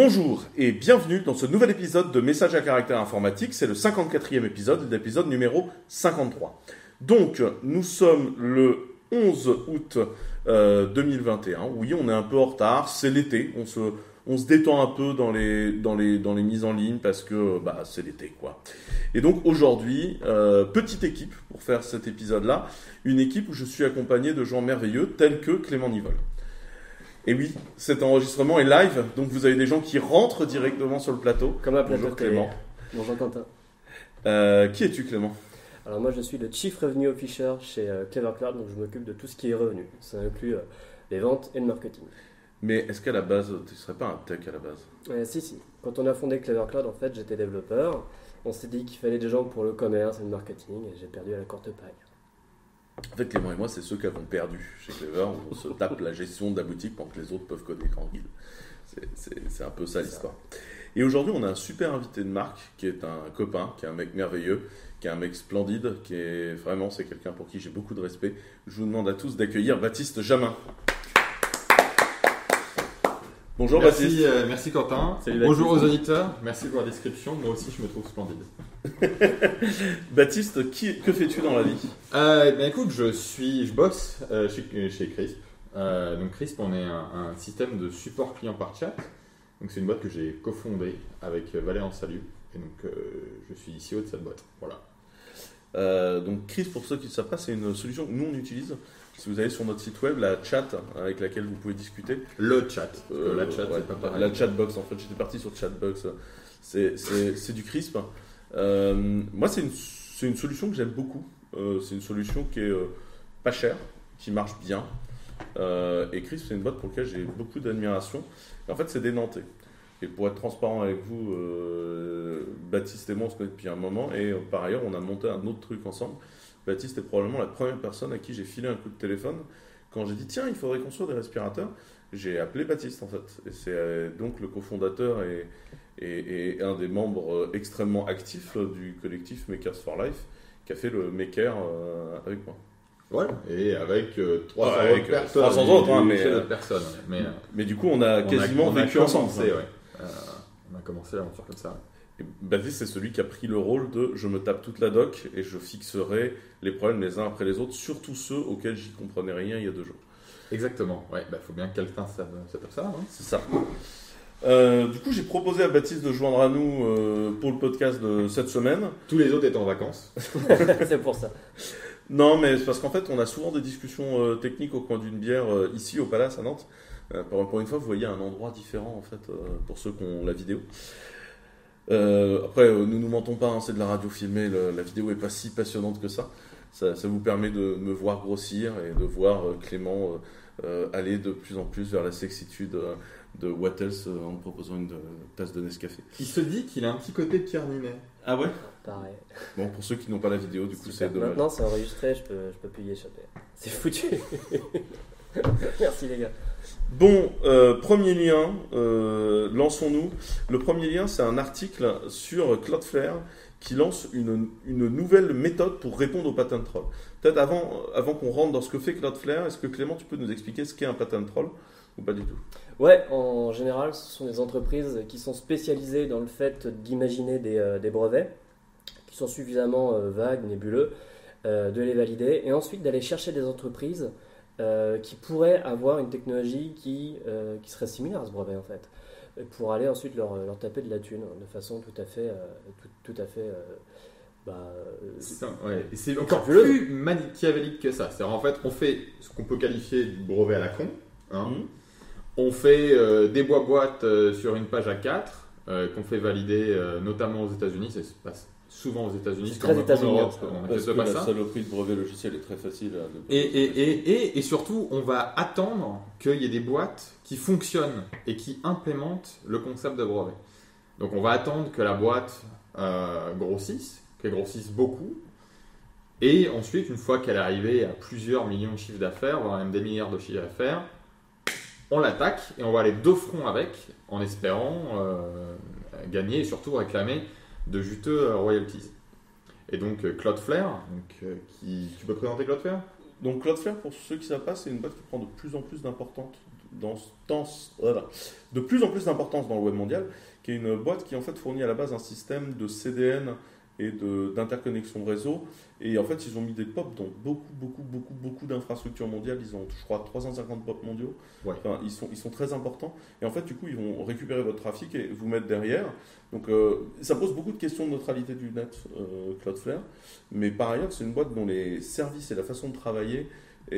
Bonjour et bienvenue dans ce nouvel épisode de Messages à caractère informatique. C'est le 54e épisode, l'épisode numéro 53. Donc, nous sommes le 11 août 2021. Euh, oui, on est un peu en retard, c'est l'été. On se, détend un peu dans les mises en ligne parce que bah, c'est l'été, quoi. Et donc aujourd'hui, euh, petite équipe pour faire cet épisode-là, une équipe où je suis accompagné de gens merveilleux tels que Clément Nivol. Et oui, cet enregistrement est live, donc vous avez des gens qui rentrent directement sur le plateau. Comme un plateau Bonjour Clément. Bonjour Quentin. Euh, qui es-tu Clément? Alors moi je suis le Chief Revenue Officer chez euh, Clever Cloud, donc je m'occupe de tout ce qui est revenu. Ça inclut euh, les ventes et le marketing. Mais est-ce qu'à la base, tu ne serais pas un tech à la base? Euh, Si, si. Quand on a fondé Clever Cloud, en fait, j'étais développeur. On s'est dit qu'il fallait des gens pour le commerce et le marketing, et j'ai perdu à la courte paille. En fait, Clément et moi, c'est ceux qui avons perdu chez Clever. On se tape la gestion de la boutique pendant que les autres peuvent coder tranquille. C'est un peu ça l'histoire. Et aujourd'hui, on a un super invité de marque qui est un copain, qui est un mec merveilleux, qui est un mec splendide, qui est vraiment, c'est quelqu'un pour qui j'ai beaucoup de respect. Je vous demande à tous d'accueillir Baptiste Jamin. Bonjour merci, Baptiste. euh, merci Quentin. Salut, Bonjour aux auditeurs. Merci pour la description. Moi aussi, je me trouve splendide. Baptiste, qui, que fais-tu dans la vie? Euh, ben écoute, je suis, je bosse euh, chez, chez Crisp. Euh, donc Crisp, on est un, un système de support client par chat. Donc c'est une boîte que j'ai cofondée avec Valérian Salut. Et donc je suis CEO de cette boîte. Voilà. Donc Chris, pour ceux qui ne savent pas, c'est une solution que nous on utilise. Si vous allez sur notre site web, la chat avec laquelle vous pouvez discuter, Le chat. la chat, ouais, c'est pas pareil. La chatbox, en fait, j'étais parti sur chatbox. C'est du crisp. Euh, moi, c'est une, solution que j'aime beaucoup. Euh, c'est une solution qui est euh, pas chère, qui marche bien. Et Crisp, c'est une boîte pour laquelle j'ai beaucoup d'admiration. En fait, c'est des Nantais. Et pour être transparent avec vous, Baptiste et moi, on se connaît depuis un moment. Et par ailleurs, on a monté un autre truc ensemble. Baptiste est probablement la première personne à qui j'ai filé un coup de téléphone. Quand j'ai dit, tiens, il faudrait construire des respirateurs, j'ai appelé Baptiste en fait. Et c'est donc le cofondateur et, et, et un des membres euh, extrêmement actifs euh, du collectif Makers for Life qui a fait le Maker euh, avec moi. Voilà. Et avec euh, 300 Ouais, avec, autres personnes. 300 autres, hein, mais, euh, personnes. ouais. Mais, Mais du coup, on a on quasiment on a vécu ensemble. commencé, ouais. Euh, on a commencé l'aventure comme ça. Et Baptiste, c'est celui qui a pris le rôle de je me tape toute la doc et je fixerai les problèmes les uns après les autres, surtout ceux auxquels j'y comprenais rien il y a deux jours. Exactement. Ouais, bah faut bien que quelqu'un sache ça. ça. Hein. C'est ça. Euh, du coup, j'ai proposé à Baptiste de joindre à nous euh, pour le podcast de cette semaine. Tous les autres étant en vacances. c'est pour ça. Non, mais c'est parce qu'en fait, on a souvent des discussions euh, techniques au coin d'une bière euh, ici au Palace à Nantes. Euh, pour, une fois, vous voyez un endroit différent en fait euh, pour ceux qui ont la vidéo. Euh, après, euh, nous nous mentons pas, hein, c'est de la radio filmée. le- la vidéo est pas si passionnante que ça. ça. ça vous permet de me voir grossir et de voir euh, Clément euh, euh, aller de plus en plus vers la sexitude euh, de Wattels euh, en proposant une euh, tasse de Nescafé. Il se dit qu'il a un petit côté Pierre Ninet. Ah ouais? Pareil. Bon, pour ceux qui n'ont pas la vidéo, du coup, c'est dommage. Maintenant c'est enregistré, je peux, je peux plus y échapper. C'est foutu. Merci les gars. Bon, euh, premier lien, euh, lançons-nous. Le premier lien, c'est un article sur Cloudflare qui lance une, une nouvelle méthode pour répondre aux patent troll. Peut-être avant, avant qu'on rentre dans ce que fait Cloudflare, est-ce que Clément, tu peux nous expliquer ce qu'est un patent troll ou pas du tout? Ouais, en général, ce sont des entreprises qui sont spécialisées dans le fait d'imaginer des, euh, des brevets qui sont suffisamment euh, vagues, nébuleux, euh, de les valider et ensuite d'aller chercher des entreprises qui pourraient avoir une technologie qui, qui serait similaire à ce brevet en fait, pour aller ensuite leur, leur taper de la thune de façon tout à fait, euh, tout, tout à fait, euh, bah, C'est ouais, et c'est encore plus machiavélique que ça. C'est-à-dire, en fait, on fait ce qu'on peut qualifier de brevet à la con. hein. Mhm. On fait euh, des bois-boîtes euh, sur une page A4 euh, qu'on fait valider notamment aux États-Unis. Ça se passe souvent aux États-Unis. C'est Quand très en Europe, on Parce que pas la ça. saloperie de brevet logiciel est très facile. à- Et, et, et, et, et surtout, on va attendre qu'il y ait des boîtes qui fonctionnent et qui implémentent le concept de brevet. Donc on va attendre que la boîte grossisse, qu'elle grossisse beaucoup. Et ensuite, une fois qu'elle est arrivée à plusieurs millions de chiffres d'affaires, voire même des milliards de chiffres d'affaires, on l'attaque et on va aller deux fronts avec, en espérant euh, gagner et surtout réclamer de juteux euh, royalties. Et donc euh, Cloudflare, qui... tu peux présenter Cloudflare Donc Cloudflare, pour ceux qui ne savent pas, c'est une boîte qui prend de plus en plus d'importance dans, de plus en plus d'importance dans le web mondial, qui est une boîte qui en fait fournit à la base un système de CDN et d'interconnexion de réseau. Et en fait, ils ont mis des POP dans beaucoup, beaucoup, beaucoup, beaucoup d'infrastructures mondiales. Ils ont, je crois, 350 POP mondiaux. Ouais. Enfin, ils sont, ils sont très importants. Et en fait, du coup, ils vont récupérer votre trafic et vous mettre derrière. Donc, euh, ça pose beaucoup de questions de neutralité du net, euh, Cloudflare. Mais par ailleurs, c'est une boîte dont les services et la façon de travailler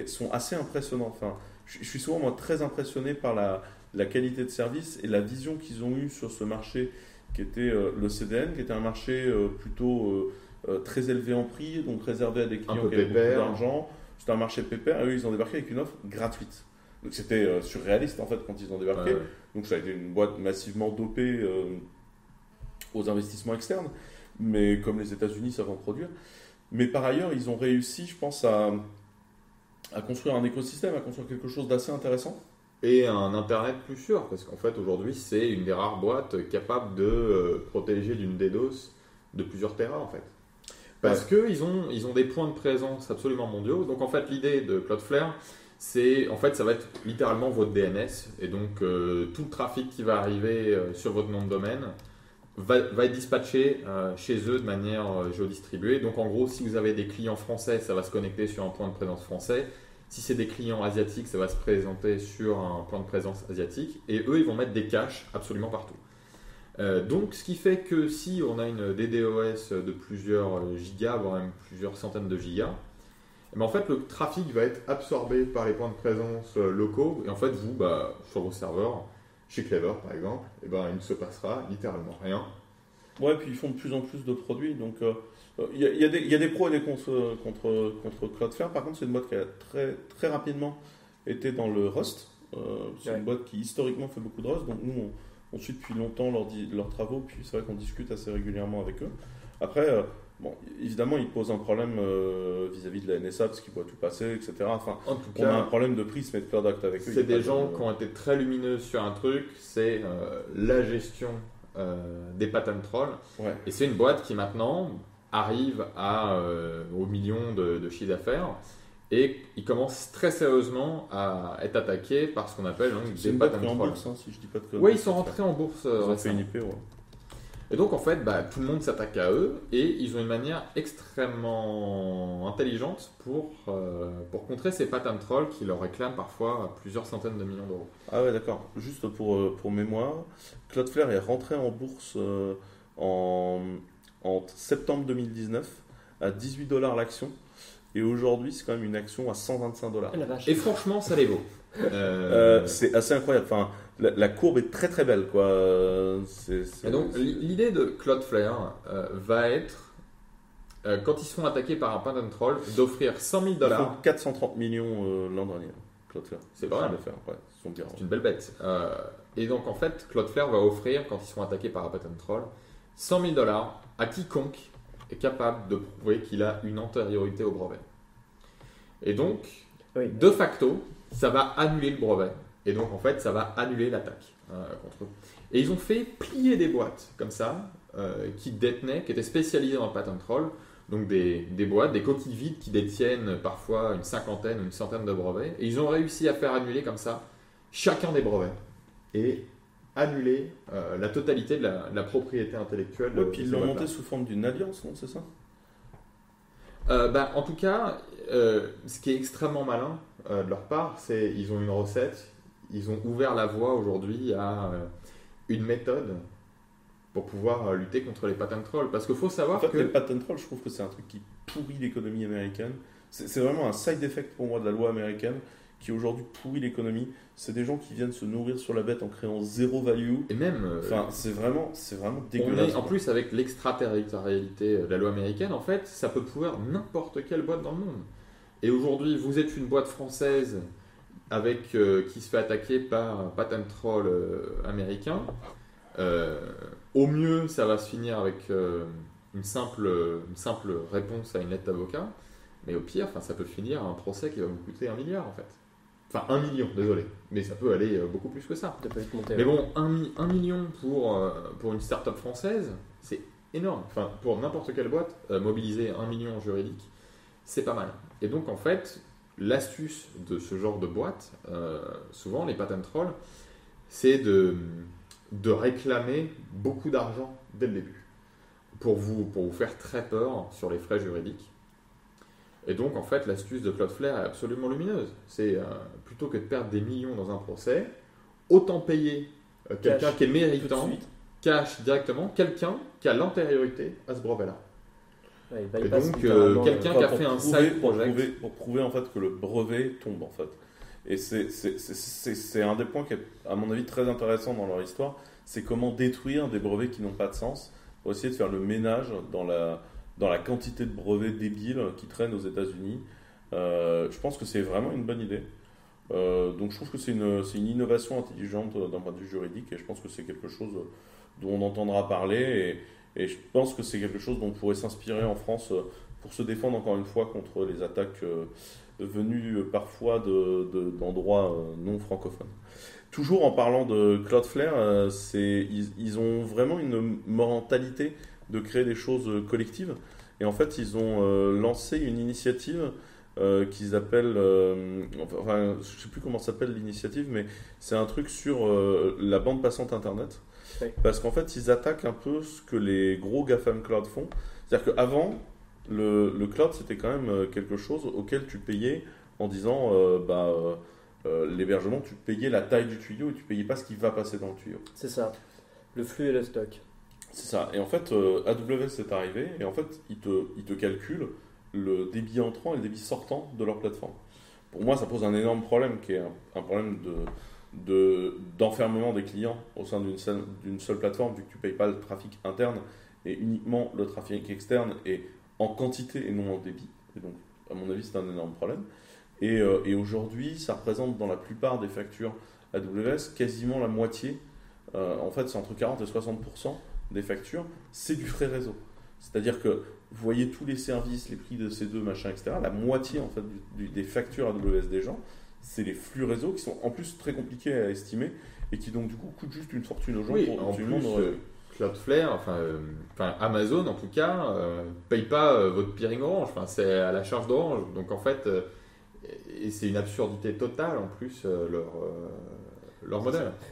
sont assez impressionnants. Enfin, je je suis souvent moi, très impressionné par la, la qualité de service et la vision qu'ils ont eue sur ce marché qui était euh, le CDN, qui était un marché euh, plutôt euh, très élevé en prix, donc réservé à des clients qui avaient beaucoup d'argent. C'était un marché pépère et eux, ils ont débarqué avec une offre gratuite. Donc c'était euh, surréaliste en fait quand ils ont débarqué. Ouais. Donc ça a été une boîte massivement dopée euh, aux investissements externes, mais comme les États-Unis savent en produire. Mais par ailleurs, ils ont réussi, je pense, à, à construire un écosystème, à construire quelque chose d'assez intéressant. Et un Internet plus sûr, parce qu'en fait aujourd'hui c'est une des rares boîtes capables de euh, protéger d'une DDoS de plusieurs terras en fait. Parce qu'ils ont, ils ont des points de présence absolument mondiaux. Donc en fait l'idée de Cloudflare, c'est en fait ça va être littéralement votre DNS. Et donc euh, tout le trafic qui va arriver euh, sur votre nom de domaine va, va être dispatché euh, chez eux de manière géodistribuée. Donc en gros si vous avez des clients français, ça va se connecter sur un point de présence français. Si c'est des clients asiatiques, ça va se présenter sur un point de présence asiatique. Et eux, ils vont mettre des caches absolument partout. Euh, donc, ce qui fait que si on a une DDoS de plusieurs gigas, voire même plusieurs centaines de gigas, eh ben, en fait, le trafic va être absorbé par les points de présence euh, locaux. Et en fait, vous, bah, sur vos serveurs, chez Clever par exemple, eh ben, il ne se passera littéralement rien. Ouais, puis ils font de plus en plus de produits. Donc, euh, il y, a- il y a des- il y a des pros et des contre, contre, contre Cloudflare. Par contre, c'est une boîte qui a très, très rapidement été dans le Rust. Euh, c'est Ouais. une boîte qui historiquement fait beaucoup de Rust. Donc, nous, on, on suit depuis longtemps leurs, leurs travaux. Puis, c'est vrai qu'on discute assez régulièrement avec eux. Après, euh, bon, évidemment, ils posent un problème euh, vis-à-vis de la NSA parce qu'ils voient tout passer, etc. Enfin, En tout on a un cas, problème de prisme et de product avec eux. C'est des de- gens qui ont été très lumineux sur un truc, c'est euh, la gestion euh, des patent trolls. Ouais. Et c'est une boîte qui maintenant arrive à, euh, aux millions de, de chiffres d'affaires et il commence très sérieusement à être attaqué par ce qu'on appelle donc, C'est des une boîte patent qui est en trolls. bourse, hein, si je dis pas de. Oui, ils sont rentrés en bourse euh, Ils ont fait une IP, ouais. Et donc en fait, bah, tout le monde s'attaque à eux et ils ont une manière extrêmement intelligente pour, euh, pour contrer ces patent trolls qui leur réclament parfois plusieurs centaines de millions d'euros. Ah ouais, d'accord. Juste pour, euh, pour mémoire, Cloudflare est rentré en bourse euh, en, en septembre 2019 à 18 dollars l'action. Et aujourd'hui, c'est quand même une action à 125 dollars. Et franchement, ça les vaut. Euh, Euh, c'est assez incroyable. Enfin, la, la courbe est très très belle, quoi. Et donc, l'idée de Cloudflare euh, va être, euh, quand ils sont attaqués par un patent troll, d'offrir 100 000 ils dollars. font 430 millions euh, l'an dernier. Cloudflare. C'est pas mal. de faire. Ouais. C'est une belle bête. Euh, et donc, en fait, Cloudflare va offrir, quand ils sont attaqués par un patent troll, 100 000 dollars à quiconque est capable de prouver qu'il a une antériorité au brevet. Et donc, Oui. de facto, ça va annuler le brevet. Et donc, en fait, ça va annuler l'attaque euh, contre eux. Et ils ont fait plier des boîtes comme ça, euh, qui détenaient, qui étaient spécialisées dans le patent troll. Donc, des, des boîtes, des coquilles vides qui détiennent parfois une cinquantaine, une centaine de brevets. Et ils ont réussi à faire annuler comme ça chacun des brevets. Et annuler euh, la totalité de la, de la propriété intellectuelle. Ouais, de puis ils l'ont monté sous forme d'une alliance, non C'est ça? Euh, bah, en tout cas, euh, ce qui est extrêmement malin de leur part, c'est ils ont une recette, ils ont ouvert la voie aujourd'hui à une méthode pour pouvoir lutter contre les patent trolls. Parce qu'il faut En savoir fait, que les patent trolls, je trouve que c'est un truc qui pourrit l'économie américaine. C'est vraiment un side effect pour moi de la loi américaine qui aujourd'hui pourrit l'économie. C'est des gens qui viennent se nourrir sur la bête en créant zéro value. et même euh, Enfin, c'est vraiment, c'est vraiment on dégueulasse. est en plus avec l'extraterritorialité de la loi américaine, en fait, ça peut pourrir n'importe quelle boîte dans le monde. Et aujourd'hui, vous êtes une boîte française avec euh, qui se fait attaquer par un patent troll euh, américain. Euh, au mieux, ça va se finir avec euh, une, simple, une simple réponse à une lettre d'avocat. Mais au pire, ça peut finir à un procès qui va vous coûter un milliard en fait. Enfin, un million, désolé. Mais ça peut aller euh, beaucoup plus que ça. Peut. Mais bon, un, mi- un million pour, euh, pour une start-up française, c'est énorme. Enfin, pour n'importe quelle boîte, euh, mobiliser un million juridique, c'est pas mal. Et donc, en fait, l'astuce de ce genre de boîte, euh, souvent les patent trolls, c'est de, de réclamer beaucoup d'argent dès le début pour vous, pour vous faire très peur sur les frais juridiques. Et donc, en fait, l'astuce de Cloudflare est absolument lumineuse. C'est euh, plutôt que de perdre des millions dans un procès, autant payer euh, quelqu'un qui est méritant, cash directement, quelqu'un qui a l'antériorité à ce brevet-là. Ouais, Et donc, euh, quelqu'un qui a fait un side pour project. prouver, pour prouver en fait que le brevet tombe en fait. Et c'est un des points qui est à mon avis très intéressant dans leur histoire, c'est comment détruire des brevets qui n'ont pas de sens pour essayer de faire le ménage dans la, dans la quantité de brevets débiles qui traînent aux États-Unis. Euh, je pense que c'est vraiment une bonne idée. Euh, donc je trouve que c'est une, innovation intelligente euh, d'un point de vue juridique et je pense que c'est quelque chose dont on entendra parler et, je pense que c'est quelque chose dont on pourrait s'inspirer en France pour se défendre encore une fois contre les attaques venues parfois de- de- d'endroits non francophones. Toujours en parlant de Cloudflare, ils, ils ont vraiment une mentalité de créer des choses euh, collectives. Et en fait, ils ont euh, lancé une initiative euh, qu'ils appellent, euh, enfin, je sais plus comment s'appelle l'initiative, mais c'est un truc sur la bande passante Internet. Parce qu'en fait, ils attaquent un peu ce que les gros GAFAM Cloud font. C'est-à-dire qu'avant, le, le cloud, c'était quand même quelque chose auquel tu payais en disant, bah, l'hébergement, tu payais la taille du tuyau et tu payais pas ce qui va passer dans le tuyau. C'est ça. Le flux et le stock. C'est ça. Et en fait, euh, AWS est arrivé et en fait, ils te, ils te calculent le débit entrant et le débit sortant de leur plateforme. Pour moi, ça pose un énorme problème qui est un, problème de, de- d'enfermement des clients au sein d'une seule, plateforme vu que tu payes pas le trafic interne et uniquement le trafic externe et en quantité et non en débit. Et donc, à mon avis, c'est un énorme problème. Et, euh, et aujourd'hui, ça représente dans la plupart des factures AWS quasiment la moitié. Euh, en fait, c'est entre 40 et 60% des factures, c'est du frais réseau. C'est-à-dire que vous voyez tous les services, les prix de ces deux machins, etc. La moitié en fait du- du- des factures AWS des gens, c'est les flux réseau qui sont en plus très compliqués à estimer et qui donc du coup coûtent juste une fortune aux gens Oui, pour en plus, euh, Cloudflare, enfin, euh, enfin, Amazon en tout cas, euh, paye pas votre peering Orange. Enfin, c'est à la charge d'Orange. Donc en fait, et c'est une absurdité totale en plus leur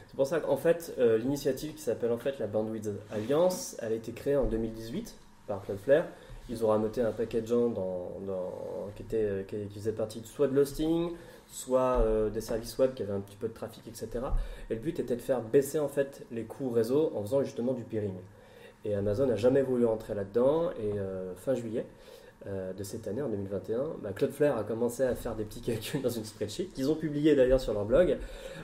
C'est pour ça qu'en fait, euh, l'initiative qui s'appelle en fait la Bandwidth Alliance, elle a été créée en 2018 par Cloudflare. Ils ont rameuté un paquet de gens dans, qui, étaient, euh, qui, faisaient partie soit de l'hosting, soit euh, des services web qui avaient un petit peu de trafic, etc. Et le but était de faire baisser en fait les coûts réseau en faisant justement du peering. Et Amazon n'a jamais voulu entrer là-dedans. Et fin juillet euh, de cette année, en 2021, bah, Cloudflare a commencé à faire des petits calculs dans une spreadsheet qu'ils ont publié d'ailleurs sur leur blog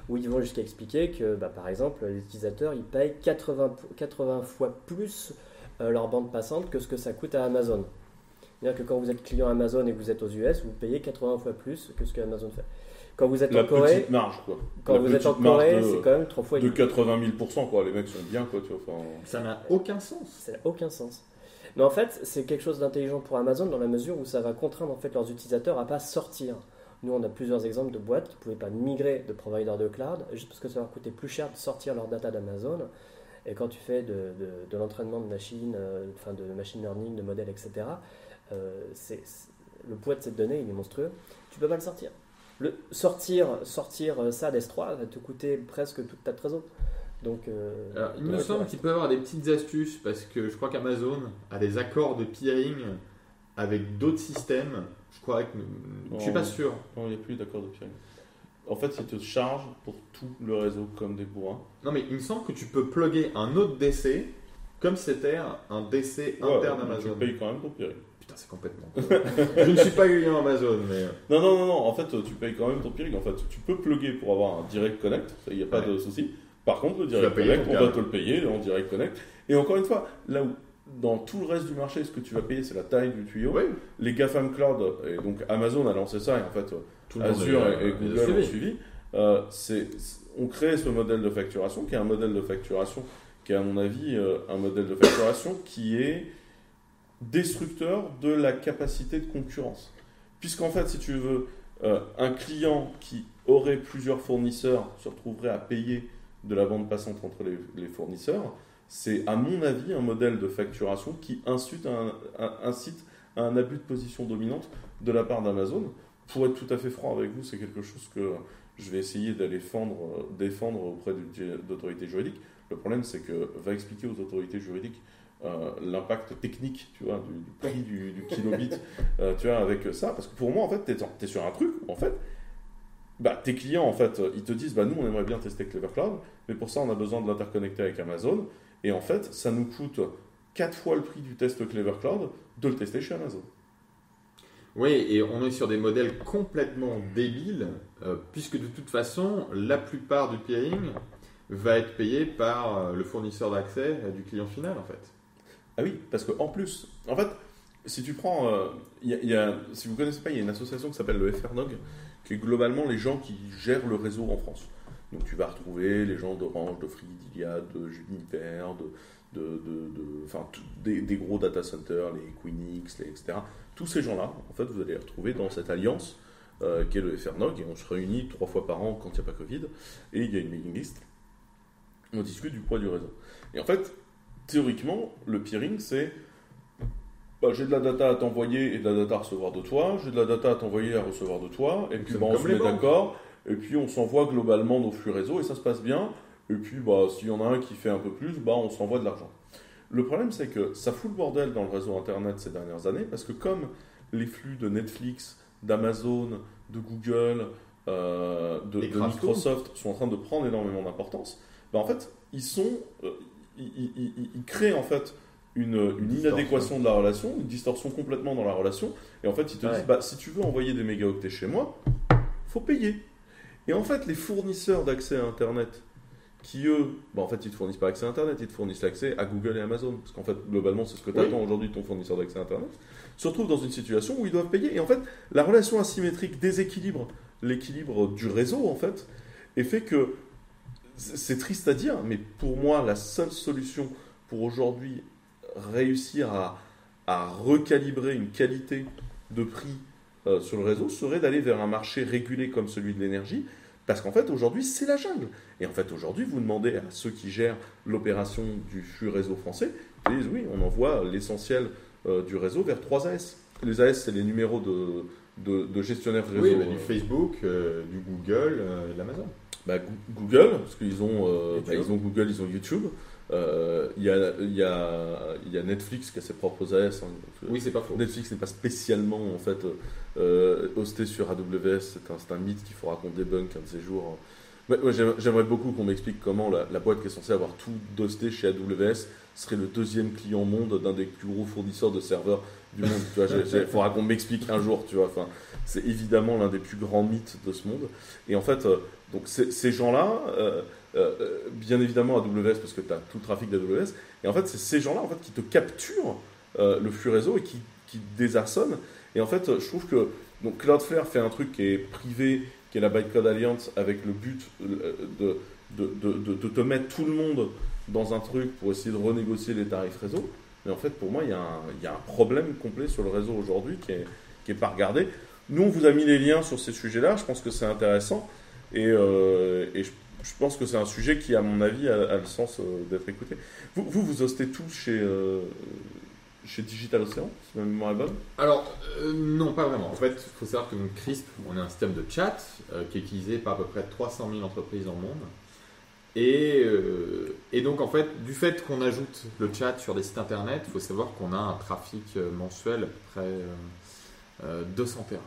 où ils vont jusqu'à expliquer que, bah, par exemple, les utilisateurs ils payent 80, po- 80 fois plus euh, leur bande passante que ce que ça coûte à Amazon. C'est-à-dire que quand vous êtes client Amazon et que vous êtes aux US, vous payez 80 fois plus que ce que Amazon fait. Quand vous êtes La en Corée, petite marge quoi. quand La vous êtes en Corée, c'est quand même 3 fois et De demi. 80 000 quoi. Les mecs sont bien quoi. Tu vois, enfin, Ça n'a aucun sens. Ça n'a aucun sens. Mais en fait, c'est quelque chose d'intelligent pour Amazon dans la mesure où ça va contraindre en fait leurs utilisateurs à pas sortir. Nous, on a plusieurs exemples de boîtes qui ne pouvaient pas migrer de provider de cloud juste parce que ça leur coûtait plus cher de sortir leur data d'Amazon. Et quand tu fais de, l'entraînement de machines, euh, enfin de machine learning, de modèles, etc., euh, le poids de cette donnée, il est monstrueux. Tu peux pas le sortir. Le, sortir, sortir euh, ça d'S3 va te coûter presque toute ta trésor. Donc, euh, Alors, il me semble qu'il peut y avoir des petites astuces parce que je crois qu'Amazon a des accords de peering avec d'autres systèmes. Je crois que je suis pas sûr. non, il n'y a plus d'accord de peering. En fait, ils te chargent pour tout le réseau comme des bourrins. Non mais il me semble que tu peux plugger un autre DC comme c'était un DC Ouais, interne Amazon. Tu payes quand même ton peering. Putain, c'est complètement. je ne suis pas client Amazon, mais Non, non, non, non, en fait, tu payes quand même ton peering. En fait, tu peux plugger pour avoir un direct connect, il n'y a pas Ouais. de souci. Par contre, le direct connect, on va te le payer en direct connect. Et encore une fois, là où dans tout le reste du marché, ce que tu vas payer, c'est la taille du tuyau. oui, Les GAFAM Cloud, et donc Amazon a lancé ça, et en fait, tout le monde Azure est- et, et est Google ont suivi. suivi. Euh, c'est, c'est- on crée ce modèle de facturation, qui est un modèle de facturation qui est, à mon avis, euh, un modèle de facturation qui est destructeur de la capacité de concurrence. Puisqu'en fait, si tu veux, euh, un client qui aurait plusieurs fournisseurs se retrouverait à payer de la bande passante entre les, les fournisseurs. C'est, à mon avis, un modèle de facturation qui incite à un, incite à un abus de position dominante de la part d'Amazon. pour être tout à fait franc avec vous, c'est quelque chose que je vais essayer d'aller défendre auprès d'autorités juridiques. Le problème, c'est que va expliquer aux autorités juridiques euh, l'impact technique, tu vois, du, prix du, kilobit, euh, tu vois, avec ça. Parce que pour moi, en fait, tu es, sur un truc en fait, bah, tes clients, en fait, ils te disent, bah, nous, on aimerait bien tester Clever Cloud, mais pour ça, on a besoin de l'interconnecter avec Amazon. Et en fait, ça nous coûte 4 fois le prix du test Clever Cloud de le tester chez Amazon. Oui, et on est sur des modèles complètement débiles, euh, puisque de toute façon, la plupart du peering va être payé par le fournisseur d'accès du client final, en fait. Ah oui, parce qu'en plus, en fait, si tu prends, euh, y a, si vous connaissez pas, il y a une association qui s'appelle le FRNOG, qui est globalement les gens qui gèrent le réseau en France. Donc tu vas retrouver les gens d'Orange, de Free, d'Iliad, de Juniper, de, de, de, enfin, des, des, gros data centers, les Equinix, les, etc. Tous ces gens-là, en fait, vous allez les retrouver dans cette alliance euh, qui est le FRNOG, et on se réunit trois fois par an quand il n'y a pas Covid, et il y a une mailing list. On discute du poids du réseau. Et en fait, théoriquement, le peering, c'est bah, j'ai de la data à t'envoyer et de la data à recevoir de toi, j'ai de la data à t'envoyer et à recevoir de toi, et puis bah, on se met d'accord, et puis on s'envoie globalement nos flux réseau et ça se passe bien, et puis bah, s'il y en a un qui fait un peu plus, bah, on s'envoie de l'argent. Le problème, c'est que ça fout le bordel dans le réseau Internet ces dernières années, parce que comme les flux de Netflix, d'Amazon, de Google, euh, de, Microsoft sont en train de prendre énormément d'importance, bah, en fait, ils sont, euh, il, crée en fait une, inadéquation de la relation, une distorsion complètement dans la relation. Et en fait, ils te disent bah, si tu veux envoyer des mégaoctets chez moi, faut payer. Et en fait, les fournisseurs d'accès à Internet, qui eux, bah, en fait, ils te fournissent pas accès à Internet, ils te fournissent l'accès à Google et Amazon. Parce qu'en fait, globalement, c'est ce que tu attends aujourd'hui de ton fournisseur d'accès à Internet, se retrouvent dans une situation où ils doivent payer. Et en fait, la relation asymétrique déséquilibre l'équilibre du réseau, en fait, et fait que c'est triste à dire, mais pour moi, la seule solution pour aujourd'hui réussir à, recalibrer une qualité de prix euh, sur le réseau serait d'aller vers un marché régulé comme celui de l'énergie, parce qu'en fait, aujourd'hui, c'est la jungle. Et en fait, aujourd'hui, vous demandez à ceux qui gèrent l'opération du flux réseau français, ils disent oui, on envoie l'essentiel euh, du réseau vers 3 AS. Les AS, c'est les numéros de, de, gestionnaires réseau. Oui, du Facebook, euh, du Google, de l'Amazon bah, Google, parce qu'ils ont, euh, bah, ils ont Google, ils ont YouTube. Euh, il y, a, y, a, y, a, Netflix qui a ses propres AS. Hein, oui, c'est pas faux. Netflix n'est pas spécialement en fait euh, hosté sur AWS. C'est un, mythe qu'il faut raconter débunk un de ces jours. J'aimerais beaucoup qu'on m'explique comment la, la, boîte qui est censée avoir tout hosté chez AWS serait le deuxième client monde d'un des plus gros fournisseurs de serveurs du monde. Il faudra qu'on m'explique un jour. Enfin, c'est évidemment l'un des plus grands mythes de ce monde. Et en fait, donc ces gens-là, euh, euh, bien évidemment AWS parce que tu as tout le trafic d'AWS, et en fait c'est ces gens-là en fait, qui te capturent euh, le flux réseau et qui, qui désarçonnent. Et en fait je trouve que donc Cloudflare fait un truc qui est privé, qui est la Bytecode Alliance, avec le but de, de, de, de, te mettre tout le monde dans un truc pour essayer de renégocier les tarifs réseau. Mais en fait pour moi il y, a un, il y a un problème complet sur le réseau aujourd'hui qui n'est qui est pas regardé. Nous, on vous a mis les liens sur ces sujets-là. Je pense que c'est intéressant. Et, euh, je, pense que c'est un sujet qui, à mon avis, a, le sens euh, d'être écouté. Vous, vous, vous hostez tous chez, euh, chez Digital Ocean, si ma mémoire est bonne Alors, non, pas vraiment. En fait, il faut savoir que CRISP, on a un système de chat qui est utilisé par à peu près 300 000 entreprises dans le monde. Et, et, donc, en fait, du fait qu'on ajoute le chat sur des sites internet, il faut savoir qu'on a un trafic mensuel à peu près 200 terrains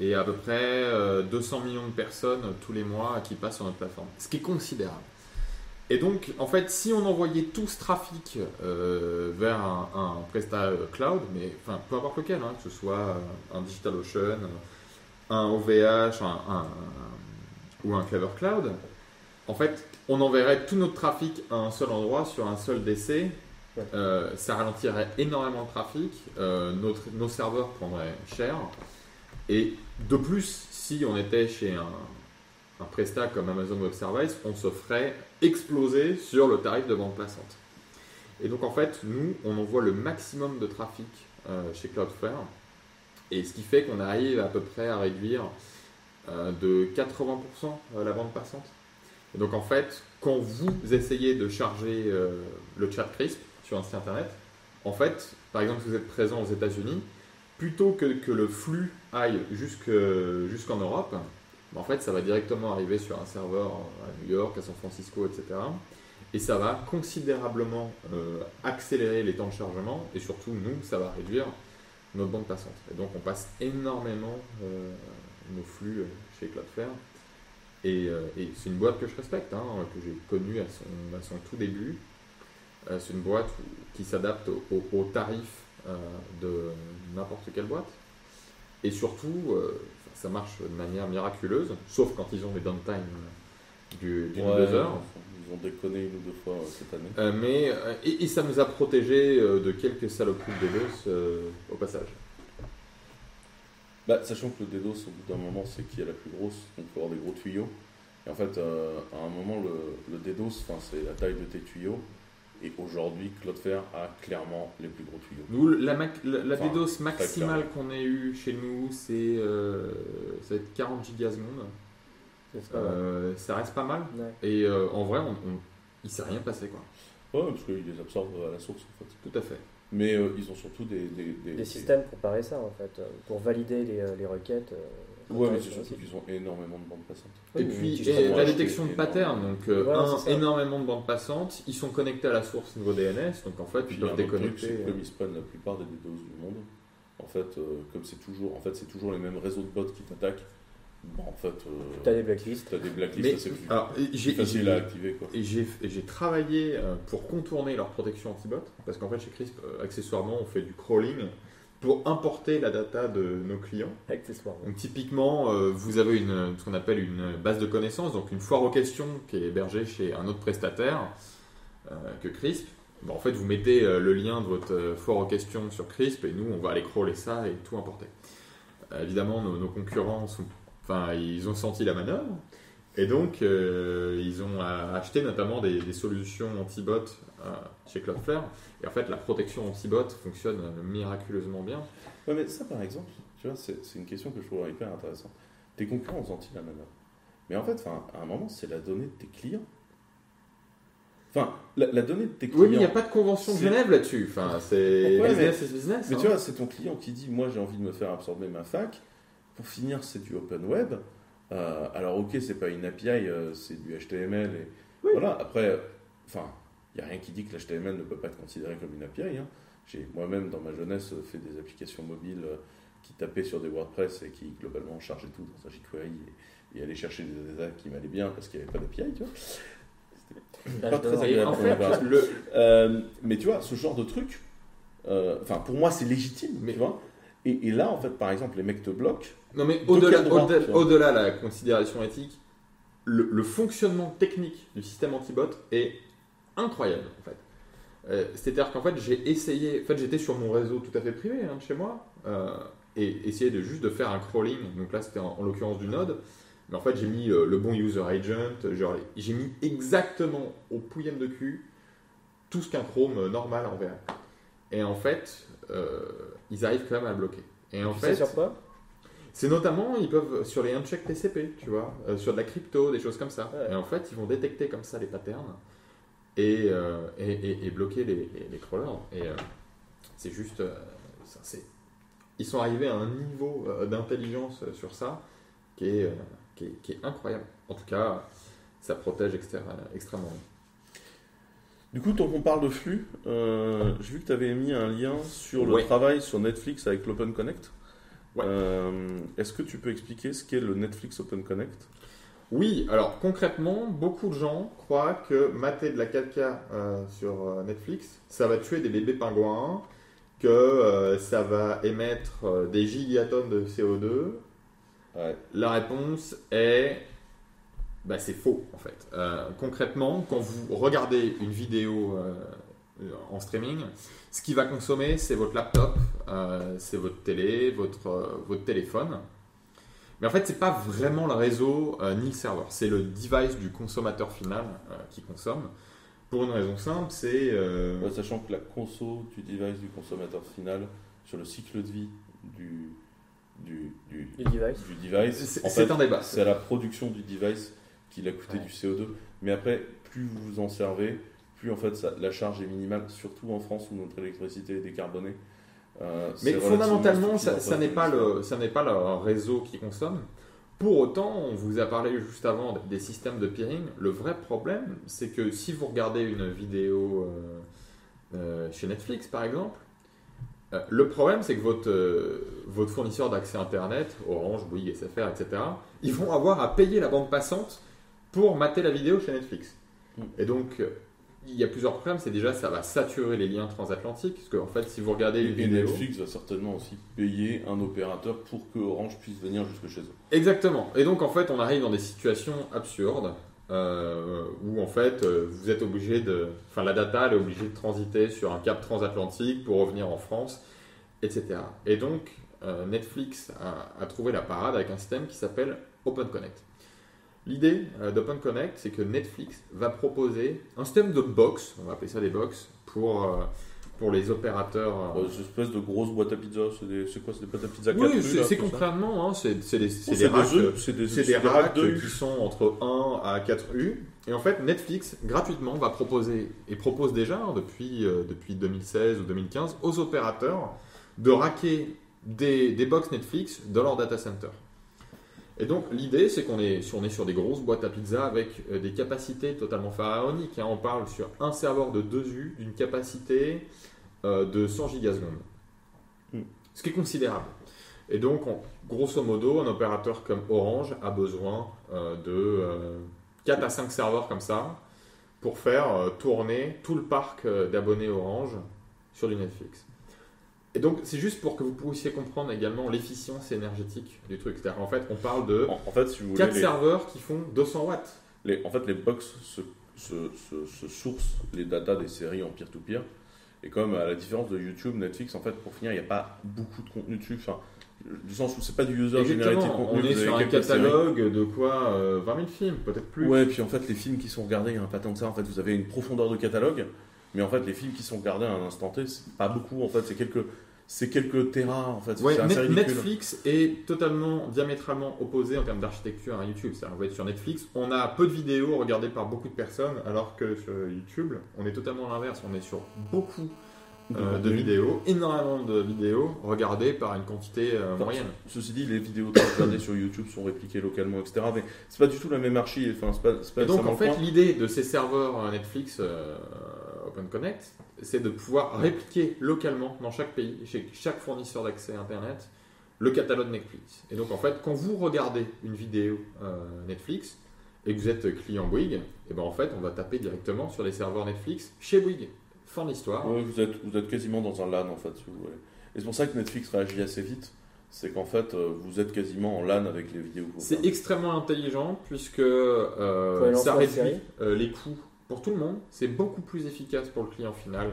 et à peu près 200 euh, millions de personnes tous les mois qui passent sur notre plateforme, ce qui est considérable. Et donc, en fait, si on envoyait tout ce trafic euh, vers un, un Presta euh, Cloud, mais enfin, peu importe lequel, hein, que ce soit un DigitalOcean, un OVH un, ou un Clever Cloud, en fait, on enverrait tout notre trafic à un seul endroit sur un seul DC. ça ralentirait énormément le trafic, notre, nos serveurs prendraient cher. Et de plus, si on était chez un, un Presta comme Amazon Web Service, on se ferait exploser sur le tarif de bande passante. Et donc en fait, nous, on envoie le maximum de trafic euh, chez Cloudflare, et ce qui fait qu'on arrive à peu près à réduire euh, de 80% euh, la bande passante. Et donc en fait, quand vous essayez de charger le chat CRISP sur un site internet, en fait, par exemple, si vous êtes présent aux États-Unis, plutôt que, que le flux aille jusque- jusqu'en Europe, en fait, ça va directement arriver sur un serveur à New York, à San Francisco, etc. Et ça va considérablement euh, accélérer les temps de chargement et surtout, nous, ça va réduire notre bande passante. Et donc, on passe énormément euh, nos flux euh, chez Cloudflare. Et, c'est une boîte que je respecte, hein, que j'ai connue à son, tout début. C'est une boîte qui s'adapte au, au- aux tarifs de n'importe quelle boîte. Et surtout, ça marche de manière miraculeuse, sauf quand ils ont des downtime du- d'une ou Ouais, deux heures. Ils ont déconné une ou deux fois euh, cette année. Euh, mais, euh, et, et ça nous a protégé de quelques saloperies de DDoS au passage. Bah, sachant que le DDoS, au bout d'un moment, c'est qui est la plus grosse, donc il faut avoir des gros tuyaux. Et en fait, à un moment, le, le DDoS, c'est la taille de tes tuyaux. Et aujourd'hui, Cloudflare a clairement les plus gros tuyaux. Nous, la, mac- la, la Enfin, DDoS maximale qu'on ait eue chez nous, c'est euh, ça va être 40 gigasecondes. Euh, ça reste pas mal. Ouais. Et euh, en vrai, on, on- il s'est rien passé, quoi. Ouais, parce qu'ils les absorbent à la source, en fait. Tout à fait. Mais euh, ils ont surtout des... Des, des- Des des- systèmes pour parer ça en fait, pour valider les, les requêtes. Euh, Ouais, mais c'est surtout qu'ils ont énormément de bandes passantes. Oui, et puis, et la détection de énormément. pattern, donc euh, Voilà, un, c'est énormément de bandes passantes, ils sont connectés à la source niveau DNS, donc en fait, Puis ils peuvent truc, déconnecter. c'est comme ils spawnent la plupart des DDoS du monde, en fait, euh, comme c'est toujours, en fait, c'est toujours les mêmes réseaux de bots qui t'attaquent, bon, en fait, euh, T'as des blacklists. t'as des blacklists Mais, assez plus, alors, j'ai faciles j'ai- à activer, quoi. Et j'ai travaillé euh, pour contourner leur protection anti-bot, parce qu'en fait chez Crisp, euh, accessoirement, on fait du crawling pour importer la data de nos clients. Accessoirement. Donc typiquement, euh, vous avez une, ce qu'on appelle une base de connaissances, donc une foire aux questions qui est hébergée chez un autre prestataire euh, que Crisp. Bon, en fait, vous mettez euh, le lien de votre foire aux questions sur Crisp et nous, on va aller crawler ça et tout importer. Évidemment, nos, nos concurrents, sont, enfin, ils ont senti la manœuvre et donc ils ont acheté notamment des, des solutions anti-bot euh, chez Cloudflare. Et en fait, la protection anti-bot fonctionne euh, miraculeusement bien. Ouais, mais ça, par exemple, tu vois, c'est une question que je trouve hyper intéressante. Tes concurrents ont senti la manœuvre. Mais en fait, à un moment, c'est la donnée de tes clients. Enfin, la, la donnée de tes clients. Oui, mais il n'y a pas de convention de Genève là-dessus. Enfin, c'est Ouais, business is business. Mais hein. tu vois, c'est ton client qui dit Moi, j'ai envie de me faire absorber ma fac. Pour finir, c'est du open web. Euh, alors, ok, c'est pas une API, euh, c'est du HTML. Et Oui. Voilà, après, enfin, n'y a rien qui dit que l'HTML ne peut pas être considéré comme une API. hein. J'ai moi-même, dans ma jeunesse, fait des applications mobiles euh, qui tapaient sur des WordPress et qui, globalement, chargeaient tout dans un jQuery et, et allaient chercher des data qui m'allaient bien parce qu'il n'y avait pas d'API, tu vois. Pas très. Et agréable en fait, le, Euh, mais tu vois, ce genre de truc, euh, enfin pour moi c'est légitime, Mais- tu vois. Et, et là, en fait, par exemple, les mecs te bloquent. non mais De au-delà, de la considération éthique, le, le fonctionnement technique du système anti-bot est incroyable en fait. Euh, C'est-à-dire qu'en fait, j'ai essayé, en fait, j'étais sur mon réseau tout à fait privé hein, de chez moi euh, et essayé de juste de faire un crawling. Donc là, c'était en, en l'occurrence du node. Mais en fait, j'ai mis euh, le bon user agent, j'ai mis exactement au pouillem de cul tout ce qu'un Chrome normal enverrait. Et en fait, ils arrivent quand même à le bloquer. Et en Tu fait, sais sur quoi? C'est notamment, ils peuvent, sur les uncheck TCP, tu vois, euh, sur de la crypto, des choses comme ça. Ouais. Et en fait, ils vont détecter comme ça les patterns et, euh, et, et- et bloquer les, crawlers. Et euh, c'est juste. euh, ça, c'est- ils sont arrivés à un niveau d'intelligence sur ça qui est, qui, est, qui est incroyable. En tout cas, ça protège extrêmement bien. Du coup, tant qu'on parle de flux, euh, j'ai vu que tu avais mis un lien sur le Ouais. travail sur Netflix avec l'Open Connect. Ouais. Euh, Est-ce que tu peux expliquer ce qu'est le Netflix Open Connect? Oui, alors concrètement, beaucoup de gens croient que mater de la 4K euh, sur euh, Netflix, ça va tuer des bébés pingouins, que euh, ça va émettre euh, des gigatonnes de CO2. Ouais. La réponse est bah, c'est faux en fait. Concrètement, quand vous regardez une vidéo en streaming, ce qui va consommer, c'est votre laptop, c'est votre télé, votre, votre téléphone. Mais en fait, c'est pas vraiment le réseau euh, ni le serveur, c'est le device du consommateur final euh, qui consomme. Pour une raison simple, c'est euh, Ouais, Sachant que la conso du device du consommateur final sur le cycle de vie du, du, du, Du device. du device, c'est en c'est fait, un débat. c'est à la production du device qu'il a coûté Ouais. du CO2. Mais après, plus vous vous en servez, plus en fait ça- la charge est minimale, surtout en France où notre électricité est décarbonée. Euh, Mais fondamentalement, ça, ça n'est pas le, ça n'est pas le réseau qui consomme. Pour autant, on vous a parlé juste avant des systèmes de peering. Le vrai problème, c'est que si vous regardez une vidéo euh, euh, chez Netflix, par exemple, euh, le problème, c'est que votre, votre fournisseur d'accès Internet, Orange, Bouygues, SFR, etc., ils vont avoir à payer la bande passante pour mater la vidéo chez Netflix. Mm. Et donc, il y a plusieurs problèmes. C'est déjà, ça va saturer les liens transatlantiques. Parce qu'en fait, si vous regardez une Et. Netflix va certainement aussi payer un opérateur pour que Orange puisse venir jusque chez eux. Exactement. Et donc en fait, on arrive dans des situations absurdes euh, où en fait, euh, vous êtes obligé de, enfin la data elle est obligée de transiter sur un cap transatlantique pour revenir en France, etc. Et donc euh, Netflix a, a trouvé la parade avec un système qui s'appelle Open Connect. L'idée euh, d'Open Connect, c'est que Netflix va proposer un système de box, on va appeler ça des box, pour, euh, pour les opérateurs. euh, Euh, Ces espèces de grosses boîtes à pizza, c'est des- quoi C'est des boîtes à pizza 4 oui, c'est concrètement, hein, c'est c'est des, des racks, des, des des racks qui sont entre 1 à 4 U. Et en fait, Netflix, gratuitement, va proposer, et propose déjà hein, depuis, euh, depuis 2016 ou 2015, aux opérateurs de racker des, des box Netflix dans leur data center. Et donc, l'idée, c'est qu'on est, si on est sur des grosses boîtes à pizza avec euh, des capacités totalement pharaoniques. hein. on parle sur un serveur de 2 U d'une capacité euh, de 100 gigasecondes. Hmm. Ce qui est considérable. Et donc, grosso modo, un opérateur comme Orange a besoin euh, de euh, 4 à 5 serveurs comme ça pour faire tourner tout le parc d'abonnés Orange sur du Netflix. Et donc, c'est juste pour que vous puissiez comprendre également l'efficience énergétique du truc. C'est-à-dire qu'en fait, on parle de En, en fait, si vous voulez, 4 les, serveurs qui font 200 watts. les- en fait, les box se, se, se, se sourcent les datas des séries en peer-to-peer. Et comme à la différence de YouTube, Netflix, en fait, pour finir, il n'y a pas beaucoup de contenu dessus. Enfin, du sens où c'est pas du user generated contenu. On est sur un séries. catalogue de quoi euh, 20 000 films, peut-être plus. Ouais, puis en fait, les films qui sont regardés, il n'y en a pas tant que ça. En fait, vous avez une profondeur de catalogue, mais en fait, les films qui sont regardés à un instant T, c'est pas beaucoup. En fait, c'est quelques, c'est quelques terras. En fait, Ouais, assez. Netflix est totalement diamétralement opposé en termes d'architecture à YouTube. C'est-à-dire, être sur Netflix, on a peu de vidéos regardées par beaucoup de personnes, alors que sur YouTube, on est totalement l'inverse. On est sur beaucoup euh, de contenu. vidéos, énormément de vidéos regardées par une quantité euh, Enfin, moyenne. Ceci dit, les vidéos vous regardez sur YouTube sont répliquées localement, etc. Mais c'est pas du tout la même archi. Enfin, c'est pas, c'est pas Et donc, en fait, l'idée de ces serveurs euh, Netflix euh, Open Connect, c'est de pouvoir répliquer localement dans chaque pays, chez chaque fournisseur d'accès Internet, le catalogue Netflix. Et donc, en fait, quand vous regardez une vidéo euh, Netflix et que vous êtes client Bouygues, et ben en fait, on va taper directement sur les serveurs Netflix chez Bouygues. Fin de l'histoire. Ouais, vous, êtes, vous êtes quasiment dans un LAN, en fait, si vous voulez. Et c'est pour ça que Netflix réagit assez vite. C'est qu'en fait, euh, vous êtes quasiment en LAN avec les vidéos. que vous C'est extrêmement intelligent puisque euh, ça réduit euh, les coûts pour tout le monde. C'est beaucoup plus efficace pour le client final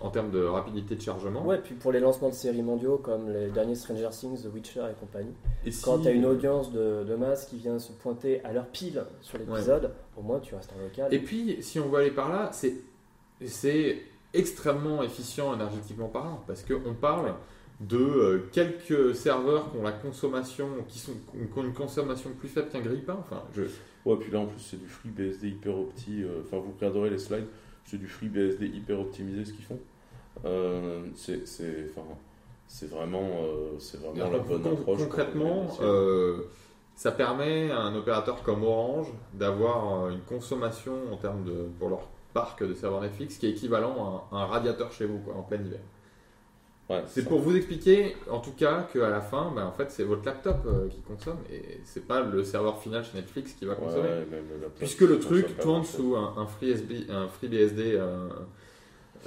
en termes de rapidité de chargement. Ouais, puis pour les lancements de séries mondiaux comme les derniers Stranger Things, The Witcher et compagnie, Et si- quand tu as une audience de, de masse qui vient se pointer à leur pile sur l'épisode, au moins tu restes en local. Et puis, si on veut aller par là, c'est c'est extrêmement efficient énergétiquement parlant parce qu'on parle de euh, quelques serveurs qui ont la consommation, qui, sont, qui ont une consommation plus faible qu'un grille-pain. Enfin, je, Ouais, puis là, en plus, c'est du free BSD hyper opti. euh, Enfin, vous regarderez les slides, c'est du free BSD hyper optimisé ce qu'ils font. Euh, c'est c'est- enfin, c'est vraiment, euh, c'est vraiment la bonne con- approche. concrètement, euh, ça permet à un opérateur comme Orange d'avoir une consommation en termes de pour leur parc de serveurs Netflix qui est équivalent à un, un radiateur chez vous quoi, en plein hiver. Ouais, C'est pour vous expliquer, en tout cas, qu'à la fin, ben, en fait, c'est votre laptop euh, qui consomme et c'est pas le serveur final chez Netflix qui va consommer. Puisque le truc tourne sous un, un FreeSB, un FreeBSD euh,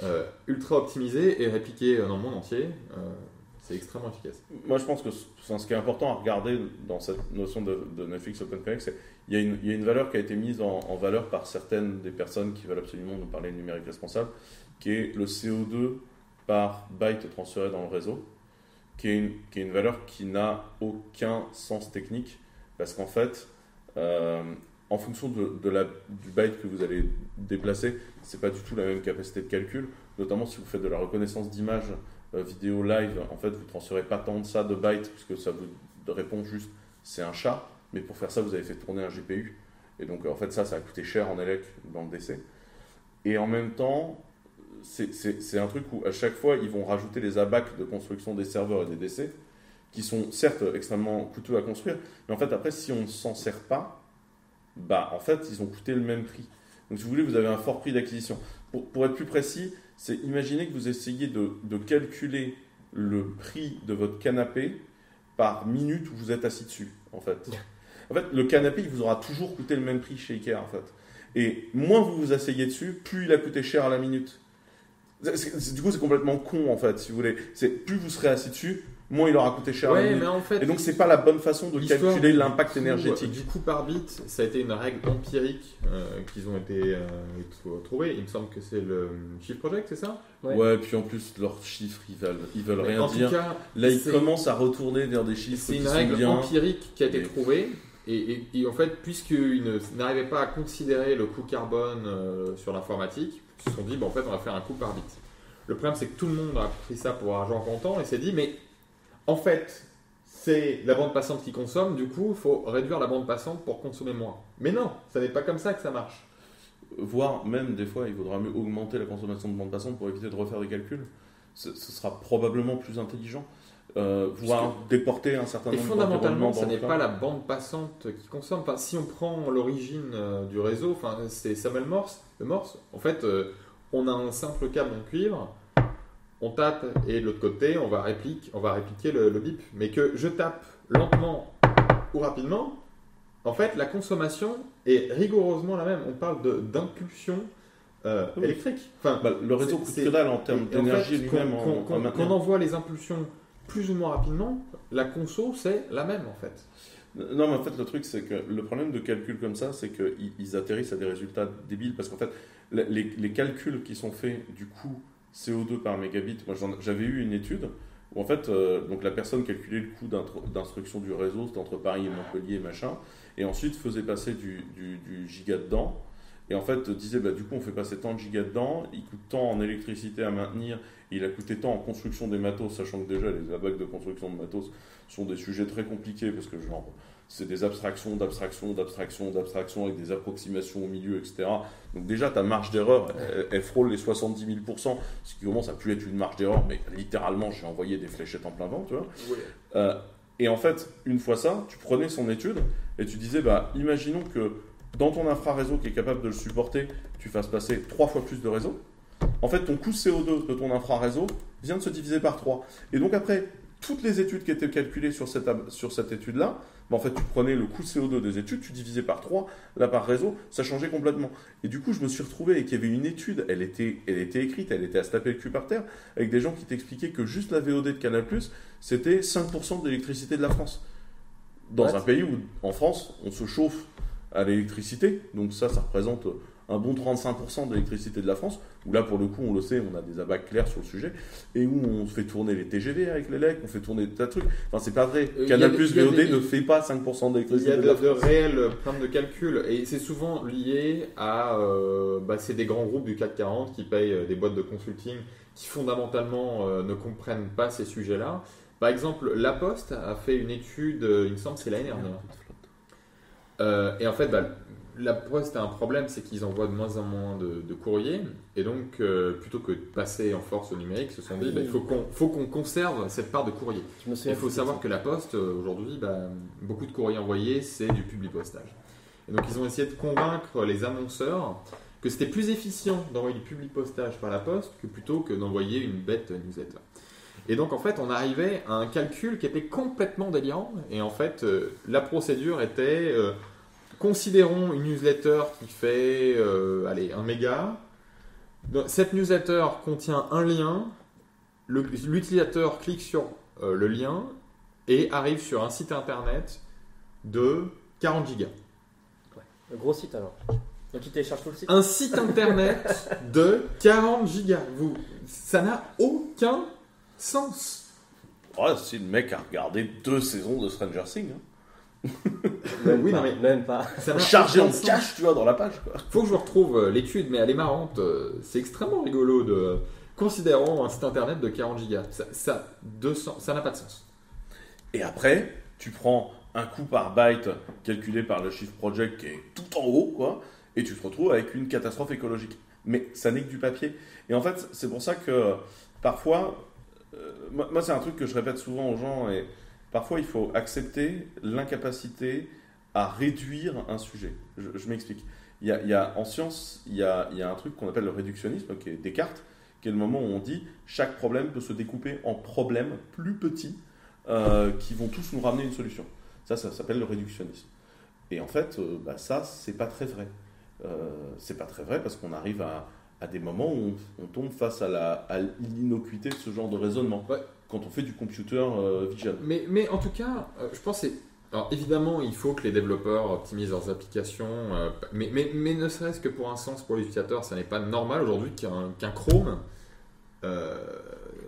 euh, ultra optimisé et répliqué dans le monde entier, c'est extrêmement efficace. Moi, je pense que ce qui est important à regarder dans cette notion de, de Netflix Open Connect, c'est qu'il y, a une- il y a une valeur qui a été mise en, en valeur par certaines des personnes qui veulent absolument nous parler de numérique responsable, qui est le CO2 par byte transféré dans le réseau, qui est une, valeur qui n'a aucun sens technique, parce qu'en fait, euh, en fonction du byte que vous allez déplacer, c'est pas du tout la même capacité de calcul, notamment si vous faites de la reconnaissance d'image euh, vidéo live, en fait, vous transférez pas tant de ça de bytes, puisque ça vous répond juste c'est un chat, mais pour faire ça, vous avez fait tourner un GPU. Et donc, en fait, ça, ça a coûté cher en élec dans le décès. Et en même temps, c'est- un truc où à chaque fois, ils vont rajouter les abacs de construction des serveurs et des DC, qui sont certes extrêmement coûteux à construire, mais en fait, après, si on ne s'en sert pas, bah, en fait, ils ont coûté le même prix. Donc, si vous voulez, vous avez un fort prix d'acquisition. Pour, être plus précis, c'est imaginez que vous essayez de, de calculer le prix de votre canapé par minute où vous êtes assis dessus, en fait. En fait, le canapé, il vous aura toujours coûté le même prix chez Ikea, en fait. Et moins vous vous asseyez dessus, plus il a coûté cher à la minute. C'est- c'est- du coup, c'est complètement con, en fait, si vous voulez. C'est plus vous serez assis dessus, moins il aura coûté cher à la Ouais, minute. mais en fait. Et donc, c'est pas la bonne façon de calculer du l'impact énergétique. Du coût par bit, ça a été une règle empirique euh, qu'ils ont été euh, trou- trouvées. Il me semble que c'est le Shift Project, c'est ça? Ouais. Ouais. puis en plus, leurs chiffres, ils veulent, ils veulent Mais rien En dire. tout cas, Là, ils commencent à retourner vers des chiffres c'est qui une sont règle bien. empirique qui a été Mais- trouvée. Et, et- et en fait, puisqu'ils n'arrivaient pas à considérer le coût carbone euh, sur l'informatique, se sont dit, bah, en fait, on va faire un coût par bit. Le problème, c'est que tout le monde a pris ça pour argent comptant et s'est dit, mais en fait, c'est la bande passante qui consomme, du coup, il faut réduire la bande passante pour consommer moins. Mais non, ça n'est pas comme ça que ça marche. voire même des fois il vaudra mieux augmenter la consommation de bande passante pour éviter de refaire des calculs. Ce sera probablement plus intelligent. Euh, voire déporter un certain Et nombre fondamentalement, d'environnements ce dans n'est pas la bande passante qui consomme. Enfin, si on prend l'origine euh, du réseau, enfin, c'est Samuel Morse. Le Morse, en fait, euh, on a un simple câble en cuivre, on tape et de l'autre côté, on va, réplique, on va répliquer le, le bip. Mais que je tape lentement ou rapidement, en fait, la consommation est rigoureusement la même. On parle de- d'impulsion euh, Oui. électrique. Enfin, Bah, le réseau c'est- coûte que dalle en termes et en d'énergie fait, lui-même. Qu'on envoie les impulsions plus ou moins rapidement, la conso, c'est la même en fait. Non, mais en fait, le truc, c'est que le problème de calcul comme ça, c'est qu'ils ils atterrissent à des résultats débiles parce qu'en fait, les, calculs qui sont faits du coût CO2 par mégabit, moi j'avais eu une étude où en fait, euh, donc la personne calculait le coût d'instruction du réseau, c'était entre Paris et Montpellier, machin, et ensuite faisait passer du, du, du giga dedans. Et en fait, disait, bah, du coup, on fait passer tant de gigas dedans, il coûte tant en électricité à maintenir, il a coûté tant en construction des matos, sachant que déjà, les abacs de construction de matos sont des sujets très compliqués, parce que genre, c'est des abstractions, d'abstractions, d'abstractions, d'abstractions, avec des approximations au milieu, etc. Donc déjà, ta marge d'erreur, elle, elle frôle les 70 000%, ce qui commence à plus être une marge d'erreur, mais littéralement, j'ai envoyé des fléchettes en plein vent, tu vois. Euh, et en fait, une fois ça, tu prenais son étude et tu disais, bah, imaginons que dans ton infraréseau qui est capable de le supporter, tu fasses passer trois fois plus de réseau. En fait, ton coût CO2 de ton infraréseau vient de se diviser par 3. Et donc après, toutes les études qui étaient calculées sur cette, sur cette étude-là, bah, en fait, tu prenais le coût CO2 des études, tu divisais par 3, là par réseau, ça changeait complètement. Et du coup, je me suis retrouvé et qu'il y avait une étude, elle était, elle était écrite, elle était à se taper le cul par terre, avec des gens qui t'expliquaient que juste la VOD de Canal+, c'était 5% de l'électricité de la France. Dans un pays où, en France, on se chauffe à l'électricité, donc ça, ça représente un bon 35% de l'électricité de la France, où là, pour le coup, on le sait, on a des abacs clairs sur le sujet, et où on fait tourner les TGV avec les LEC, on fait tourner des tas de trucs. Enfin, c'est pas vrai. Euh, Canal+, a VOD des- ne fait pas 5% Il y d'électricité a de de, de réels problèmes de calcul et c'est souvent lié à. euh, bah, c'est des grands groupes du CAC 40 qui payent euh, des boîtes de consulting qui fondamentalement euh, ne comprennent pas ces sujets-là. Par exemple, La Poste a fait une étude, euh, il me semble, c'est l'année dernière. Euh, et en fait, bah, la Poste a un problème, c'est qu'ils envoient de moins en moins de, de courriers. Et donc, euh, plutôt que de passer en force au numérique, ils se sont dit, bah, il faut qu'on faut qu'on conserve cette part de courrier. Il faut savoir que la Poste, euh, aujourd'hui, bah, beaucoup de courriers envoyés, c'est du public postage. Et donc, ils ont essayé de convaincre les annonceurs que c'était plus efficient d'envoyer du public postage par la Poste que plutôt que d'envoyer une bête newsletter. Et donc, en fait, on arrivait à un calcul qui était complètement délirant. Et en fait, euh, la procédure était euh, considérons une newsletter qui fait, euh, allez, un méga. Donc, Cette newsletter contient un lien. L'utilisateur clique sur euh, le lien et arrive sur un site internet de 40 gigas. Le gros site alors. Donc tu télécharges tout le site Un site internet de 40 gigas. Vous, ça n'a aucun sens. Ouais, si le mec a regardé deux saisons de Stranger Things, hein. Même Oui, pas. non, mais- Même pas. Ça chargé en cash, tu vois, dans la page, quoi. Faut que je retrouve euh, l'étude, mais elle est marrante. euh, C'est extrêmement rigolo de considérons un site internet de 40 gigas. Ça, ça, 200 ça n'a pas de sens. Et après, tu prends un coût par byte calculé par le Shift Project qui est tout en haut, quoi, et tu te retrouves avec une catastrophe écologique. mais ça n'est que du papier. Et en fait, c'est pour ça que parfois, euh, moi, moi, c'est un truc que je répète souvent aux gens, et parfois il faut accepter l'incapacité à réduire un sujet. Je, m'explique. Il y, a, en science, il y a, un truc qu'on appelle le réductionnisme, qui est Descartes, qui est le moment où on dit chaque problème peut se découper en problèmes plus petits euh, qui vont tous nous ramener une solution. Ça, ça s'appelle le réductionnisme. Et en fait, euh, bah, ça, c'est pas très vrai. Euh, c'est pas très vrai parce qu'on arrive à, des moments où on, tombe face à l'innocuité de ce genre de raisonnement. Ouais. Quand on fait du computer euh, vision. Mais, mais en tout cas, euh, je pense que c'est- alors évidemment, il faut que les développeurs optimisent leurs applications, euh, mais, mais, mais ne serait-ce que pour un sens pour les utilisateurs, ça n'est pas normal aujourd'hui qu'un Chrome euh,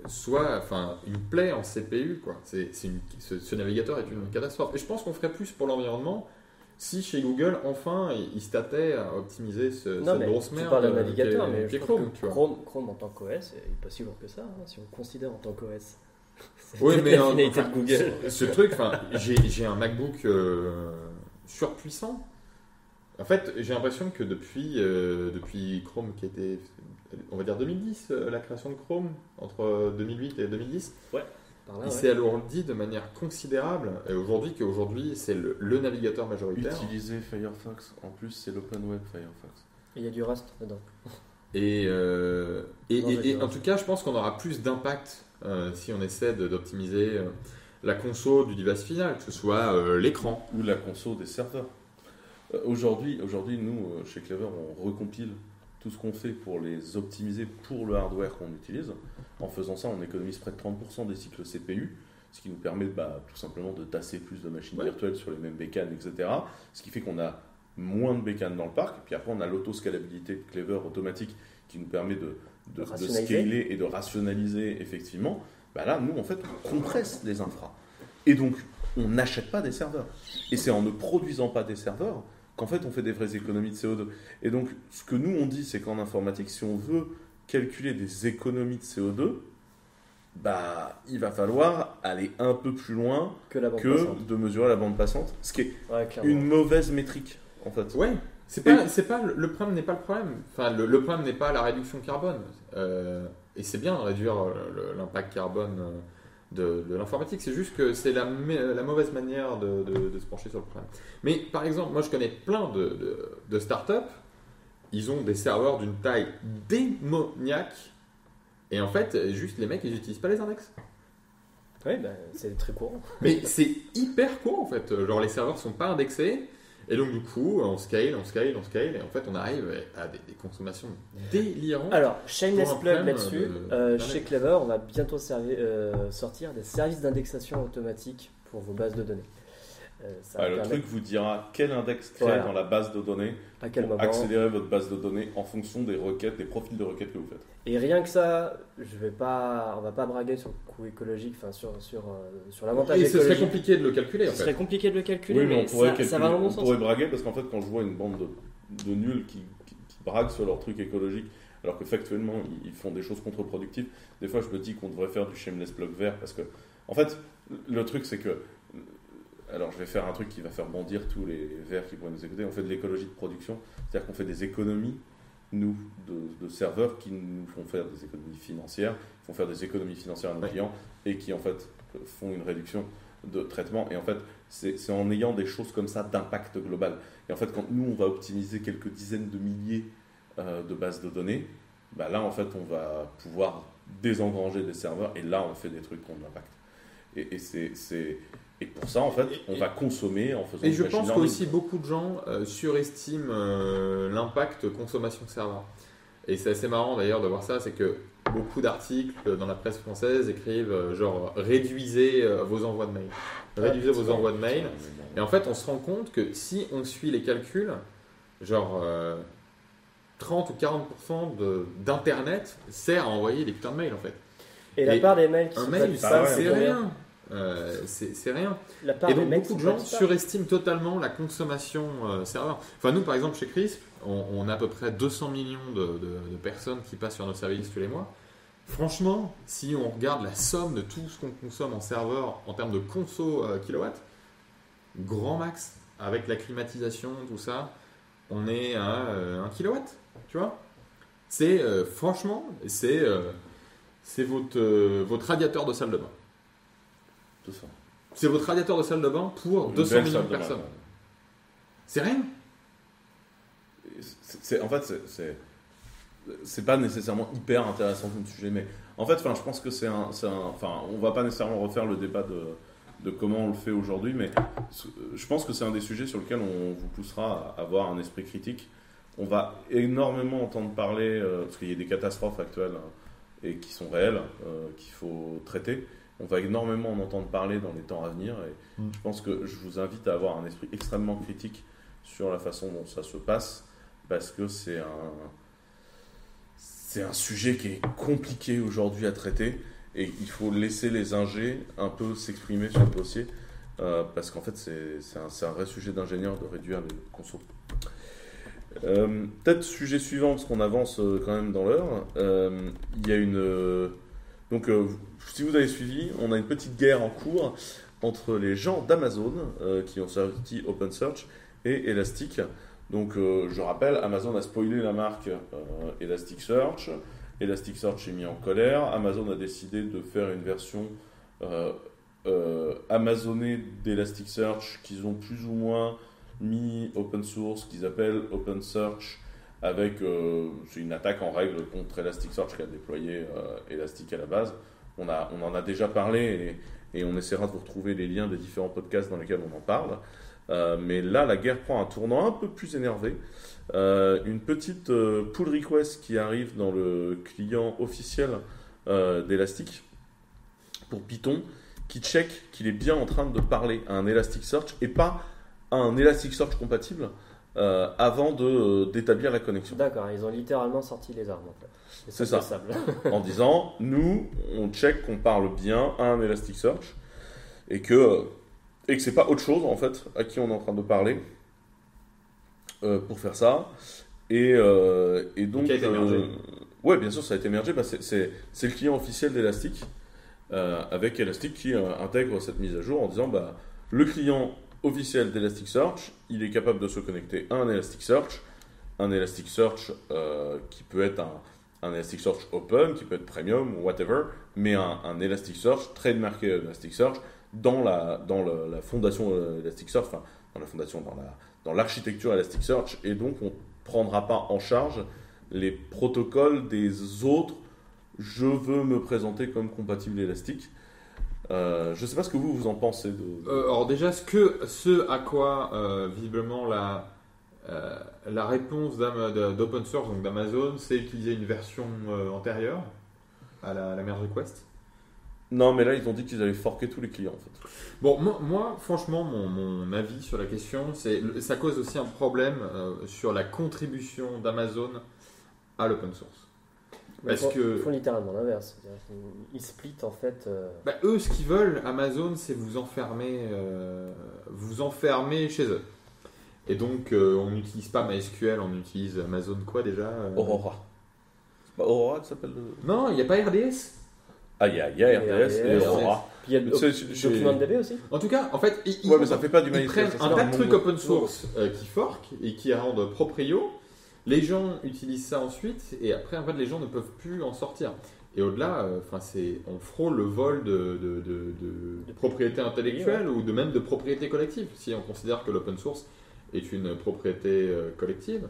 soit enfin, une plaie en CPU. Quoi. Une- ce, ce navigateur est une catastrophe. Et je pense qu'on ferait plus pour l'environnement si chez Google, enfin, ils se tâtaient à optimiser ce, Non, cette mais grosse tu merde. parles d'un euh, navigateur, mais je Chrome, que tu vois. Chrome, Chrome en tant qu'OS, il n'est pas si lourd que ça, hein, si on le considère en tant qu'OS. Oui, mais la en- finalité enfin, de Google. Ce, ce truc, enfin, j'ai j'ai un MacBook euh, surpuissant. En fait, j'ai l'impression que depuis, euh, depuis Chrome, qui était, on va dire 2010, euh, la création de Chrome, entre 2008 et 2010, Par là, il Ah ouais. s'est alourdi de manière considérable. Et aujourd'hui, qu'aujourd'hui, c'est le, le navigateur majoritaire. Utiliser Firefox, en plus, c'est l'open web Firefox. Il y a du Rust dedans. Et, euh, et, Non, et- en tout cas, je pense qu'on aura plus d'impact euh, si on essaie d'optimiser euh, la conso du device final, que ce soit euh, l'écran. ou la conso des serveurs. Euh, Aujourd'hui, aujourd'hui, nous, euh, chez Clever, on recompile tout ce qu'on fait pour les optimiser pour le hardware qu'on utilise. En faisant ça, on économise près de 30% des cycles CPU, ce qui nous permet bah, tout simplement de tasser plus de machines Ouais. virtuelles sur les mêmes bécanes, etc. Ce qui fait qu'on a moins de bécanes dans le parc. Puis après, on a l'autoscalabilité de Clever automatique qui nous permet de, de, scaler et de rationaliser effectivement. Bah là, nous, en fait, on compresse les infras. Et donc, on n'achète pas des serveurs. Et c'est en ne produisant pas des serveurs qu'en fait on fait des vraies économies de CO2. Et donc ce que nous on dit c'est qu'en informatique, si on veut calculer des économies de CO2, bah il va falloir aller un peu plus loin Que la de mesurer la bande passante, ce qui est Ouais, une mauvaise métrique en fait. Ouais, c'est pas, c'est pas le, problème n'est pas le problème. Enfin, le, le problème n'est pas la réduction carbone. Euh, et c'est bien de réduire euh, l'impact carbone euh, de, de l'informatique. C'est juste que c'est la, la mauvaise manière de, de- de se pencher sur le problème. Mais par exemple, moi je connais plein de, de, startups. Ils ont des serveurs d'une taille démoniaque. Et en fait, juste les mecs, ils n'utilisent pas les index. Oui, bah, c'est très courant. Mais c'est hyper court en fait. Genre les serveurs sont pas indexés. Et donc du coup, on scale, on scale, on scale. Et en fait, on arrive à des, des consommations délirantes. Alors, shameless plug là-dessus. de- Euh, chez Clever, on va bientôt euh, sortir des services d'indexation automatique pour vos bases de données. Euh, ça Ah, le truc vous dira quel index créer Voilà. dans la base de données à quel pour moment. accélérer votre base de données en fonction des requêtes, des profils de requêtes que vous faites. Et rien que ça, je vais pas, on va pas braguer sur le coût écologique, enfin sur sur euh, sur l'avantage Et ce serait écologique. compliqué de le calculer en Ce fait. serait compliqué de le calculer, Oui, mais, mais, on pourrait, ça, va dans le bon on sens. pourrait braguer parce qu'en fait, quand je vois une bande de, de nuls qui, qui- qui braguent sur leur truc écologique, alors que factuellement ils, ils font des choses contre-productives, des fois je me dis qu'on devrait faire du shameless plug vert parce que, en fait, le truc c'est que. Alors je vais faire un truc qui va faire bondir tous les verts qui pourraient nous écouter. On fait de l'écologie de production, c'est-à-dire qu'on fait des économies, nous, de, de serveurs qui nous font faire des économies financières, qui font faire des économies financières à nos Ouais. clients et qui en fait font une réduction de traitement. Et en fait, c'est en ayant des choses comme ça d'impact global. Et en fait, quand nous, on va optimiser quelques dizaines de milliers euh, de bases de données, bah là, en fait, on va pouvoir désengranger des serveurs et là, on fait des trucs qui ont de l'impact. Et, et, c'est- et pour ça, en fait, Et- on va consommer en faisant Et je pense qu'aussi beaucoup de gens euh, surestiment euh, l'impact consommation serveur. Et c'est assez marrant d'ailleurs de voir ça, c'est que beaucoup d'articles dans la presse française écrivent euh, genre réduisez euh, vos envois de mail. Réduisez vos envois de mail. Et en fait, on se rend compte que si on suit les calculs, genre euh, 30 ou 40% de- d'Internet sert à envoyer des putains de mails en fait. Et la part des mails qui Un sont mail, pas ça, c'est rien. Euh, c'est rien. Et donc beaucoup de gens surestiment totalement la consommation euh, serveur. Enfin nous par exemple chez Crisp, on, on a à peu près 200 millions de, de- de personnes qui passent sur nos services tous les mois. Franchement, si on regarde la somme de tout ce qu'on consomme en serveur en termes de conso euh, kilowatts, grand max, avec la climatisation, tout ça, on est à 1 kilowatt, tu vois C'est euh, franchement, c'est euh, c'est votre, euh, votre radiateur de salle de bain. C'est votre radiateur de salle de bain pour Une 200 belle millions de personnes. C'est rien. C'est- en fait, c'est- c'est pas nécessairement hyper intéressant comme sujet, mais en fait, enfin, je pense que c'est un, enfin, on va pas nécessairement refaire le débat de, de comment on le fait aujourd'hui, mais ce- je pense que c'est un des sujets sur lequel on vous poussera à avoir un esprit critique. On va énormément entendre parler, euh, parce qu'il y a des catastrophes actuelles hein, et qui sont réelles, euh, qu'il faut traiter. On va énormément en entendre parler dans les temps à venir, et Mm. je pense que je vous invite à avoir un esprit extrêmement critique sur la façon dont ça se passe, parce que c'est un, c'est un sujet qui est compliqué aujourd'hui à traiter et il faut laisser les ingés un peu s'exprimer sur le dossier euh, parce qu'en fait c'est c'est un, c'est un vrai sujet d'ingénieur de réduire les consos. Euh, Peut-être sujet suivant parce qu'on avance euh, quand même dans l'heure. Euh, Il y a une donc euh, si vous avez suivi, on a une petite guerre en cours entre les gens d'Amazon euh, qui ont sorti OpenSearch et Elastic. Donc euh, je rappelle, Amazon a spoilé la marque Elasticsearch. Elasticsearch est mis en colère. Amazon a décidé de faire une version amazonée d'Elasticsearch qu'ils ont plus ou moins mis open source, qu'ils appellent OpenSearch, avec euh, c'est une attaque en règle contre Elasticsearch qui a déployé euh, Elastic à la base. On, a, on en a déjà parlé et, on essaiera de vous retrouver les liens des différents podcasts dans lesquels on en parle. Euh, mais là, la guerre prend un tournant un peu plus énervé. Une petite pull request qui arrive dans le client officiel d'Elastic pour Python qui check qu'il est bien en train de parler à un Elasticsearch et pas à un Elasticsearch compatible euh, avant de, euh, d'établir la connexion. D'accord, ils ont littéralement sorti les armes en fait. Les C'est ça. en disant nous on check qu'on parle bien à un Elasticsearch et que et que c'est pas autre chose en fait à qui on est en train de parler euh, pour faire ça et, euh, et donc qui a été mergé. euh, ouais bien sûr ça a été mergé bah, c'est, c'est, c'est le client officiel d'Elastic euh, avec Elastic qui euh, intègre cette mise à jour en disant bah le client officiel d'Elasticsearch il est capable de se connecter à un Elasticsearch un Elasticsearch euh, qui peut être un Elasticsearch Open, qui peut être Premium ou whatever, mais un, un Elasticsearch, trademarké Elasticsearch, dans la, dans la fondation euh, Elasticsearch, dans la fondation, dans dans l'architecture Elasticsearch, et donc on ne prendra pas en charge les protocoles des autres. Je veux me présenter comme compatible Elastic. Euh, je ne sais pas ce que vous, vous en pensez de... Euh, alors déjà, ce, que, ce à quoi euh, visiblement la, la réponse d'open source, donc d'Amazon, c'est utiliser une version antérieure à la, merge request. Non, mais là, ils ont dit qu'ils allaient forquer tous les clients, en fait. Bon, moi, moi, franchement, mon, mon avis sur la question, c'est ça cause aussi un problème sur la contribution d'Amazon à l'open source. Parce ils font- que- Ils font littéralement l'inverse. Ils split en fait. euh, Bah, eux, ce qu'ils veulent, Amazon, c'est vous enfermer, euh, vous enfermer chez eux. Et donc, euh, on n'utilise pas MySQL, on utilise Amazon quoi déjà euh Aurora. C'est pas Aurora qui s'appelle le... Non, il n'y a pas RDS. Ah, il y a, il y a Il y a RDS et RDS. Aurora. Puis il y a le DB aussi. En tout cas, en fait, ils, ils- Ouais, mais ça fait pas du ils prennent un tas de trucs open source euh, qui fork et qui rendent proprio. Les gens utilisent ça ensuite et après, en fait, les gens ne peuvent plus en sortir. Et au-delà, euh, enfin, c'est, on frôle le vol de, de, de- de De propriété intellectuelle ou de même de propriété collective, si on considère que l'open source est une propriété euh, collective.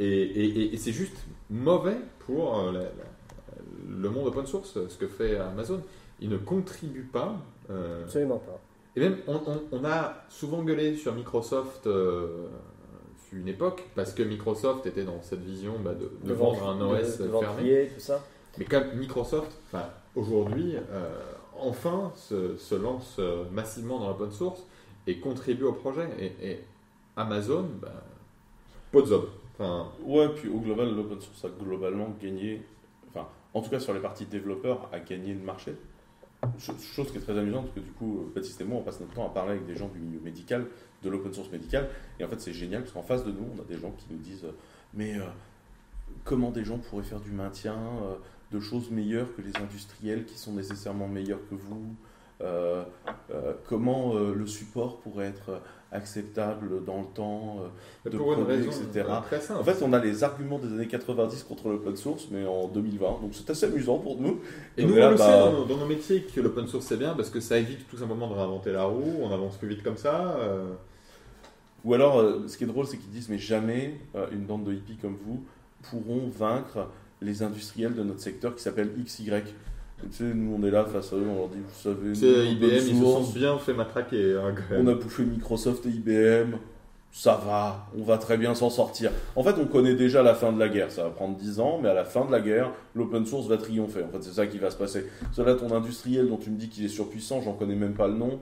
Et, et- et- et c'est juste mauvais pour euh, la- la- le monde open source, ce que fait Amazon. Il ne contribue pas. Absolument pas. et même, on, on- on a souvent gueulé sur Microsoft une époque, parce que Microsoft était dans cette vision bah, de, de vendre un OS de, de fermé. ventilier, tout ça. Mais comme Microsoft, enfin, aujourd'hui, euh, enfin, se, se lance euh, massivement dans l'open source et contribue au projet. Et, et Amazon, bah, pas de job. Enfin, Ouais, puis au global, l'open source a globalement gagné, enfin, en tout cas sur les parties développeurs, a gagné le marché. Ch- Chose qui est très amusante, parce que du coup, euh, Baptiste et moi, on passe notre temps à parler avec des gens du milieu médical, de l'open source médical, et en fait, c'est génial, parce qu'en face de nous, on a des gens qui nous disent euh, Mais euh, comment des gens pourraient faire du maintien euh, de choses meilleures que les industriels qui sont nécessairement meilleurs que vous euh, comment le support pourrait être acceptable dans le temps, de Pour produits, etc. En fait, on a les arguments des années 90 contre l'open source, mais en 2020, donc c'est assez amusant pour nous. Et Donc nous, là, on le bah, sait dans nos, dans nos métiers que l'open source c'est bien parce que ça évite tout simplement de réinventer la roue, on avance plus vite comme ça. euh, Ou alors, euh, ce qui est drôle, c'est qu'ils disent, mais jamais euh, une bande de hippies comme vous pourront vaincre les industriels de notre secteur qui s'appelle XY. Tu sais, nous, on est là face à eux, on leur dit, vous savez, nous, IBM, ils se sont bien fait matraquer. hein. On a bouffé Microsoft et IBM, ça va, on va très bien s'en sortir. En fait, on connaît déjà la fin de la guerre, ça va prendre 10 ans, mais à la fin de la guerre, l'open source va triompher. En fait, c'est ça qui va se passer. Cela, ton industriel dont tu me dis qu'il est surpuissant, j'en connais même pas le nom.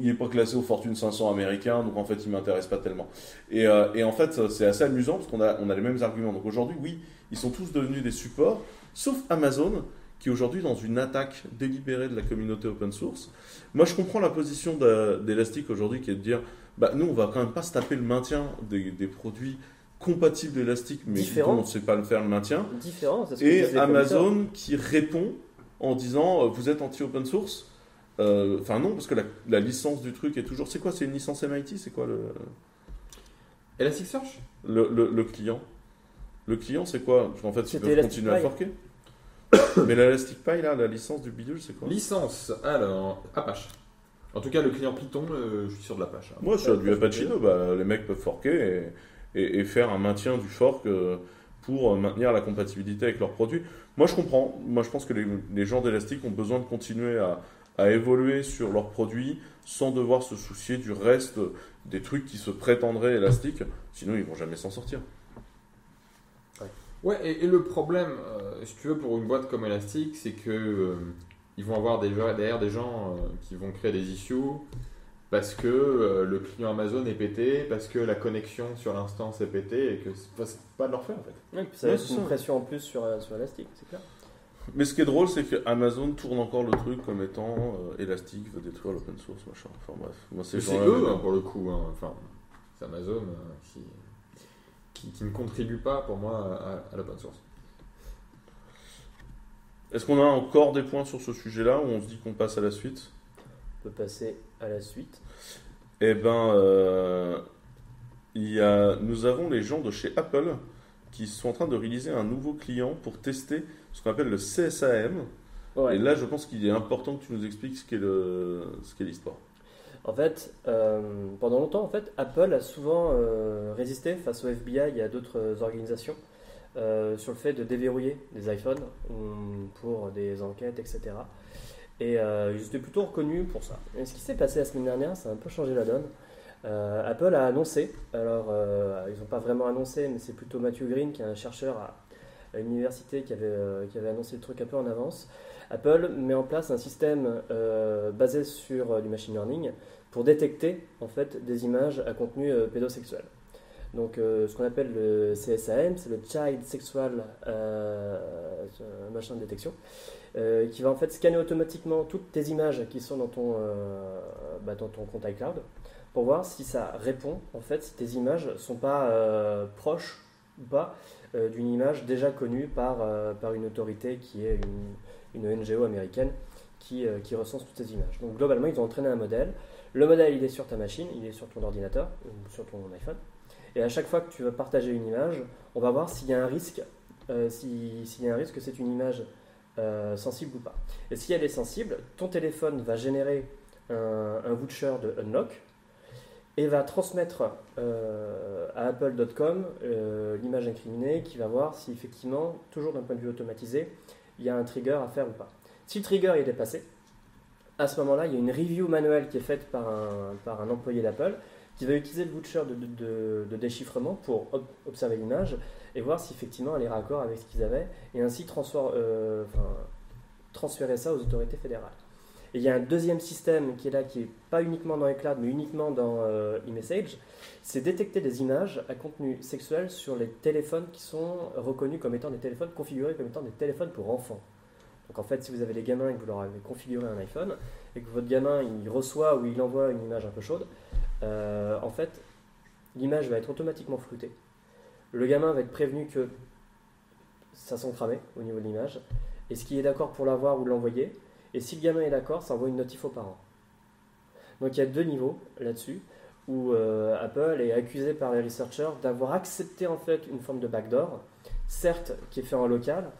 Il n'est pas classé au Fortune 500 américain, donc en fait, il m'intéresse pas tellement. Et, euh, et en fait, c'est assez amusant parce qu'on a, on a les mêmes arguments. Donc aujourd'hui, oui, ils sont tous devenus des supports, sauf Amazon, qui est aujourd'hui dans une attaque délibérée de la communauté open source. Moi, je comprends la position de- d'Elastic aujourd'hui qui est de dire bah, nous, on va quand même pas se taper le maintien des, des produits compatibles d'Elastic, mais dont on ne sait pas le faire le maintien. Différent, ce que Et. Amazon qui répond en disant euh, vous êtes anti-open source Euh, Enfin, non, parce que la, la licence du truc est toujours. C'est quoi C'est une licence MIT C'est quoi le, Elasticsearch? Le, le, le client Le client, c'est quoi? Parce qu'en fait, ils peuvent continuer à forquer. Mais l'Elastic Pi, là, la licence du bidule, c'est quoi? Licence, alors, Apache. En tout cas, le client Python, euh, je suis sûr de l'Apache. hein. Moi, sur Ouais, du Apache, bah, les mecs peuvent forquer et, et- et faire un maintien du fork euh, pour maintenir la compatibilité avec leurs produits. Moi, je comprends. Moi, je pense que les, les gens d'Elastic ont besoin de continuer à, à évoluer sur leurs produits sans devoir se soucier du reste des trucs qui se prétendraient élastiques. Sinon, ils vont jamais s'en sortir. Ouais, et, et le problème, euh, si tu veux, pour une boîte comme Elastic, c'est que euh, ils vont avoir des, derrière des gens euh, qui vont créer des issues parce que euh, le client Amazon est pété, parce que la connexion sur l'instance est pétée et que c'est pas, de leur fait en fait. Ouais, puis ça laisse c'est une pression en plus sur, euh, sur Elastic, c'est clair. Mais ce qui est drôle, c'est que Amazon tourne encore le truc comme étant euh, Elastic veut détruire l'open source, machin. Enfin bref, moi C'est eux, hein, pour le coup. hein. Enfin, c'est Amazon euh, qui, qui, qui ne contribue pas pour moi à, à l'open source. Est-ce qu'on a encore des points sur ce sujet-là ou on se dit qu'on passe à la suite? On peut passer à la suite. Eh ben, euh, il y a, nous avons les gens de chez Apple qui sont en train de réaliser un nouveau client pour tester ce qu'on appelle le CSAM. Ouais. Et là, je pense qu'il est important que tu nous expliques ce qu'est l'histoire. En fait, euh, pendant longtemps, en fait, Apple a souvent euh, résisté face au FBI et à d'autres organisations euh, sur le fait de déverrouiller des iPhones hum, pour des enquêtes, etc. Et ils étaient plutôt reconnus pour ça. Et ce qui s'est passé la semaine dernière, ça a un peu changé la donne. Euh, Apple a annoncé, alors euh, ils n'ont pas vraiment annoncé, mais c'est plutôt Matthew Green, qui est un chercheur à, l'université, euh, qui avait annoncé le truc un peu en avance. Apple met en place un système basé sur du machine learning pour détecter en fait des images à contenu pédosexuel. Donc ce qu'on appelle le CSAM, c'est le Child Sexual Machin de détection, qui va en fait scanner automatiquement toutes tes images qui sont dans ton, bah, dans ton compte iCloud pour voir si ça répond en fait si tes images sont pas euh, proches ou pas euh, d'une image déjà connue par, euh, par une autorité qui est une, une NGO américaine qui, qui recense toutes ces images. Donc globalement, ils ont entraîné un modèle. Le modèle, il est sur ta machine, il est sur ton ordinateur ou sur ton iPhone. Et à chaque fois que tu vas partager une image, on va voir s'il y a un risque, si- s'il y a un risque que c'est une image sensible ou pas. Et si elle est sensible, ton téléphone va générer un, un voucher de unlock et va transmettre euh, à apple.com euh, l'image incriminée qui va voir si effectivement, toujours d'un point de vue automatisé, il y a un trigger à faire ou pas. Si le trigger est dépassé, à ce moment-là, il y a une review manuelle qui est faite par un, par un employé d'Apple qui va utiliser le voucher de, de- déchiffrement pour ob- observer l'image et voir si effectivement elle est raccord avec ce qu'ils avaient et ainsi euh, transférer ça aux autorités fédérales. Et il y a un deuxième système qui est là, qui n'est pas uniquement dans iCloud, mais uniquement dans euh, eMessage, c'est détecter des images à contenu sexuel sur les téléphones qui sont reconnus comme étant des téléphones configurés comme étant des téléphones pour enfants. Donc en fait, si vous avez des gamins et que vous leur avez configuré un iPhone, et que votre gamin il reçoit ou il envoie une image un peu chaude, euh, en fait, l'image va être automatiquement floutée. Le gamin va être prévenu que ça sent cramé au niveau de l'image, et ce qui est d'accord pour l'avoir ou l'envoyer. Et si le gamin est d'accord, ça envoie une notif aux parents. Donc il y a deux niveaux là-dessus où euh, Apple est accusé par les researchers d'avoir accepté en fait une forme de backdoor, certes qui est fait en local,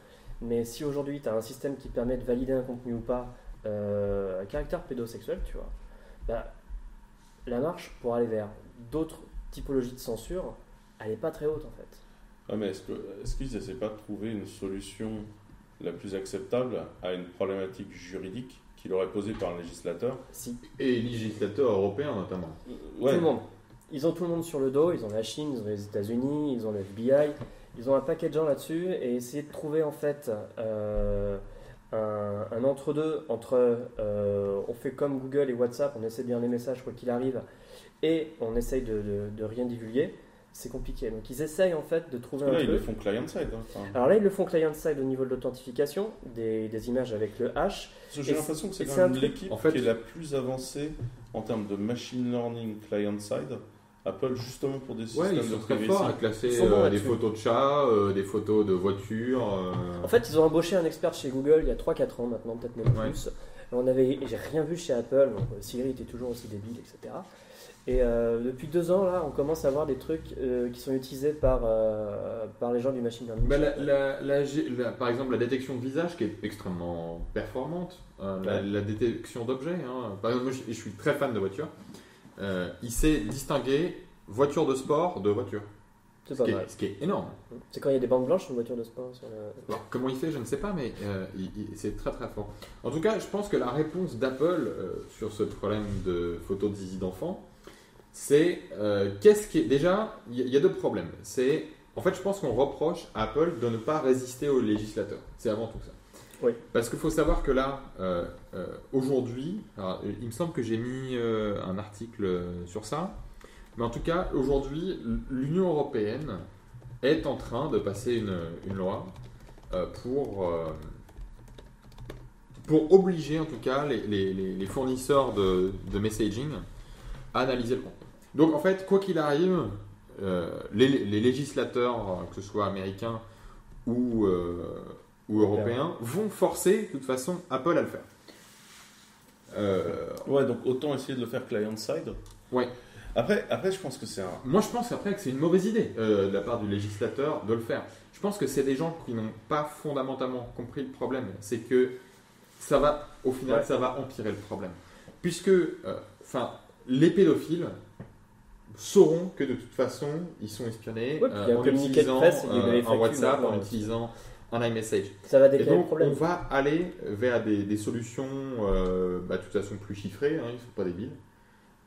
mais si aujourd'hui tu as un système qui permet de valider un contenu ou pas euh, à caractère pédosexuel, tu vois, bah, la marche pour aller vers d'autres typologies de censure, elle n'est pas très haute en fait. Ah, mais est-ce qu'ils essaient pas de trouver une solution la plus acceptable à une problématique juridique qu'il aurait posée par un législateur. Si, Et législateur européen notamment. tout le monde. Ils ont tout le monde sur le dos, ils ont la Chine, ils ont les États-Unis, ils ont le FBI, ils ont un paquet de gens là-dessus et essayer de trouver en fait euh, un, un entre-deux entre euh, on fait comme Google et WhatsApp, on essaie de lire les messages quoi qu'il arrive et on essaye de, de- de rien divulguer, c'est compliqué. Donc ils essayent en fait de trouver que un là, ils le font client-side. hein. Alors là, ils le font client-side au niveau de l'authentification des, des images avec le hash. parce que J'ai l'impression que c'est quand même l'équipe en fait- qui est la plus avancée en termes de machine learning client-side. Apple, justement pour des systèmes Ouais, ils de sont très privacy. forts à classer euh, des photos de chats, euh, des photos de voitures. euh, En fait, ils ont embauché un expert chez Google il y a 3-4 ans maintenant, peut-être même Ouais. plus. On avait, j'ai rien vu chez Apple, donc euh, Siri était toujours aussi débile, etc. Et euh, depuis deux ans, là, on commence à voir des trucs euh, qui sont utilisés par, euh, par les gens du machine learning. Bah, la- la- la G- la- par exemple, la détection de visage qui est extrêmement performante, euh, la, Ouais. la détection d'objets. hein. Par exemple, moi, je, je suis très fan de voitures. Euh, il sait distinguer voiture de sport de voiture, C'est ce qui, est, ce qui est énorme. C'est quand il y a des bandes blanches sur une voiture de sport. sur la- Alors, comment il fait, je ne sais pas, mais euh, il- il- c'est très très fort. En tout cas, je pense que la réponse d'Apple euh, sur ce problème de photos de zizi d'enfants, c'est euh, qu'est-ce qui est. Déjà, il y, a- deux problèmes. C'est. En fait, je pense qu'on reproche à Apple de ne pas résister aux législateurs. C'est avant tout ça. Oui. Parce qu'il faut savoir que là, euh, euh, aujourd'hui, il me semble que j'ai mis un article sur ça, mais en tout cas, aujourd'hui, l'Union européenne est en train de passer une, une loi pour, pour obliger en tout cas les, les- les- les fournisseurs de, de messaging à analyser le contenu. Donc en fait, quoi qu'il arrive, euh, les, les législateurs, euh, que ce soit américains ou, euh, ou européens, vont forcer de toute façon Apple à le faire. Euh, Ouais, donc autant essayer de le faire client-side. Ouais. Après, après, je pense que c'est un. Moi, je pense après que c'est une mauvaise idée de la part du législateur de le faire. Je pense que c'est des gens qui n'ont pas fondamentalement compris le problème. C'est que ça va, au final, Ouais. ça va empirer le problème. Puisque, enfin, les pédophiles sauront que de toute façon, ils sont espionnés Ouais, un en utilisant presse, euh, un WhatsApp, maintenant, en aussi. utilisant un iMessage. Ça va déclarer le problème. on va aller vers des, des solutions, euh, bah, de toute façon, plus chiffrées, hein, ils ne sont pas débiles.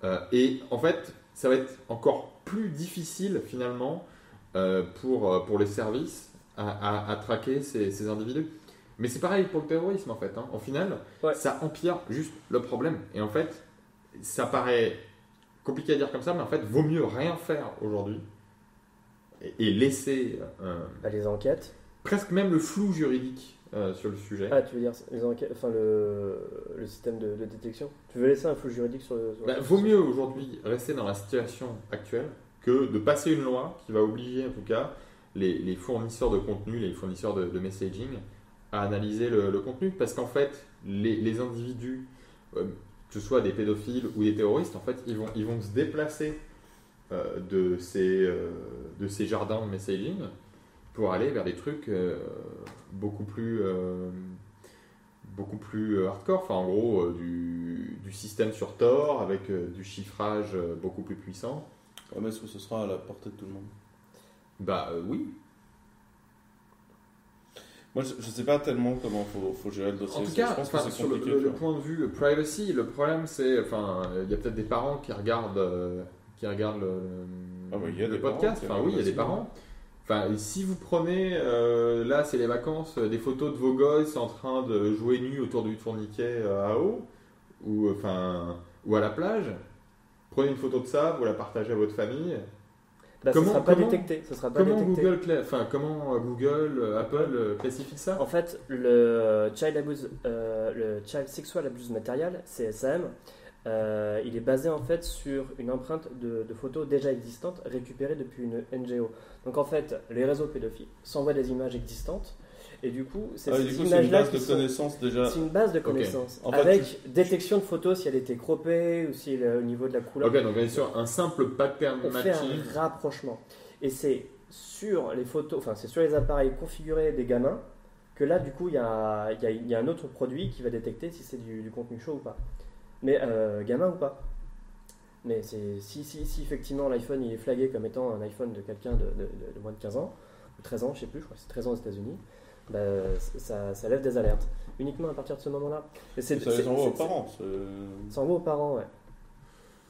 Euh, et en fait, ça va être encore plus difficile, finalement, euh, pour, euh, pour les services à, à- à traquer ces, ces individus. Mais c'est pareil pour le terrorisme, en fait. hein. Au final, Ouais. ça empire juste le problème. Et en fait, ça paraît compliqué à dire comme ça, mais en fait, vaut mieux rien faire aujourd'hui et, et laisser euh, Bah, les enquêtes. presque même le flou juridique euh, sur le sujet. Ah, tu veux dire les enquêtes, enfin le, le système de, de détection. Tu veux laisser un flou juridique sur le. sur Bah, vaut mieux aujourd'hui rester dans la situation actuelle que de passer une loi qui va obliger en tout cas les, les fournisseurs de contenu, les fournisseurs de, de messaging à analyser le, le contenu parce qu'en fait les, les individus, euh, que ce soit des pédophiles ou des terroristes, en fait ils vont, ils vont se déplacer euh, de, ces, euh, de ces jardins de messaging pour aller vers des trucs euh, beaucoup plus beaucoup plus hardcore. Enfin, en gros, du, du système sur Tor avec du chiffrage beaucoup plus puissant. Ouais, mais est-ce que ce sera à la portée de tout le monde? Bah oui. Moi, je, je sais pas tellement comment faut, faut gérer le dossier. En tout je cas, pense que sur le, le- le point de vue privacy, le problème c'est, enfin, il y a peut-être des parents qui regardent, euh, qui regardent le, Ah bah, il y a le des podcast. Enfin oui, il y a des regardent parents. Enfin, si vous prenez, euh, là c'est les vacances, euh, des photos de vos gosses en train de jouer nus autour du tourniquet euh, à eau, ou enfin, ou à la plage, prenez une photo de ça, vous la partagez à votre famille. Bah, comment- ça sera pas comment- détecté. Ça sera pas Comment détecté. Google, enfin comment euh, Google, euh, Apple euh, classifie ça? En fait, le Child Abuse, euh, le Child Sexual Abuse Material, CSAM, euh, il est basé en fait sur une empreinte de, de photos déjà existantes récupérées depuis une NGO. Donc en fait, les réseaux pédophiles s'envoient des images existantes Et du coup, c'est Ah, une base de connaissances déjà. C'est une base de connaissances. En fait, avec détection de photos si elle était croppée ou si elle est au niveau de la couleur. Ok, donc on est sur un simple pattern On fait matching. un rapprochement. Et c'est sur les photos, enfin c'est sur les appareils configurés des gamins que là du coup il y a, il y a- y a un autre produit qui va détecter si c'est du, du contenu chaud ou pas. Mais euh, gamin ou pas. Mais si, si, si effectivement l'iPhone il est flagué comme étant un iPhone de quelqu'un de, de- de- de moins de 15 ans, ou 13 ans, je sais plus, je crois que c'est 13 ans aux États-Unis, bah, ça, ça lève des alertes. Uniquement à partir de ce moment-là. C'est- Ça c'est- les envoie aux parents. c'est- Ça envoie aux parents, ouais.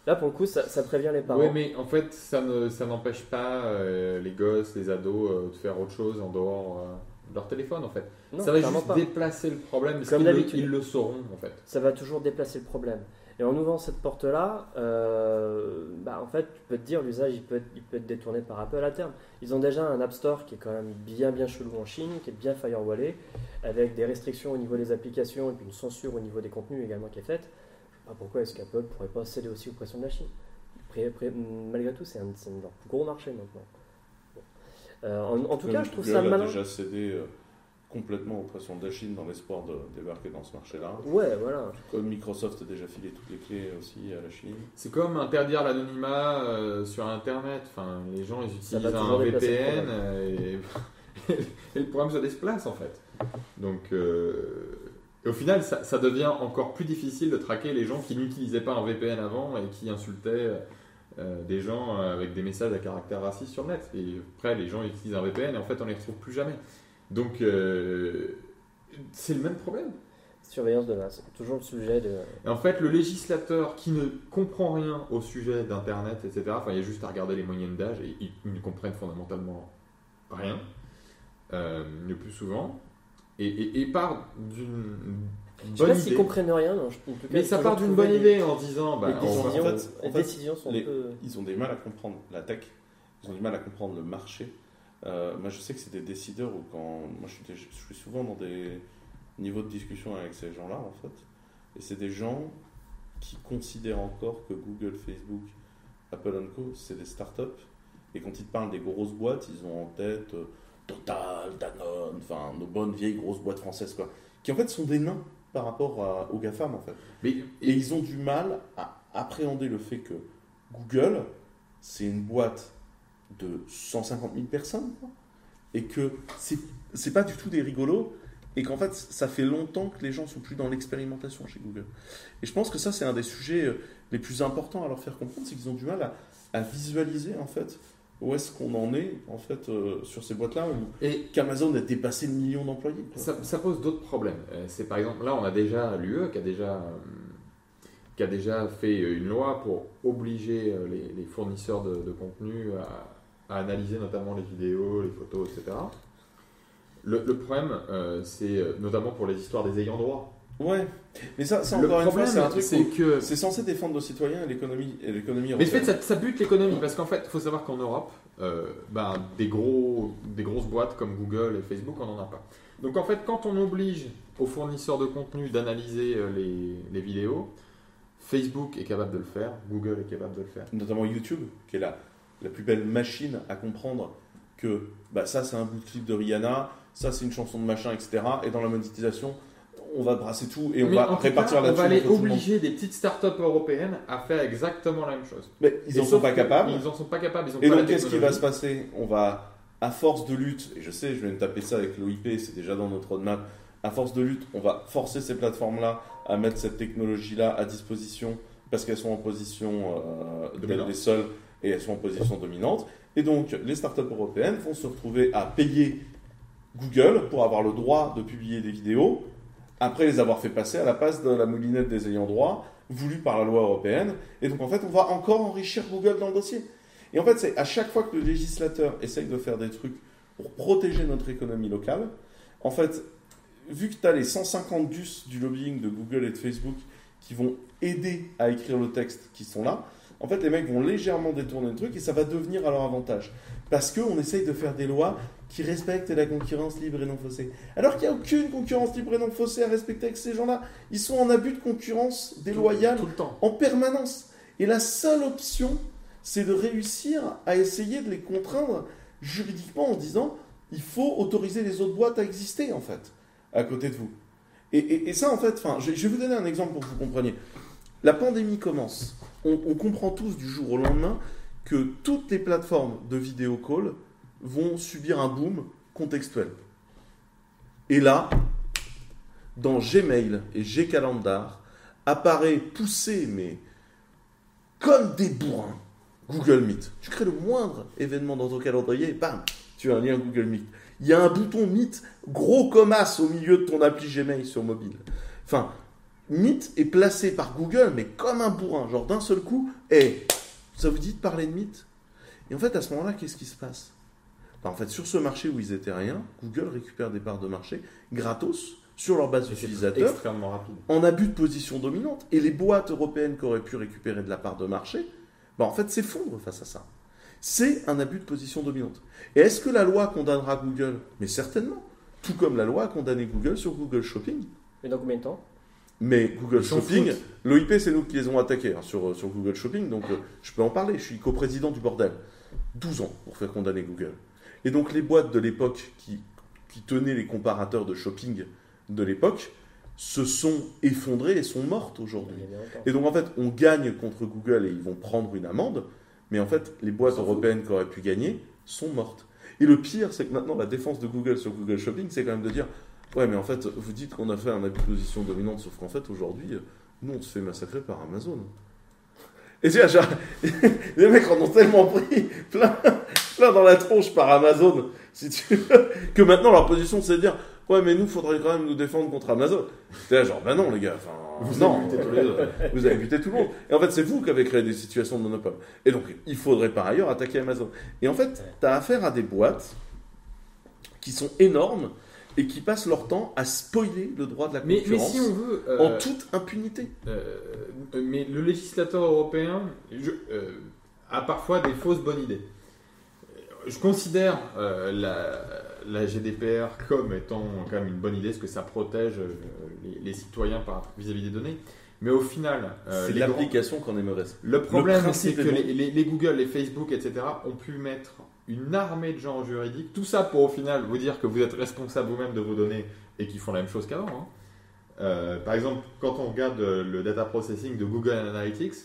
Là pour le coup ça, ça prévient les parents. Oui, mais en fait, ça ne, ça n'empêche pas euh, les gosses, les ados euh, de faire autre chose en dehors euh, de leur téléphone, en fait. Non, ça va juste pas. déplacer le problème, parce Comme qu'ils le, d'habitude. ils le sauront, en fait. ça va toujours déplacer le problème. Et en ouvrant cette porte-là, euh, bah, en fait, tu peux te dire, l'usage, il peut, être, il peut être détourné par Apple à terme. Ils ont déjà un App Store qui est quand même bien, bien chelou en Chine, qui est bien firewallé, avec des restrictions au niveau des applications et puis une censure au niveau des contenus également qui est faite. Pas pourquoi est-ce qu'Apple pourrait pas céder aussi aux pressions de la Chine. Après- après, malgré tout, c'est un, un gros marchés maintenant. Bon. Euh, en, en tout cas, je trouve Google ça malin. déjà cédé euh, complètement aux pressions de la Chine dans l'espoir de débarquer dans ce marché-là. Ouais, voilà. Comme Microsoft a déjà filé toutes les clés aussi à la Chine. C'est comme interdire l'anonymat euh, sur Internet. Enfin, les gens, ils utilisent un VPN euh, et... et le problème se déplace, en fait. Donc, euh, et au final, ça, ça devient encore plus difficile de traquer les gens qui n'utilisaient pas un VPN avant et qui insultaient euh, des gens avec des messages à caractère raciste sur le net. Et après, les gens utilisent un VPN et en fait, on les retrouve plus jamais. Donc, euh, c'est le même problème. Surveillance de masse. Toujours le sujet de. Et en fait, le législateur qui ne comprend rien au sujet d'Internet, etc., enfin, il y a juste à regarder les moyennes d'âge et ils, ne comprennent fondamentalement rien, euh, le plus souvent, et, et, et part d'une Je sais bonne pas s'ils idée. comprennent rien, non, je- en tout cas, Mais ça part d'une bonne des- idée en disant, bah, les décisions, en fait- les en fait, décisions sont les- un peu. Ils ont des mal à comprendre la tech, ils ont du mal à comprendre le marché. Euh, moi, je sais que c'est des décideurs quand. Moi, je suis, des- je suis souvent dans des niveaux de discussion avec ces gens-là, en fait. Et c'est des gens qui considèrent encore que Google, Facebook, Apple Co, c'est des startups. Et quand ils te parlent des grosses boîtes, ils ont en tête euh, Total, Danone, enfin, nos bonnes vieilles grosses boîtes françaises, quoi. Qui en fait sont des nains par rapport à- aux GAFAM, en fait. Mais, Et ils ont du mal à appréhender le fait que Google, c'est une boîte de 150 000 personnes, quoi, et que c'est pas du tout des rigolos, et qu'en fait, ça fait longtemps que les gens sont plus dans l'expérimentation chez Google. Et je pense que ça, c'est un des sujets euh, les plus importants à leur faire comprendre, c'est qu'ils ont du mal à, à visualiser, en fait, où est-ce qu'on en est, en fait, euh, sur ces boîtes-là, et qu'Amazon a dépassé le million d'employés. ça, ça pose d'autres problèmes. Euh, C'est par exemple, là, on a déjà l'UE qui a déjà, qui a déjà fait une loi pour obliger les, les fournisseurs de, de contenu à, à analyser notamment les vidéos, les photos, etc. Le, le problème, euh, c'est euh, notamment pour les histoires des ayants droit. Ouais, mais ça, ça Le encore une fois, c'est un truc c'est que c'est censé défendre nos citoyens et l'économie et l'économie Mais en fait, ça, ça bute l'économie parce qu'en fait, il faut savoir qu'en Europe, euh, ben, des, gros, des grosses boîtes comme Google et Facebook, on n'en a pas. Donc en fait, quand on oblige aux fournisseurs de contenu d'analyser les, les vidéos, Facebook est capable de le faire, Google est capable de le faire. notamment YouTube, qui est la, la plus belle machine à comprendre que bah, ça c'est un bout de clip de Rihanna, ça c'est une chanson de machin, etc. Et dans la monétisation, on va brasser tout et on Mais va répartir cas, on là-dessus. va aller obliger des petites startups européennes à faire exactement la même chose. Mais ils Et en sont pas capables. Ils en sont pas capables. Ils ont Et pas donc qu'est-ce qui va se passer? On va, à force de lutte, et je sais, je viens de taper ça avec l'OIP, c'est déjà dans notre roadmap, à force de lutte, on va forcer ces plateformes-là à mettre cette technologie-là à disposition parce qu'elles sont en position euh, d'être les seules et elles sont en position dominante. Et donc les startups européennes vont se retrouver à payer Google pour avoir le droit de publier des vidéos, après les avoir fait passer à la passe de la moulinette des ayants droit, voulue par la loi européenne. Et donc en fait, on va encore enrichir Google dans le dossier. Et en fait, c'est à chaque fois que le législateur essaye de faire des trucs pour protéger notre économie locale, en fait, vu que tu as les 150 DUS du lobbying de Google et de Facebook qui vont aider à écrire le texte qui sont là, en fait, les mecs vont légèrement détourner le truc et ça va devenir à leur avantage. Parce qu'on essaye de faire des lois qui respectent la concurrence libre et non faussée. Alors qu'il n'y a aucune concurrence libre et non faussée à respecter avec ces gens-là. Ils sont en abus de concurrence déloyale Tout le temps. en permanence. Et la seule option, c'est de réussir à essayer de les contraindre juridiquement en disant il faut autoriser les autres boîtes à exister, en fait, à côté de vous. Et, et- et ça, en fait, je vais vous donner un exemple pour que vous compreniez. La pandémie commence. On, comprend tous du jour au lendemain que toutes les plateformes de vidéo call vont subir un boom contextuel. Et là, dans Gmail et Gcalendar, apparaît poussé, mais comme des bourrins, Google Meet. Tu crées le moindre événement dans ton calendrier, bam, tu as un lien Google Meet. Il y a un bouton Meet gros comme as au milieu de ton appli Gmail sur mobile. Enfin, Meet est placé par Google, mais comme un bourrin, genre d'un seul coup, et ça vous dit de parler de Meet Et en fait, à ce moment-là, qu'est-ce qui se passe? Ben, En fait, sur ce marché où ils étaient rien, Google récupère des parts de marché gratos sur leur base d'utilisateurs extrêmement rapide. en abus de position dominante. Et les boîtes européennes qui auraient pu récupérer de la part de marché, bah en fait s'effondrent face à ça. C'est un abus de position dominante. Et est-ce que la loi condamnera Google? Mais certainement. Tout comme la loi a condamné Google sur Google Shopping. Mais dans combien de temps? Mais Google Shopping, l'OIP, c'est nous qui les avons attaqués hein, sur, sur Google Shopping, donc euh, je peux en parler. Je suis coprésident du bordel. 12 ans pour faire condamner Google. Et donc les boîtes de l'époque qui, qui tenaient les comparateurs de shopping de l'époque se sont effondrées et sont mortes aujourd'hui. Et donc en fait, on gagne contre Google et ils vont prendre une amende, mais en fait, les boîtes européennes qui auraient pu gagner sont mortes. Et le pire, c'est que maintenant, la défense de Google sur Google Shopping, c'est quand même de dire Ouais, mais en fait, vous dites qu'on a fait un abus de position dominante, sauf qu'en fait, aujourd'hui, nous, on se fait massacrer par Amazon. Et tu vois, genre, les mecs en ont tellement pris plein, plein dans la tronche par Amazon, si tu veux, que maintenant, leur position, c'est de dire Ouais, mais nous, faudrait quand même nous défendre contre Amazon. C'est là, genre, bah non, les gars, enfin, Vous non, avez buté tous les deux. Vous avez buté tout le monde. Et en fait, c'est vous qui avez créé des situations de monopole. Et donc, il faudrait par ailleurs attaquer Amazon. Et en fait, tu as affaire à des boîtes qui sont énormes et qui passent leur temps à spoiler le droit de la Mais, mais concurrence si on veut. euh, en toute impunité. euh, mais le législateur européen je- euh, a parfois des fausses bonnes idées. Je considère la, la GDPR comme étant quand même une bonne idée, parce que ça protège les, les citoyens vis-à-vis des données. Mais au final, c'est l'application qu'on aimerait. Le problème, c'est que est bon. les, les- les Google, les Facebook, etc., ont pu mettre une armée de gens juridiques. Tout ça pour au final vous dire que vous êtes responsable vous-même de vos données et qu'ils font la même chose qu'avant. hein. Euh, par exemple, quand on regarde euh, le data processing de Google Analytics,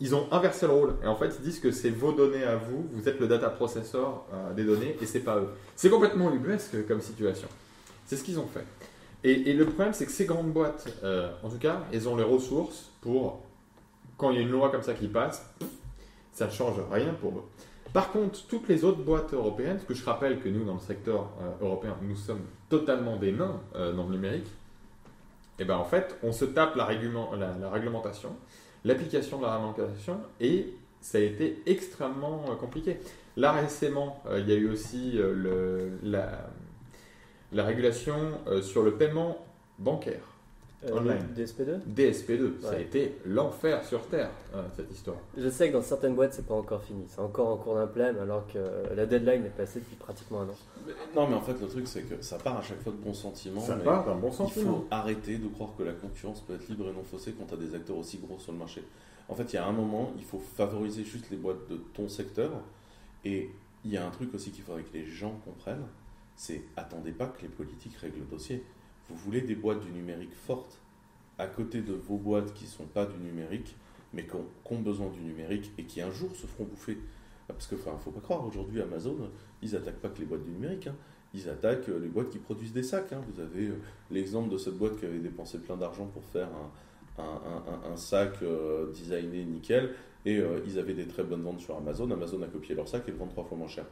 ils ont inversé le rôle. Et en fait, ils disent que c'est vos données à vous, vous êtes le data processor euh, des données et c'est pas eux. C'est complètement ubuesque comme situation. C'est ce qu'ils ont fait. Et, le problème, c'est que ces grandes boîtes, en tout cas, elles ont les ressources pour, quand il y a une loi comme ça qui passe, ça ne change rien pour eux. Par contre, toutes les autres boîtes européennes, parce que je rappelle que nous, dans le secteur euh, européen, nous sommes totalement des nains euh, dans le numérique, et ben en fait, on se tape la, réglement- la- la réglementation, l'application de la réglementation, et ça a été extrêmement euh, compliqué. Là, récemment, il y a eu aussi la, la régulation sur le paiement bancaire. Euh, Online. DSP2 DSP2, ça a été l'enfer sur Terre, euh, cette histoire. Je sais que dans certaines boîtes, c'est pas encore fini. C'est encore en cours d'implème, alors que la deadline est passée depuis pratiquement un an. Non, mais en fait, le truc, c'est que ça part à chaque fois de bons sentiments. Ça mais part d'un bon Il sentiment. faut arrêter de croire que la concurrence peut être libre et non faussée quand tu as des acteurs aussi gros sur le marché. En fait, il y a un moment, il faut favoriser juste les boîtes de ton secteur. Et il y a un truc aussi qu'il faudrait que les gens comprennent, c'est attendez pas que les politiques règlent le dossier. Vous voulez des boîtes du numérique fortes à côté de vos boîtes qui sont pas du numérique, mais qui ont, qui ont besoin du numérique et qui un jour se feront bouffer. Parce que, enfin, faut pas croire, aujourd'hui, Amazon, ils attaquent pas que les boîtes du numérique. hein. Ils attaquent euh, les boîtes qui produisent des sacs. hein. Vous avez euh, l'exemple de cette boîte qui avait dépensé plein d'argent pour faire un, un- un- un- un sac euh, designé nickel. Et euh, ils avaient des très bonnes ventes sur Amazon. Amazon a copié leur sac et le vend trois fois moins cher.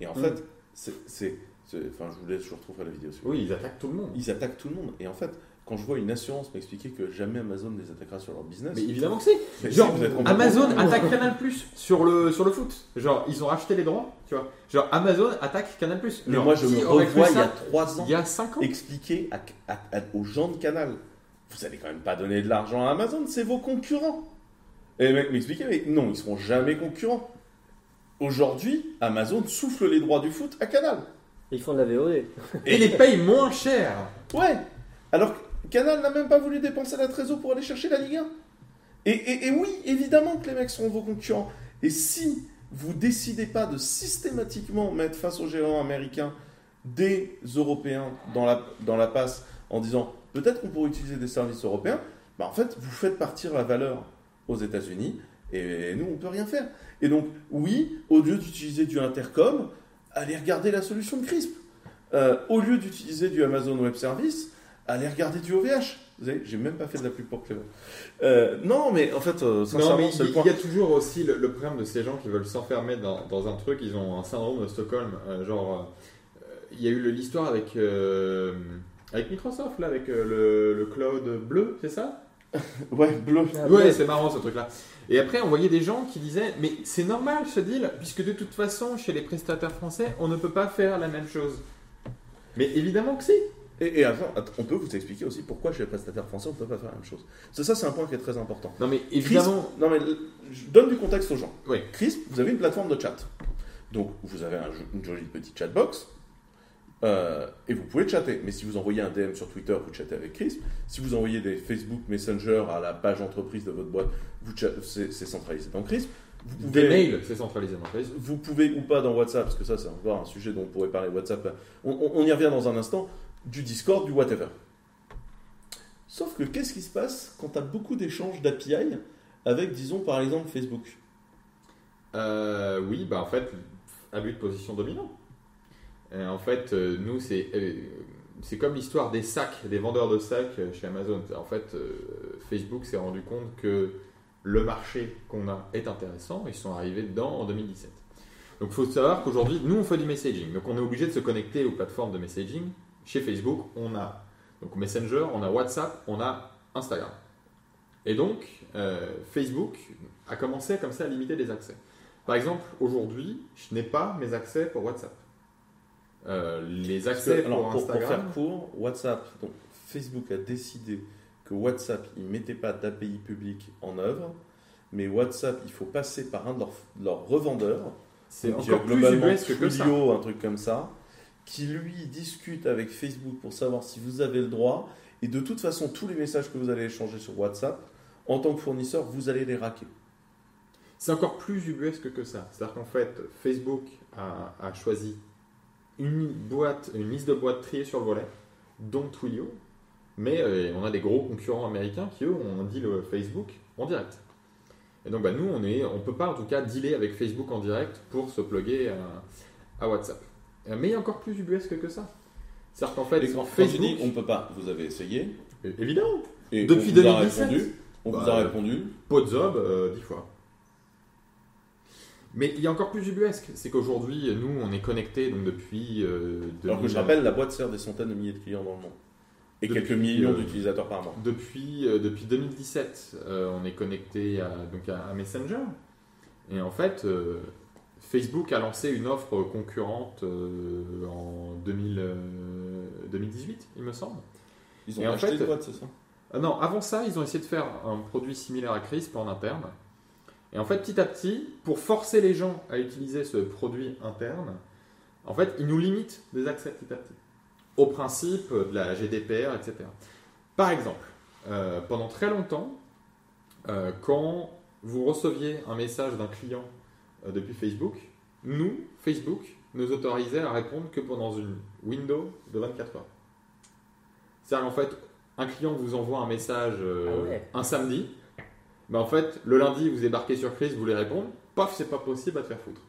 Et en Mm. fait, c'est- enfin, je vous laisse, je retrouverai la vidéo. si vous Oui, ils attaquent tout le monde. ils attaquent tout le monde. Et en fait, quand je vois une assurance m'expliquer que jamais Amazon les attaquera sur leur business, Mais évidemment que c'est. Genre, vous Amazon attaque Canal Plus sur le, sur le foot. Genre, ils ont racheté les droits, tu vois. Genre, Amazon attaque Canal Plus. Mais moi, je me revois il y a trois ans il y a 5 ans. expliquer à- à- à- aux gens de Canal vous allez quand même pas donner de l'argent à Amazon, c'est vos concurrents. Et les mecs m'expliquaient, mais non, ils seront jamais concurrents. Aujourd'hui, Amazon souffle les droits du foot à Canal. Ils font de la VOD. Et les payent moins cher. Ouais. Alors que Canal n'a même pas voulu dépenser la trésor pour aller chercher la Ligue 1. Et, et- et oui, évidemment que les mecs seront vos concurrents. Et si vous décidez pas de systématiquement mettre face aux géants américains des Européens dans la, dans la passe en disant peut-être qu'on pourrait utiliser des services européens, bah en fait, vous faites partir la valeur aux États-Unis et nous, on ne peut rien faire. Et donc, oui, au lieu d'utiliser du intercom, allez regarder la solution de CRISP. Euh, au lieu d'utiliser du Amazon Web Service, allez regarder du OVH. Vous savez, j'ai même pas fait de la pub pour Clever. Euh, non, mais en fait, euh, sincèrement, c'est le point. Il y a toujours aussi le, problème de ces gens qui veulent s'enfermer dans, dans, un truc, ils ont un syndrome de Stockholm. Genre, il y a eu l'histoire avec, avec Microsoft, là, avec le, le cloud bleu, c'est ça? Ouais, bleu. Ouais, c'est marrant ce truc-là. Et après, on voyait des gens qui disaient Mais c'est normal ce deal, puisque de toute façon, chez les prestataires français, on ne peut pas faire la même chose. Mais évidemment que si. Et, et on peut vous expliquer aussi pourquoi chez les prestataires français, on ne peut pas faire la même chose. Ça, c'est un point qui est très important. Non, mais évidemment. non, mais je donne du contexte aux gens. Oui. Chris, vous avez une plateforme de chat. Donc, vous avez une jolie petite chatbox. Euh, et vous pouvez chatter. Mais si vous envoyez un DM sur Twitter, vous chattez avec Chris. Si vous envoyez des Facebook Messenger à la page entreprise de votre boîte, c'est centralisé dans Chris. Vous pouvez, des mails, c'est centralisé dans Chris. Vous pouvez ou pas dans WhatsApp, parce que ça c'est encore un sujet dont on pourrait parler WhatsApp. On, y revient dans un instant. Du Discord, du whatever. Sauf que qu'est-ce qui se passe quand tu as beaucoup d'échanges d'API avec, disons, par exemple, Facebook? Euh, Oui, bah en fait, abus de position dominant. Euh, en fait, euh, nous, c'est euh, c'est comme l'histoire des sacs, des vendeurs de sacs chez Amazon. En fait, Facebook s'est rendu compte que le marché qu'on a est intéressant. Ils sont arrivés dedans en 2017. Donc il faut savoir qu'aujourd'hui, nous, on fait du messaging. Donc on est obligé de se connecter aux plateformes de messaging. Chez Facebook, on a donc Messenger, on a WhatsApp, on a Instagram. Et donc, Facebook a commencé comme ça à limiter les accès. Par exemple, aujourd'hui, je n'ai pas mes accès pour WhatsApp. Euh, les accès pour, Instagram. Pour faire court, WhatsApp, donc Facebook a décidé que WhatsApp, il ne mettait pas d'API public en œuvre, mais WhatsApp, il faut passer par un de leurs, revendeurs. C'est encore globalement plus que ça. un truc comme ça, qui lui discute avec Facebook pour savoir si vous avez le droit. Et de toute façon, tous les messages que vous allez échanger sur WhatsApp, en tant que fournisseur, vous allez les raquer. C'est encore plus ubuesque que ça. C'est-à-dire qu'en fait, Facebook a, a choisi une boîte, une liste de boîtes triées sur le volet, dont Twilio. Mais euh, on a des gros concurrents américains qui, eux, ont un deal Facebook en direct. Et donc, bah, nous, on ne on peut pas, en tout cas, dealer avec Facebook en direct pour se plugger à, WhatsApp. Euh, mais il y a encore plus ubuesque que ça. C'est-à-dire qu'en fait, Facebook... on peut pas, vous avez essayé Évidemment Et Depuis 2017 On vous a bah, répondu Podzob, euh, dix fois. Mais il y a encore plus ubuesque, c'est qu'aujourd'hui, nous, on est connectés donc depuis. Euh, Alors que je rappelle, la boîte sert des centaines de milliers de clients dans le monde. Et quelques millions euh, d'utilisateurs par mois. Depuis, euh, depuis 2017, on est connecté à, donc à, Messenger. Et en fait, Facebook a lancé une offre concurrente en 2018, il me semble. Ils ont acheté fait, boîte, c'est ça? Non, avant ça, ils ont essayé de faire un produit similaire à Crisp en interne. Et en fait, petit à petit, pour forcer les gens à utiliser ce produit interne, en fait, ils nous limitent des accès petit à petit, au principe de la GDPR, etc. Par exemple, euh, pendant très longtemps, euh, quand vous receviez un message d'un client euh, depuis Facebook, nous, Facebook, nous autorisait à répondre que pendant une window de 24 heures. C'est-à-dire qu'en fait, un client vous envoie un message ah un samedi, bah en fait, le lundi, vous débarquez sur Chris, vous voulez répondre, paf, c'est pas possible à te faire foutre.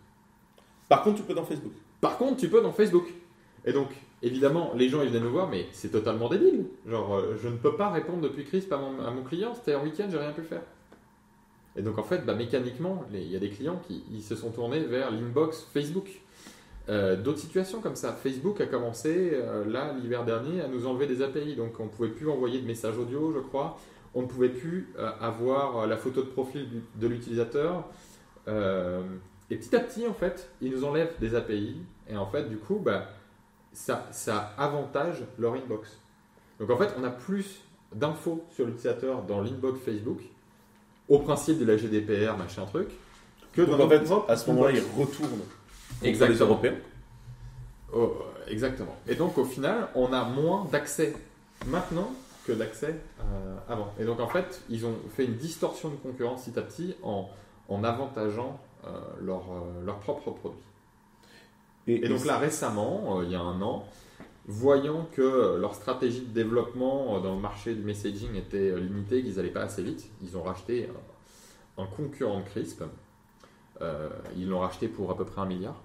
Par contre, tu peux dans Facebook. Par contre, tu peux dans Facebook. Et donc, évidemment, les gens ils viennent nous voir, mais c'est totalement débile. Genre, euh, je ne peux pas répondre depuis Chris à mon, à mon client, c'était un week-end, j'ai rien pu faire. Et donc, en fait, bah, mécaniquement, il y a des clients qui ils se sont tournés vers l'inbox Facebook. Euh, d'autres situations comme ça. Facebook a commencé, euh, là, l'hiver dernier, à nous enlever des API. Donc, on ne pouvait plus envoyer de messages audio, je crois on ne pouvait plus euh, avoir euh, la photo de profil de l'utilisateur. Euh, et petit à petit, en fait, ils nous enlèvent des API. Et en fait, du coup, bah, ça, ça avantage leur inbox. Donc en fait, on a plus d'infos sur l'utilisateur dans l'inbox Facebook, au principe de la GDPR, machin truc, que dans en fait, à ce moment-là, ils retournent exactement. les Européens. Oh, exactement. Et donc au final, on a moins d'accès maintenant que l'accès euh, avant. Et donc en fait, ils ont fait une distorsion de concurrence petit à petit en, en avantageant euh, leur, euh, leur propre produit. Et, donc là, récemment, euh, il y a un an, voyant que leur stratégie de développement dans le marché du messaging était limitée, qu'ils n'allaient pas assez vite, ils ont racheté un, concurrent de Crisp. ils l'ont racheté pour à peu près un milliard.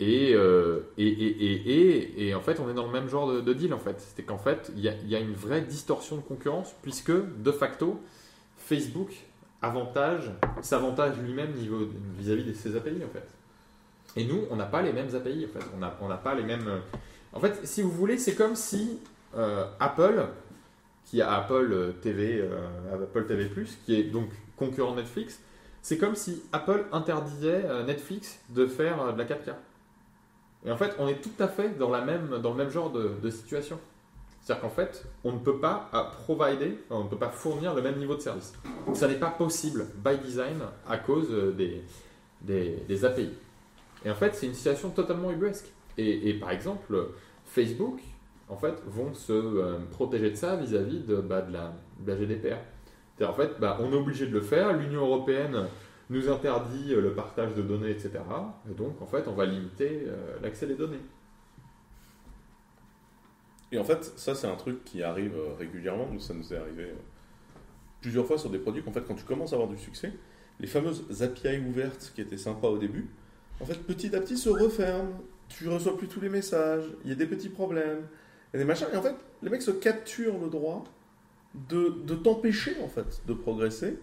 Et, et, et, et, en fait, on est dans le même genre de, deal en fait. C'est qu'en fait, il y, a une vraie distorsion de concurrence puisque de facto, Facebook avantage, s'avantage lui-même vis-à-vis de ses API en fait. Et nous, on n'a pas les mêmes API en fait. On n'a on pas les mêmes. Euh, en fait, si vous voulez, c'est comme si euh, Apple, qui a Apple TV, euh, Apple TV+, qui est donc concurrent Netflix, c'est comme si Apple interdisait Netflix de faire de la 4K. Et en fait, on est tout à fait dans, la même, dans le même genre de, situation. C'est-à-dire qu'en fait, on ne peut pas provider, on ne peut pas fournir le même niveau de service. Ça n'est pas possible by design à cause euh, des, des, API. Et en fait, c'est une situation totalement ubuesque. Et, par exemple, Facebook, en fait, vont se euh, protéger de ça vis-à-vis de, bah, de, la, GDPR. C'est-à-dire, en fait, bah, on est obligé de le faire. L'Union européenne nous interdit le partage de données, etc. Et donc, en fait, on va limiter l'accès des données. Et en fait, ça, c'est un truc qui arrive euh, régulièrement. Nous, ça nous est arrivé euh, plusieurs fois sur des produits qu'en fait, quand tu commences à avoir du succès, les fameuses API ouvertes qui étaient sympas au début, en fait, petit à petit se referment. Tu reçois plus tous les messages, il y a des petits problèmes, a des machins. Et en fait, les mecs se capturent le droit de, de t'empêcher, en fait, de progresser.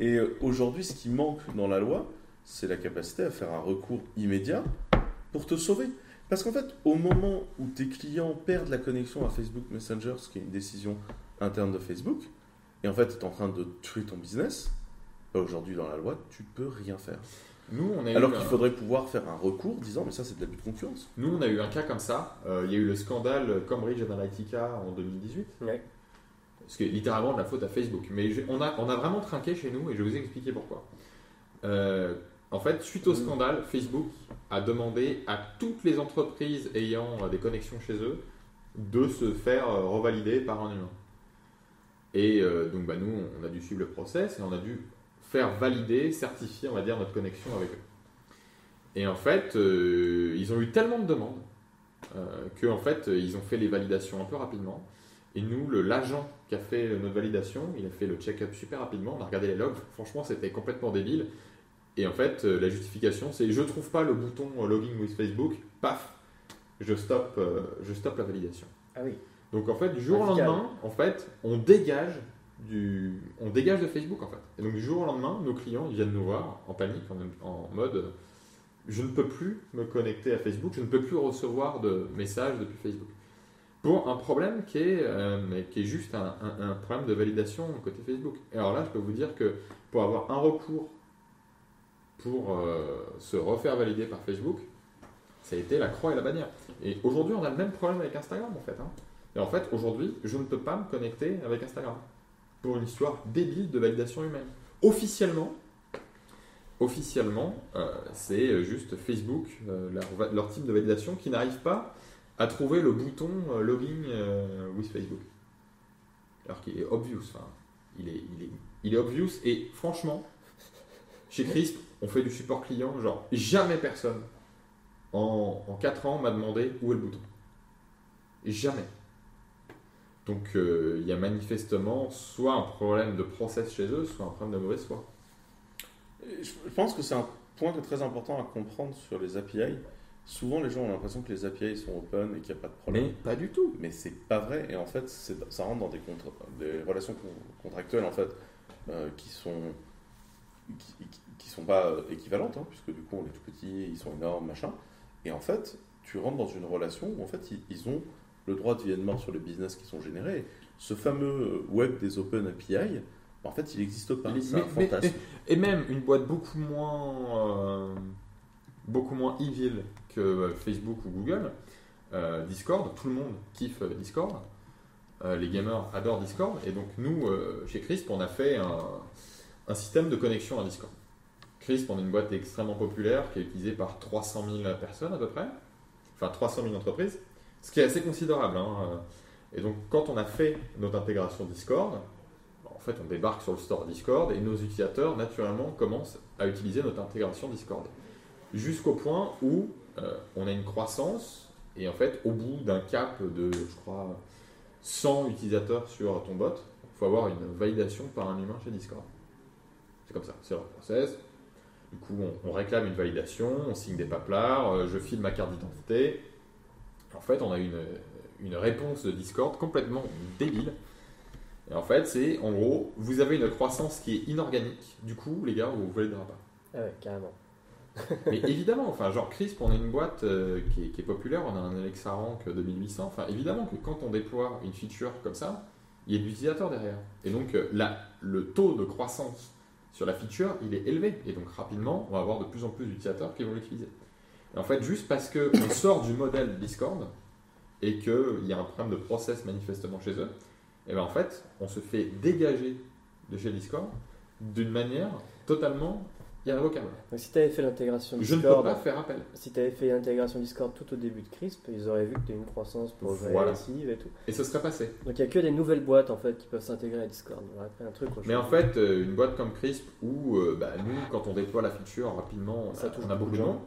Et euh, aujourd'hui, ce qui manque dans la loi, c'est la capacité à faire un recours immédiat pour te sauver. Parce qu'en fait, au moment où tes clients perdent la connexion à Facebook Messenger, ce qui est une décision interne de Facebook, et en fait, tu es en train de tuer ton business, bah, aujourd'hui dans la loi, tu peux rien faire. Nous, on a Alors qu'il faudrait pouvoir faire un recours disant mais ça c'est de l'abus de confiance. Nous on a eu un cas comme ça. Euh, il y a eu le scandale Cambridge Analytica en 2018. Ouais. Ce qui est littéralement de la faute à Facebook. Mais on, a, on a vraiment trinqué chez nous et je vais vous expliquer pourquoi. Euh, en fait, suite au mm. scandale, Facebook a demandé à toutes les entreprises ayant euh, des connexions chez eux de se faire euh, revalider par un humain. Et euh, donc, bah, nous, on a dû suivre le process et on a dû faire valider, certifier, on va dire, notre connexion avec eux. Et en fait, ils ont eu tellement de demandes qu'en fait, ils ont fait les validations un peu rapidement. Et nous, l'agent qui a fait notre validation, il a fait le check-up super rapidement. On a regardé les logs. Franchement, c'était complètement débile. Et en fait, euh, la justification, c'est je trouve pas le bouton euh, login with Facebook, paf, je stoppe, euh, je stoppe la validation. Ah oui. Donc en fait, du jour au lendemain, en fait, on dégage du, on dégage de Facebook en fait. Et donc du jour au lendemain, nos clients ils viennent nous voir en panique, en, en mode, je ne peux plus me connecter à Facebook, je ne peux plus recevoir de messages depuis Facebook. Pour un problème qui est, qui est juste un, problème de validation côté Facebook. Et alors là, je peux vous dire que pour avoir un recours pour euh, se refaire valider par Facebook, ça a été la croix et la bannière. Et aujourd'hui, on a le même problème avec Instagram en fait. Hein. Et en fait, aujourd'hui, je ne peux pas me connecter avec Instagram pour une histoire débile de validation humaine. Officiellement, officiellement, euh, c'est juste Facebook, euh, leur, type de validation, qui n'arrive pas à trouver le bouton login with Facebook. Alors qu'il est obvious. il, est, il, est, il est obvious et franchement, chez Crisp, on fait du support client, genre jamais personne en, en 4 ans m'a demandé où est le bouton. Jamais. Donc euh, il y a manifestement soit un problème de process chez eux, soit un problème de mauvaise foi. Je pense que c'est un point très important à comprendre sur les API. Souvent, les gens ont l'impression que les API sont open et qu'il n'y a pas de problème. Mais pas du tout. Mais c'est pas vrai. Et en fait, ça rentre dans des, des relations contractuelles en fait, euh, qui sont qui, sont pas euh, équivalentes, hein, puisque du coup on est tout petit, ils sont énormes, machin. Et en fait, tu rentres dans une relation où en fait ils, ont le droit de vie et de mort sur les business qui sont générés. Ce fameux web des Open API, en fait, il n'existe pas. C'est un fantasme. et même une boîte beaucoup moins, euh, beaucoup moins evil que Facebook ou Google, Discord, tout le monde kiffe Discord. les gamers adorent Discord. Et donc, nous, chez Crisp, on a fait un, système de connexion à Discord. Crisp, on est une boîte extrêmement populaire qui est utilisée par 300 000 personnes à peu près, enfin 300 000 entreprises, ce qui est assez considérable. Hein. Et donc, quand on a fait notre intégration Discord, en fait, on débarque sur le store Discord et nos utilisateurs, naturellement, commencent à utiliser notre intégration Discord. jusqu'au point où euh, on a une croissance, et en fait, au bout d'un cap de, je crois, 100 utilisateurs sur ton bot, il faut avoir une validation par un humain chez Discord. C'est comme ça, c'est leur process. Du coup, on, réclame une validation, on signe des paplards, euh, je file ma carte d'identité. En fait, on a une, réponse de Discord complètement débile. Et en fait, c'est en gros, vous avez une croissance qui est inorganique. Du coup, les gars, vous voulez le pas. Ah ouais, carrément. Mais évidemment, enfin, genre Crisp, on est une boîte euh, qui, est, populaire, on a un Alexa Rank 2800. Enfin, évidemment que quand on déploie une feature comme ça, il y a de l'utilisateur derrière. Et donc, euh, le taux de croissance sur la feature, il est élevé. Et donc, rapidement, on va avoir de plus en plus d'utilisateurs qui vont l'utiliser. Et en fait, juste parce qu'on sort du modèle Discord et qu'il y a un problème de process manifestement chez eux, et bien en fait, on se fait dégager de chez Discord d'une manière totalement irrévocable. Donc si tu avais fait l'intégration Je ne peux Discord, pas faire appel. si tu avais fait l'intégration Discord tout au début de Crisp, ils auraient vu que tu as une croissance pour Voilà. et tout. Et ce serait passé. Donc il n'y a que des nouvelles boîtes en fait qui peuvent s'intégrer à Discord. Un truc. Mais en fait, euh, une boîte comme Crisp, où euh, bah, nous, quand on déploie la feature rapidement, on Ça a, touche on a beaucoup de gens,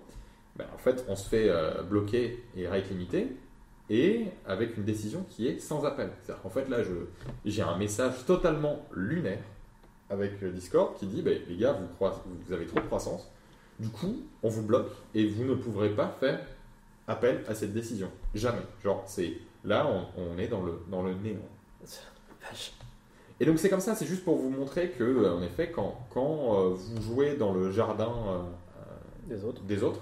bah, en fait, on se fait euh, bloquer et rate limité, et avec une décision qui est sans appel. C'est-à-dire qu'en fait, là, j'ai un message totalement lunaire avec euh, Discord qui dit bah, les gars, vous, avez trop de croissance, du coup, on vous bloque et vous ne pourrez pas faire appel à cette décision. Jamais. Genre, c'est là, on, on est dans le, dans le néant. Vache. Et donc c'est comme ça, c'est juste pour vous montrer que, euh, en effet, quand, quand euh, vous jouez dans le jardin euh, Des autres. des autres,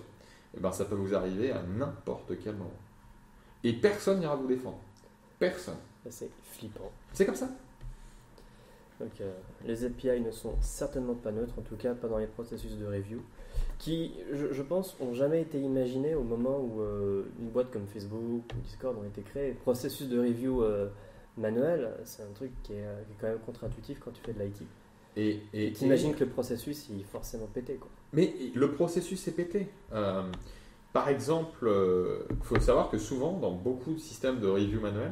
eh ben, ça peut vous arriver à n'importe quel moment. Et personne n'ira vous défendre. Personne. C'est flippant. C'est comme ça. Donc euh, les API ne sont certainement pas neutres, en tout cas pas dans les processus de review, qui, je, je pense, ont jamais été imaginés au moment où euh, une boîte comme Facebook ou Discord ont été créées. Processus de review euh, manuel, c'est un truc qui est, qui est quand même contre-intuitif quand tu fais de l'IT. Et, et, T'imagines que le processus il est forcément pété quoi. Mais le processus est pété. Par exemple, il faut savoir que souvent, dans beaucoup de systèmes de review manuel,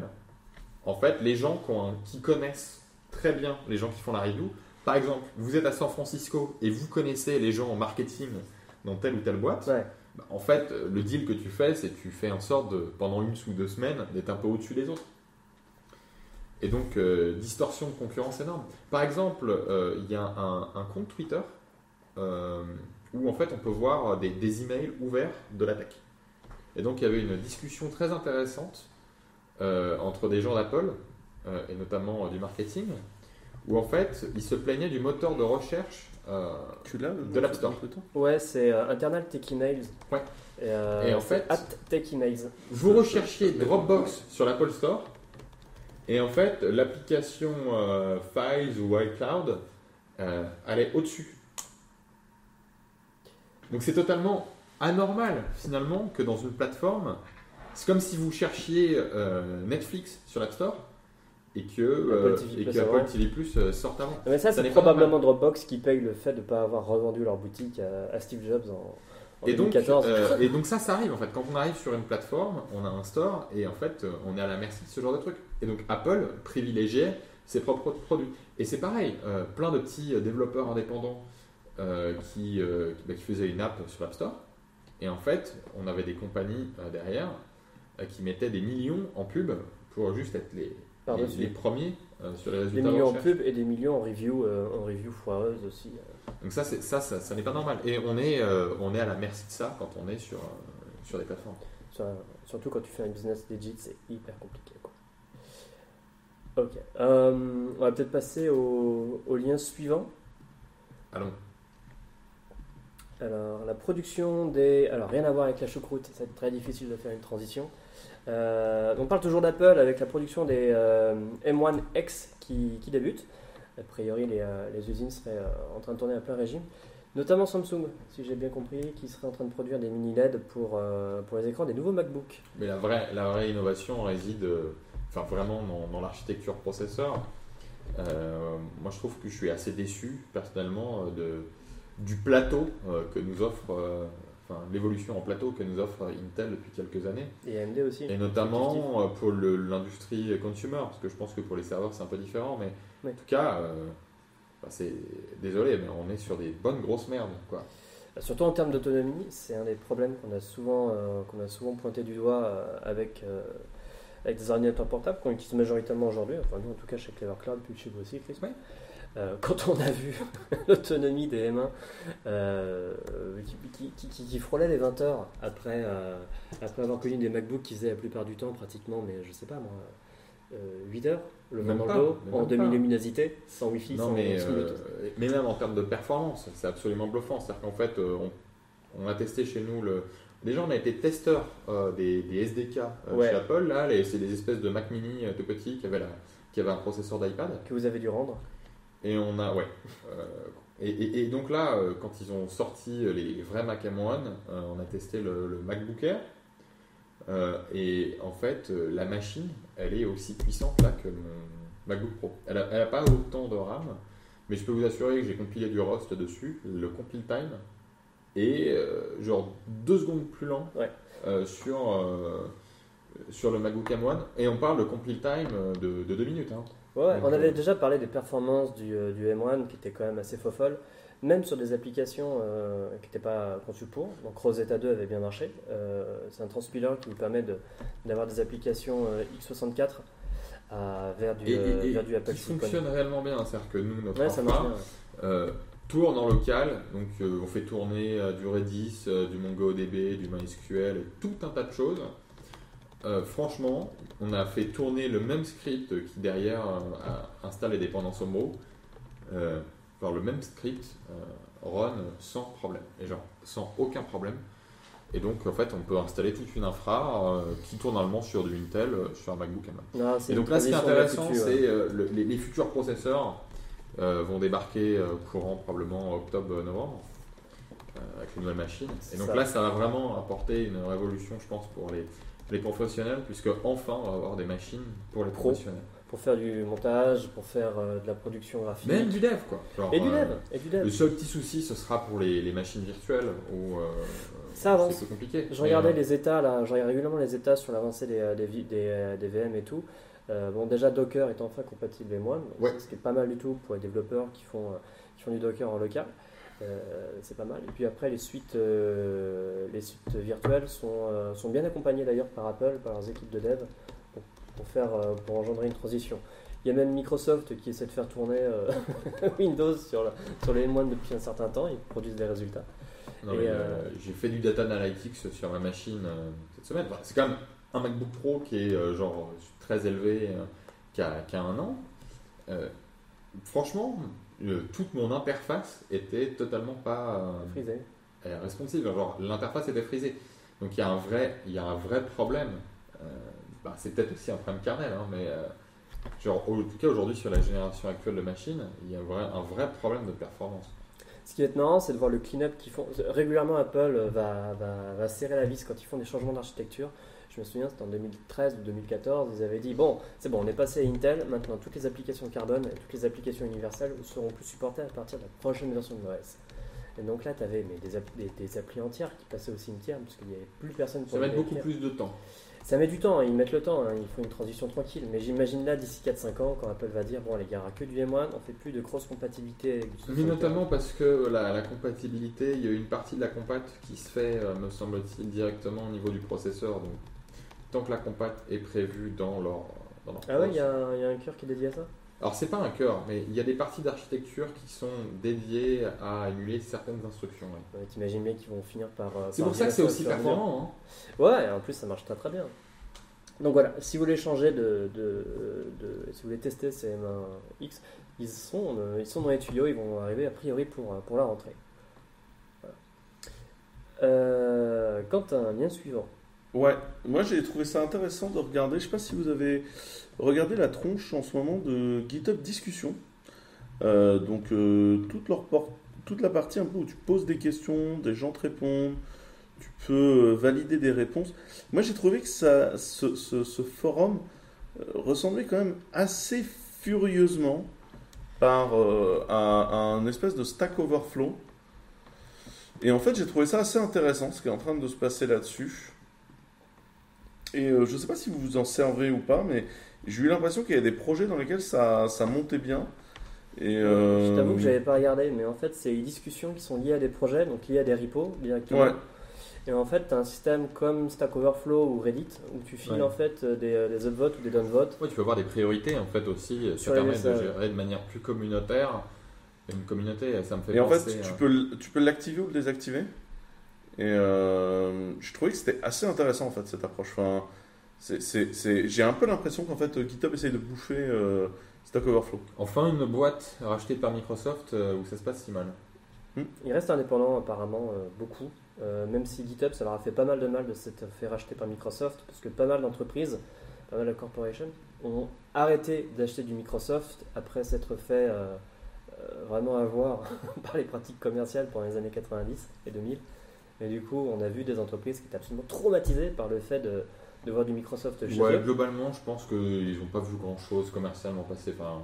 en fait, les gens qui connaissent très bien les gens qui font la review, par exemple, vous êtes à San Francisco et vous connaissez les gens en marketing dans telle ou telle boîte, Ouais. bah, en fait, le deal que tu fais, c'est que tu fais en sorte, de, pendant une ou deux semaines, d'être un peu au-dessus des autres. Et donc, euh, distorsion de concurrence énorme. Par exemple, euh, il y a un, un compte Twitter euh, où en fait on peut voir des, des emails ouverts de la tech. Et donc il y avait une discussion très intéressante euh, entre des gens d'Apple euh, et notamment euh, du marketing où en fait ils se plaignaient du moteur de recherche. euh, Tu l'as le De l'App Store. Ouais, c'est euh, internal tech emails. Ouais. Et, euh, Et en fait- at tech emails. vous recherchiez Dropbox sur l'Apple Store et en fait l'application euh, Files ou iCloud euh, allait au-dessus. Donc c'est totalement anormal finalement que dans une plateforme, c'est comme si vous cherchiez euh, Netflix sur l'App Store et que, euh, TV et Plus que. Apple TV Plus euh, sorte avant. Mais ça, Ça c'est probablement Dropbox qui paye le fait de ne pas avoir revendu leur boutique à, à Steve Jobs en, en Et donc, 2014. euh, et donc ça, ça arrive en fait. Quand on arrive sur une plateforme, on a un store et en fait, on est à la merci de ce genre de truc. Et donc Apple privilégiait ses propres produits. Et c'est pareil, plein de petits développeurs indépendants qui, qui, bah, qui faisaient une app sur l'App Store. Et en fait, on avait des compagnies derrière qui mettaient des millions en pub pour juste être les, les, premiers euh, sur les résultats Des de millions en pub et des millions en review, euh, en review foireuse aussi. euh. Donc ça, c'est- ça, ça, ça n'est pas normal. Et on est, euh, on est à la merci de ça quand on est sur, sur des plateformes. Sur- surtout quand tu fais un business legit, c'est hyper compliqué. Quoi. Ok. On va peut-être passer au, au lien suivant. Allons. Alors, la production des. Alors, rien à voir avec la choucroute, ça va être très difficile de faire une transition. Euh, on parle toujours d'Apple avec la production des euh, M1X qui, débute. A priori, les, euh, usines seraient en train de tourner à plein régime. Notamment Samsung, si j'ai bien compris, qui serait en train de produire des mini LED pour, les écrans des nouveaux MacBooks. Mais la vraie, innovation réside enfin, vraiment dans, l'architecture processeur. Moi, je trouve que je suis assez déçu, personnellement, du plateau que nous offre, enfin, l'évolution en plateau que nous offre Intel depuis quelques années. Et AMD aussi. Et notamment euh, pour l'industrie consumer, parce que je pense que pour les serveurs, c'est un peu différent, mais en tout cas, euh, bah, c'est désolé, mais on est sur des bonnes grosses merdes. Quoi. Surtout en termes d'autonomie, c'est un des problèmes qu'on a souvent, euh, qu'on a souvent pointé du doigt euh, avec, avec des ordinateurs portables qu'on utilise majoritairement aujourd'hui. Enfin, nous, en tout cas, chez Clever Cloud, puis chez vous aussi, Chris. Ouais. Euh, quand on a vu l'autonomie des M1 euh, qui, qui, qui- qui frôlait les 20 heures après, euh, après avoir connu des MacBooks qui faisaient la plupart du temps pratiquement, mais je sais pas moi, euh, 8 heures, le vent Même dans le dos, en demi-luminosité, sans Wi-Fi, Non, sans, mais, mais même en termes de performance, c'est absolument bluffant. C'est-à-dire qu'en fait, on, on a testé chez nous le. Déjà, on a été testeur des, des SDK Ouais. chez Apple. Là, c'est des espèces de Mac Mini tout petits qui avaient, la- qui avaient un processeur d'iPad. Que vous avez dû rendre. Et on a, ouais. Euh, et, et- et donc là, euh, quand ils ont sorti les vrais Mac M1, euh, on a testé le, le MacBook Air. Euh, et en fait, euh, la machine, elle est aussi puissante là que mon MacBook Pro. Elle n'a a pas autant de RAM, mais je peux vous assurer que j'ai compilé du Rust dessus. Le compile time est euh, genre deux secondes plus lent Ouais. euh, sur, euh, sur le MacBook M1. Et on parle de compile time euh, de, de deux minutes. hein. Ouais, on avait euh, déjà parlé des performances du, euh, du M1 qui étaient quand même assez fofolles, même sur des applications euh, qui n'étaient pas conçues pour. Donc Rosetta 2 avait bien marché. Euh, c'est un transpiler qui vous permet de- d'avoir des applications euh, x64 à- vers, du, Et, et- et vers du Apple qui Silicon. fonctionne réellement bien. C'est-à-dire que nous, notre Ouais, ça marche infra, bien. tourne en local. Donc, euh, on fait tourner euh, du Redis, euh, du MongoDB, du MySQL, et tout un tas de choses. Euh, franchement, on a fait tourner le même script qui derrière euh, a- installe les dépendances Homo. Euh, alors, le même script euh, run sans problème. Et genre, sans aucun problème. Et donc, en fait, on peut installer toute une infra euh, qui tourne allemand sur du Intel, sur un MacBook M1. Non, c'est Et donc là, ce qui est intéressant, c'est le- les, les futurs processeurs vont débarquer courant probablement octobre-novembre avec les nouvelles machines. Et donc ça. là, ça va vraiment apporter une révolution, je pense, pour les, les professionnels, puisque enfin, on va avoir des machines pour les Pro. professionnels. Pour faire du montage, pour faire euh, de la production graphique. Même du dev, quoi. Genre, Et du euh, dev. Et du dev. le seul petit souci, ce sera pour les, les machines virtuelles où euh, Ça avance. c'est compliqué. Je regardais les états là, je regarde régulièrement les états sur l'avancée des, des, vi- des, des VM et tout. Euh, bon, déjà Docker est enfin compatible M1, donc Ouais. ce qui est pas mal du tout pour les développeurs qui font, qui font du Docker en local. Euh, c'est pas mal. Et puis après, les suites, euh, les suites virtuelles sont, euh, sont bien accompagnées d'ailleurs par Apple, par leurs équipes de dev, pour, pour faire, pour engendrer une transition. Il y a même Microsoft qui essaie de faire tourner euh, Windows sur, la- sur les M1 depuis un certain temps, ils produisent des résultats. Euh, j'ai fait du data analytics sur ma machine euh, cette semaine. Enfin, c'est quand même un MacBook Pro qui est genre très élevé, qui, a, qui a un an. Franchement, toute mon interface était totalement pas euh, Frisé. euh, responsive. Genre l'interface était frisée. Donc il y a un vrai, il y a un vrai problème. Euh, bah, c'est peut-être aussi un problème kernel, hein, mais genre en tout cas aujourd'hui sur la génération actuelle de machines, il y a vrai- un vrai problème de performance. Ce qui est marrant, c'est de voir le clean-up qu'ils font. Régulièrement, Apple va, va, va serrer la vis quand ils font des changements d'architecture. Je me souviens, c'était en 2013 ou 2014, ils avaient dit Bon, c'est bon, on est passé à Intel, maintenant toutes les applications Carbone et toutes les applications universelles seront plus supportées à partir de la prochaine version de l'OS. Et donc là, tu avais mais des, des, des applis entières qui passaient au cimetière parce qu'il n'y avait plus personne pour Ça va être beaucoup plus de temps. Ça met du temps, hein, ils mettent le temps, hein, ils font une transition tranquille. Mais j'imagine là, d'ici 4-5 ans, quand Apple va dire Bon, les gars, que du M1, on fait plus de cross-compatibilité Mais 64. notamment parce que la, la compatibilité, il y a une partie de la compat qui se fait, euh, me semble-t-il, directement au niveau du processeur. Donc, tant que la compat est prévue dans leur, dans leur Ah ouais, il y, a un- il y a un cœur qui est dédié à ça? Alors, c'est pas un cœur, mais il y a des parties d'architecture qui sont dédiées à émuler certaines instructions. ouais. Ouais, T'imagines bien qu'ils vont finir par. euh, C'est pour ça que c'est au aussi à performant. hein. Ouais, en plus ça marche très très bien. Donc voilà, si vous voulez changer de. de, de- si vous voulez tester ces M1X, ils sont, euh, ils sont dans les tuyaux, ils vont arriver a priori pour, euh, pour la rentrée. Voilà. Euh, Quentin, lien suivant. Ouais, moi j'ai trouvé ça intéressant de regarder. Je sais pas si vous avez regardé la tronche en ce moment de GitHub Discussion. Euh, donc euh, toute, la partie un peu où tu poses des questions, des gens te répondent, tu peux euh, valider des réponses. Moi j'ai trouvé que ça, ce, forum ressemblait quand même assez furieusement par à un espèce de Stack Overflow. Et en fait j'ai trouvé ça assez intéressant ce qui est en train de se passer là-dessus. Et euh, je ne sais pas si vous vous en servez ou pas, mais j'ai eu l'impression qu'il y a des projets dans lesquels ça, ça montait bien. Et, Je euh, t'avoue que j'avais pas regardé, mais en fait, c'est des discussions qui sont liées à des projets, donc liées à des repos directement. Ouais. Et en fait, tu as un système comme Stack Overflow ou Reddit où tu files Ouais. en fait euh, des, des upvotes ou des downvotes. Ouais, tu peux avoir des priorités en fait aussi. Ça permet de gérer de manière plus communautaire. Une communauté, ça me fait Et en fait, tu à- peux, tu peux l'activer ou le désactiver? Et euh, je trouvais que c'était assez intéressant en fait cette approche. Enfin, c'est- c'est- c'est- J'ai un peu l'impression qu'en fait GitHub essaye de bouffer euh, Stack Overflow. Enfin, une boîte rachetée par Microsoft euh, où ça se passe si mal. Ils restent indépendants apparemment euh, beaucoup, Euh, même si GitHub ça leur a fait pas mal de mal de s'être fait racheter par Microsoft, parce que pas mal d'entreprises, pas mal de corporations ont arrêté d'acheter du Microsoft après s'être fait euh, euh, vraiment avoir par les pratiques commerciales pendant les années 90 et 2000. Et du coup, on a vu des entreprises qui étaient absolument traumatisées par le fait de, de voir du Microsoft chez Ouais, eux. globalement, je pense qu'ils n'ont pas vu grand chose commercialement passer. Enfin,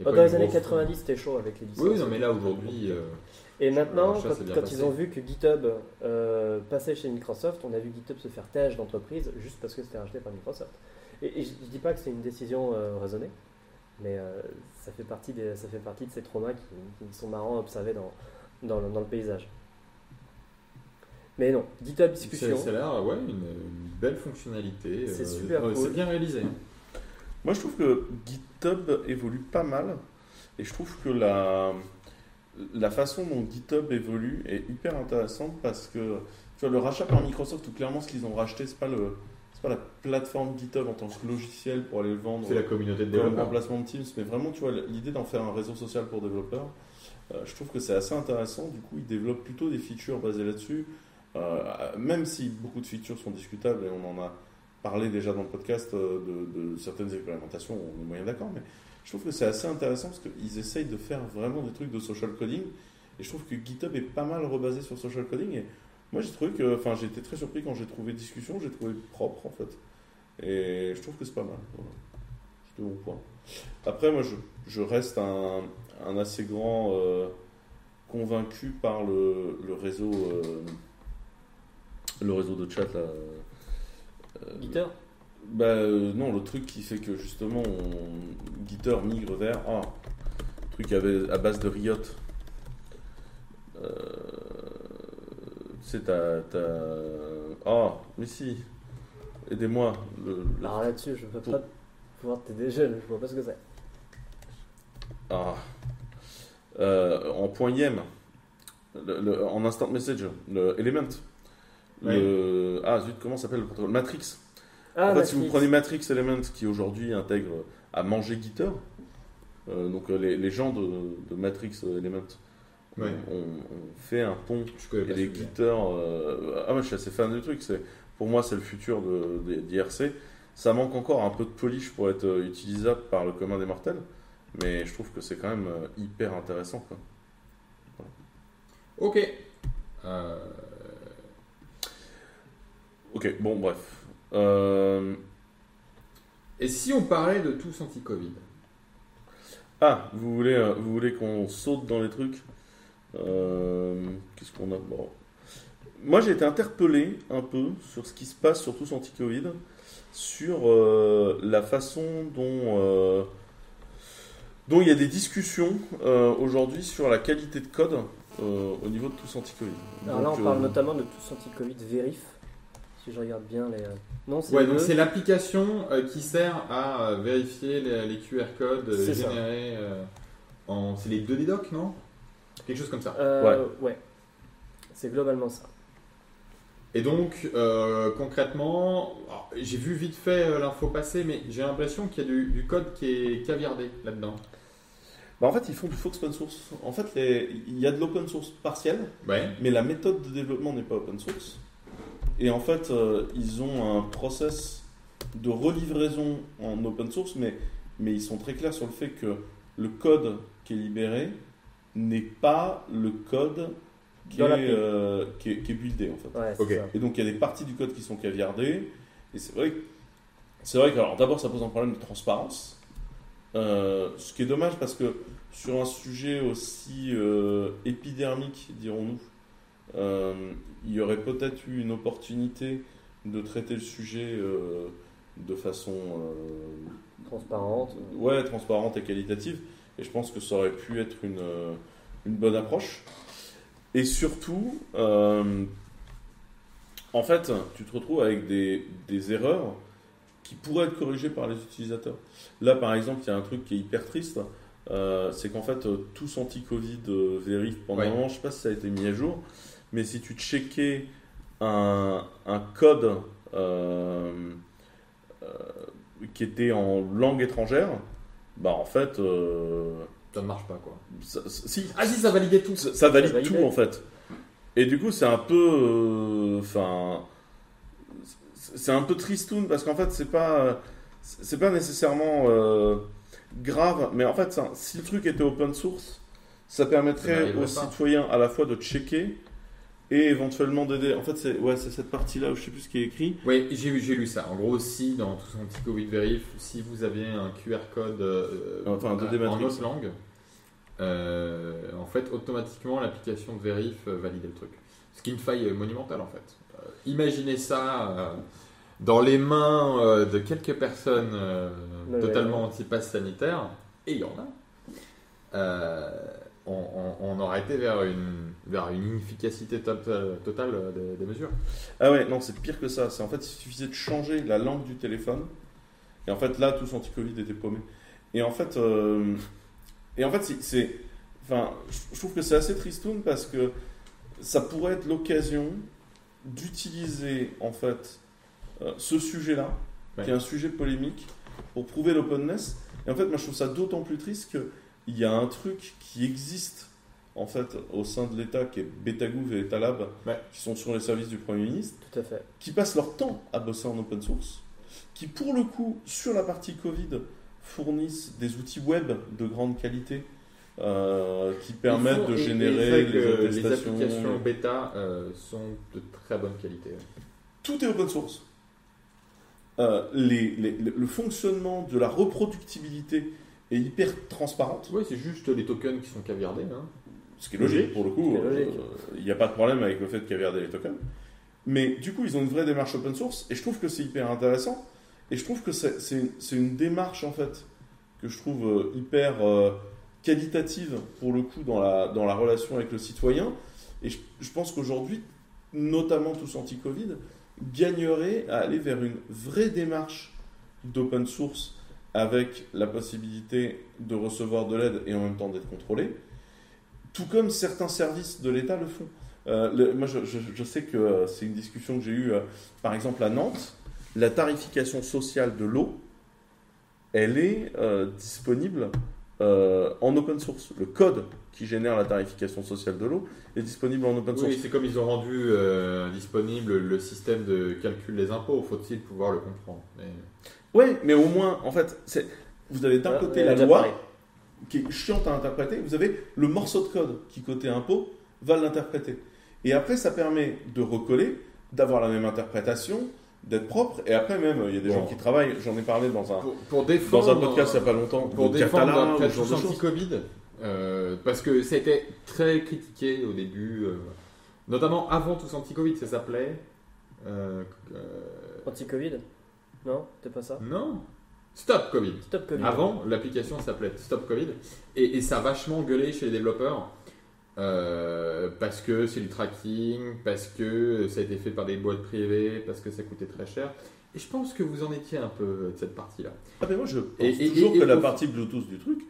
Dans les années grosse- 90, c'était chaud avec les licences. Oui, non, mais là aujourd'hui, euh, Et maintenant, quand, ils ont vu que GitHub euh, passait chez Microsoft, on a vu GitHub se faire tâche d'entreprise juste parce que c'était racheté par Microsoft. Et, et je, je dis pas que c'est une décision euh, raisonnée, mais ça, fait partie des, ça fait partie de ces traumas qui, qui sont marrants à observer dans, dans le paysage. Mais non, GitHub c'est discussion. c'est l'air, ouais, une, une belle fonctionnalité. C'est euh, super ouais, cool. C'est bien réalisé. Moi, je trouve que GitHub évolue pas mal. Et je trouve que la, la façon dont GitHub évolue est hyper intéressante parce que tu vois, le rachat par Microsoft, où clairement ce qu'ils ont racheté, c'est pas, le, c'est pas la plateforme GitHub en tant que logiciel pour aller le vendre C'est la communauté de développeurs. remplacement de Teams, mais vraiment, tu vois, l'idée d'en faire un réseau social pour développeurs, euh, je trouve que c'est assez intéressant. Du coup, ils développent plutôt des features basées là-dessus, Euh, même si beaucoup de features sont discutables et on en a parlé déjà dans le podcast euh, de, de certaines expérimentations, on est moyen d'accord, mais je trouve que c'est assez intéressant parce qu'ils essayent de faire vraiment des trucs de social coding et je trouve que GitHub est pas mal rebasé sur social coding et moi j'ai trouvé que, enfin j'ai été très surpris quand j'ai trouvé discussion, j'ai trouvé propre en fait et je trouve que c'est pas mal. Voilà. C'était mon point. Après moi je, reste un, assez grand euh, convaincu par le, réseau le réseau de chat là. euh, Gitter bah euh, non, le truc qui fait que justement on... Gitter migre vers ah, truc à, base de Riot. Euh... Tu sais, t'as. Ah, mais si. Aidez-moi. Le, le- Alors là-dessus, je peux Pour- pas pouvoir t'aider jeune, je vois pas ce que c'est. Ah. Euh, en point. Le- le- en instant message. Le Element. Le... Ah zut, comment s'appelle le protocole Matrix. Ah, en fait, si vous prenez Matrix Element, qui aujourd'hui intègre à manger Gitter, euh, donc euh, les, les gens de, de Matrix Element Ouais. ont, ont fait un pont Je et les. Gitter. euh, ah, moi je suis assez fan du truc. C'est, pour moi, c'est le futur de, de- d'IRC. Ça manque encore un peu de polish pour être utilisable par le commun des mortels, mais je trouve que c'est quand même hyper intéressant. Quoi. Ok. Euh, Ok, bon, bref. Euh, Et si on parlait de tous anti-Covid? Ah, vous voulez, euh, vous voulez qu'on saute dans les trucs? Euh, Qu'est-ce qu'on a? Bon. Moi, j'ai été interpellé un peu sur ce qui se passe sur tous anti-Covid, sur euh, la façon dont, euh, dont il y a des discussions euh, aujourd'hui sur la qualité de code euh, au niveau de tous anti-Covid. Alors là, on parle euh, notamment de tous anti-Covid Verif. Si je regarde bien les. euh, Non, c'est Ouais, donc c'est l'application euh, qui sert à euh, vérifier les, les QR codes euh, générés euh, en. C'est les 2D docs, non? Quelque chose comme ça. Euh, ouais. C'est globalement ça. Et donc, euh, concrètement, alors, j'ai vu vite fait l'info passer, mais j'ai l'impression qu'il y a du, du code qui est caviardé là-dedans. bah, en fait, ils font du faux open source. En fait, les- il y a de l'open source partiel, Ouais. Mais la méthode de développement n'est pas open source. Et en fait, euh, ils ont un process de relivraison en open source, mais, mais ils sont très clairs sur le fait que le code qui est libéré n'est pas le code qui, est, euh, qui, est, qui est buildé en fait. Ouais. Et donc il y a des parties du code qui sont caviardées. Et c'est vrai que, c'est vrai que alors, d'abord ça pose un problème de transparence. Euh, ce qui est dommage parce que sur un sujet aussi euh, épidermique, dirons-nous, il y aurait peut-être eu une opportunité de traiter le sujet euh, de façon euh, Transparente. ouais, transparente et qualitative. Et je pense que ça aurait pu être une, euh, une bonne approche. Et surtout, euh, en fait, tu te retrouves avec des, des erreurs qui pourraient être corrigées par les utilisateurs. Là, par exemple, il y a un truc qui est hyper triste. euh, c'est qu'en fait, euh, tous anti-Covid euh, vérifient pendant Ouais. un moment. Je sais pas si ça a été mis à jour, mais si tu checkais un, un code euh, euh, qui était en langue étrangère, bah en fait, euh, Ça ne marche pas quoi. ça- ça- si, Ah si, ça validait tout. ça, ça valide validait. tout en fait. Et du coup, c'est un peu, enfin, c'est c'est un peu tristoun parce qu'en fait, c'est pas, c'est pas nécessairement euh, grave, mais en fait, ça- si le truc était open source, ça permettrait aux citoyens à la fois de checker et éventuellement d'aider. En fait, c'est ouais, c'est cette partie-là où je sais plus ce qui est écrit. Oui, j'ai lu ça. En gros, si dans tout son petit Covid Verif, si vous aviez un QR code euh, Enfin, de en Matrix. autre langue, euh, en fait, automatiquement, l'application de Verif euh, validait le truc. Ce qui est une faille monumentale, en fait. Euh, imaginez ça euh, dans les mains euh, de quelques personnes euh, totalement anti-pass sanitaire, et il y en a. Euh, on, on- on aurait été vers une, vers une inefficacité totale, totale des, des mesures. Ah ouais, non, c'est pire que ça. C'est en fait, il suffisait de changer la langue du téléphone. Et en fait, là, tous anti-Covid étaient paumés. Et en fait, euh, et en fait, c'est- enfin, je je trouve que c'est assez tristoun parce que ça pourrait être l'occasion d'utiliser en fait euh, ce sujet-là, Ouais. qui est un sujet polémique, pour prouver l'openness. Et en fait, moi, je trouve ça d'autant plus triste que il y a un truc qui existe en fait au sein de l'État qui est Betagouv et Etalab, Ouais. qui sont sur les services du Premier ministre Tout à fait. qui passent leur temps à bosser en open source, qui pour le coup, sur la partie Covid, fournissent des outils web de grande qualité euh, qui permettent de générer les que les applications bêta euh, sont de très bonne qualité. Tout est open source. Euh, les- les- le le fonctionnement de la reproductibilité est hyper transparente, Oui, c'est juste les tokens qui sont caviardés. Hein. ce qui est logique pour le coup. Euh, Il n'y a pas de problème avec le fait de caviarder les tokens. Mais du coup, ils ont une vraie démarche open source et je trouve que c'est hyper intéressant. Et je trouve que c'est c'est une, c'est une démarche en fait que je trouve euh, hyper euh, qualitative pour le coup dans la, dans la relation avec le citoyen. Et je, je pense qu'aujourd'hui, notamment tous anti-Covid, gagnerait à aller vers une vraie démarche d'open source avec la possibilité de recevoir de l'aide et en même temps d'être contrôlé, tout comme certains services de l'État le font. Euh, le- moi, je, je- je sais que euh, c'est une discussion que j'ai eue, euh, par exemple, à Nantes. La tarification sociale de l'eau, elle est disponible en open source. Le code qui génère la tarification sociale de l'eau est disponible en open source. Oui, c'est comme ils ont rendu disponible le système de calcul des impôts. Faut-il pouvoir le comprendre Mais- Ouais, mais au moins, en fait, c'est- vous avez d'un Ouais, côté la loi qui est chiante à interpréter, vous avez le morceau de code qui, côté impôt, va l'interpréter. Et après, ça permet de recoller, d'avoir la même interprétation, d'être propre. Et après, même, il y a des Bon. gens qui travaillent, j'en ai parlé dans un, Pour, pour défendre, dans un podcast il n'y a pas longtemps, pour de défendre Catala, après ou anti-Covid, euh, parce que ça a été très critiqué au début, euh, notamment avant tous anti-Covid, ça s'appelait. euh, euh, Anti-Covid? Non T'es pas ça non, Stop Covid. Stop Covid. Avant, l'application s'appelait Stop Covid et, et ça a vachement gueulé chez les développeurs euh, parce que c'est du tracking, parce que ça a été fait par des boîtes privées, parce que ça coûtait très cher. Et je pense que vous en étiez un peu de cette partie-là. Ah, mais moi, je pense Et- toujours et- que et la partie Bluetooth du truc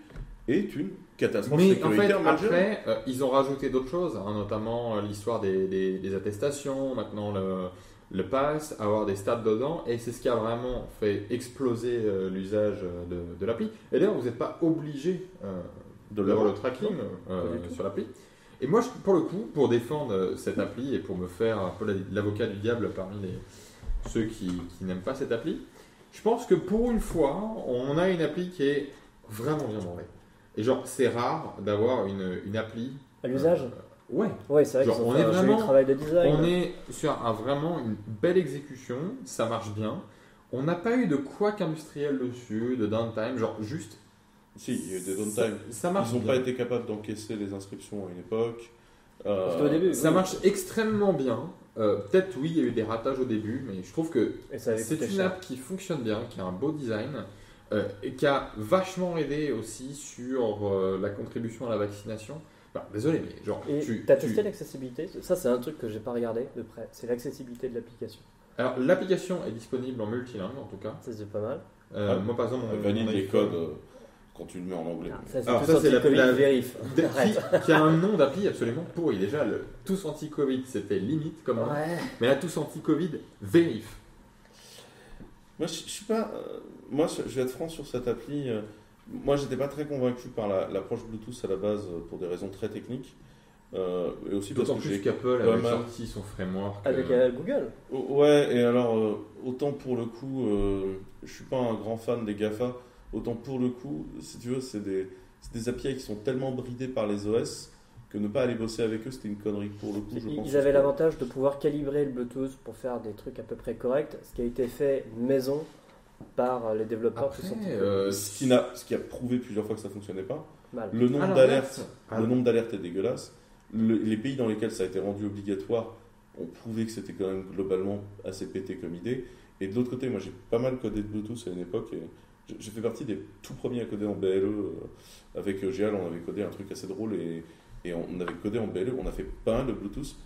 est une catastrophe Mais en fait, après, euh, ils ont rajouté d'autres choses, hein, notamment euh, l'histoire des, des- des attestations, maintenant le, le pass, avoir des stats dedans, et c'est ce qui a vraiment fait exploser euh, l'usage euh, de, de l'appli. Et d'ailleurs, vous n'êtes pas obligé euh, de d'avoir le tracking euh, sur l'appli. Et moi, je- pour le coup, pour défendre cette appli et pour me faire un peu la- l'avocat du diable parmi les, ceux qui, qui n'aiment pas cette appli, je pense que pour une fois, on a une appli qui est vraiment bien branlée. Et genre, c'est rare d'avoir une, une appli. À l'usage euh, Ouais. Ouais, c'est vrai Genre, qu'ils ont on fait est un joli vraiment- travail de design. On est sur un, vraiment une belle exécution, ça marche bien. On n'a pas eu de couac industriel dessus, de downtime, genre juste. Si, il y a eu des ça, downtime. ça marche Ils n'ont bien. pas été capables d'encaisser les inscriptions à une époque. Euh, au début. Ça oui. marche extrêmement bien. Euh, Peut-être oui, il y a eu des ratages au début, mais je trouve que Et ça avait c'est coûté une cher. app qui fonctionne bien, qui a un beau design. euh, et qui a vachement aidé aussi sur euh, la contribution à la vaccination. Bah, désolé, mais genre, Et tu, as tu- testé l'accessibilité? Ça, c'est un truc que j'ai pas regardé de près. C'est l'accessibilité de l'application. Alors, l'application est disponible en multilingue en tout cas. Ça, c'est pas mal. Euh, Ah, moi, par exemple, mon, valide les codes euh, quand tu le mets en anglais. Ah, ça, c'est Alors, ça, c'est la- vérif. qui, qui a un nom d'appli absolument pourri. Déjà, le tous anti-Covid, c'était limite comme. Ouais. Mais là, tous anti-Covid, vérif. Moi, je, je suis pas. euh, moi, je je vais être franc sur cette appli. Moi, j'étais pas très convaincu par la- l'approche Bluetooth à la base euh, pour des raisons très techniques. Euh, et aussi parce D'autant que plus j'ai. qu'Apple avait mal. sorti son framework. Avec euh, euh, Google. Ouais, et alors, euh, autant pour le coup, euh, je suis pas un grand fan des GAFA, autant pour le coup, si tu veux, c'est des, c'est des API qui sont tellement bridés par les OS que ne pas aller bosser avec eux, c'était une connerie pour le coup, je Ils pense. ils avaient l'avantage de pouvoir calibrer le Bluetooth pour faire des trucs à peu près corrects, ce qui a été fait maison par les développeurs Après, qui sont euh, Ce qui, n'a- ce qui a prouvé plusieurs fois que ça fonctionnait pas. mal. Le nombre d'alertes Le nombre d'alertes est dégueulasse. Le- les pays dans lesquels ça a été rendu obligatoire ont prouvé que c'était quand même globalement assez pété comme idée. Et de l'autre côté, moi j'ai pas mal codé de Bluetooth à une époque. Et j'ai- j'ai fait partie des tout premiers à coder en BLE. euh, avec euh, Géal, on avait codé un truc assez drôle et, et on avait codé en BLE. On a fait pas mal de Bluetooth.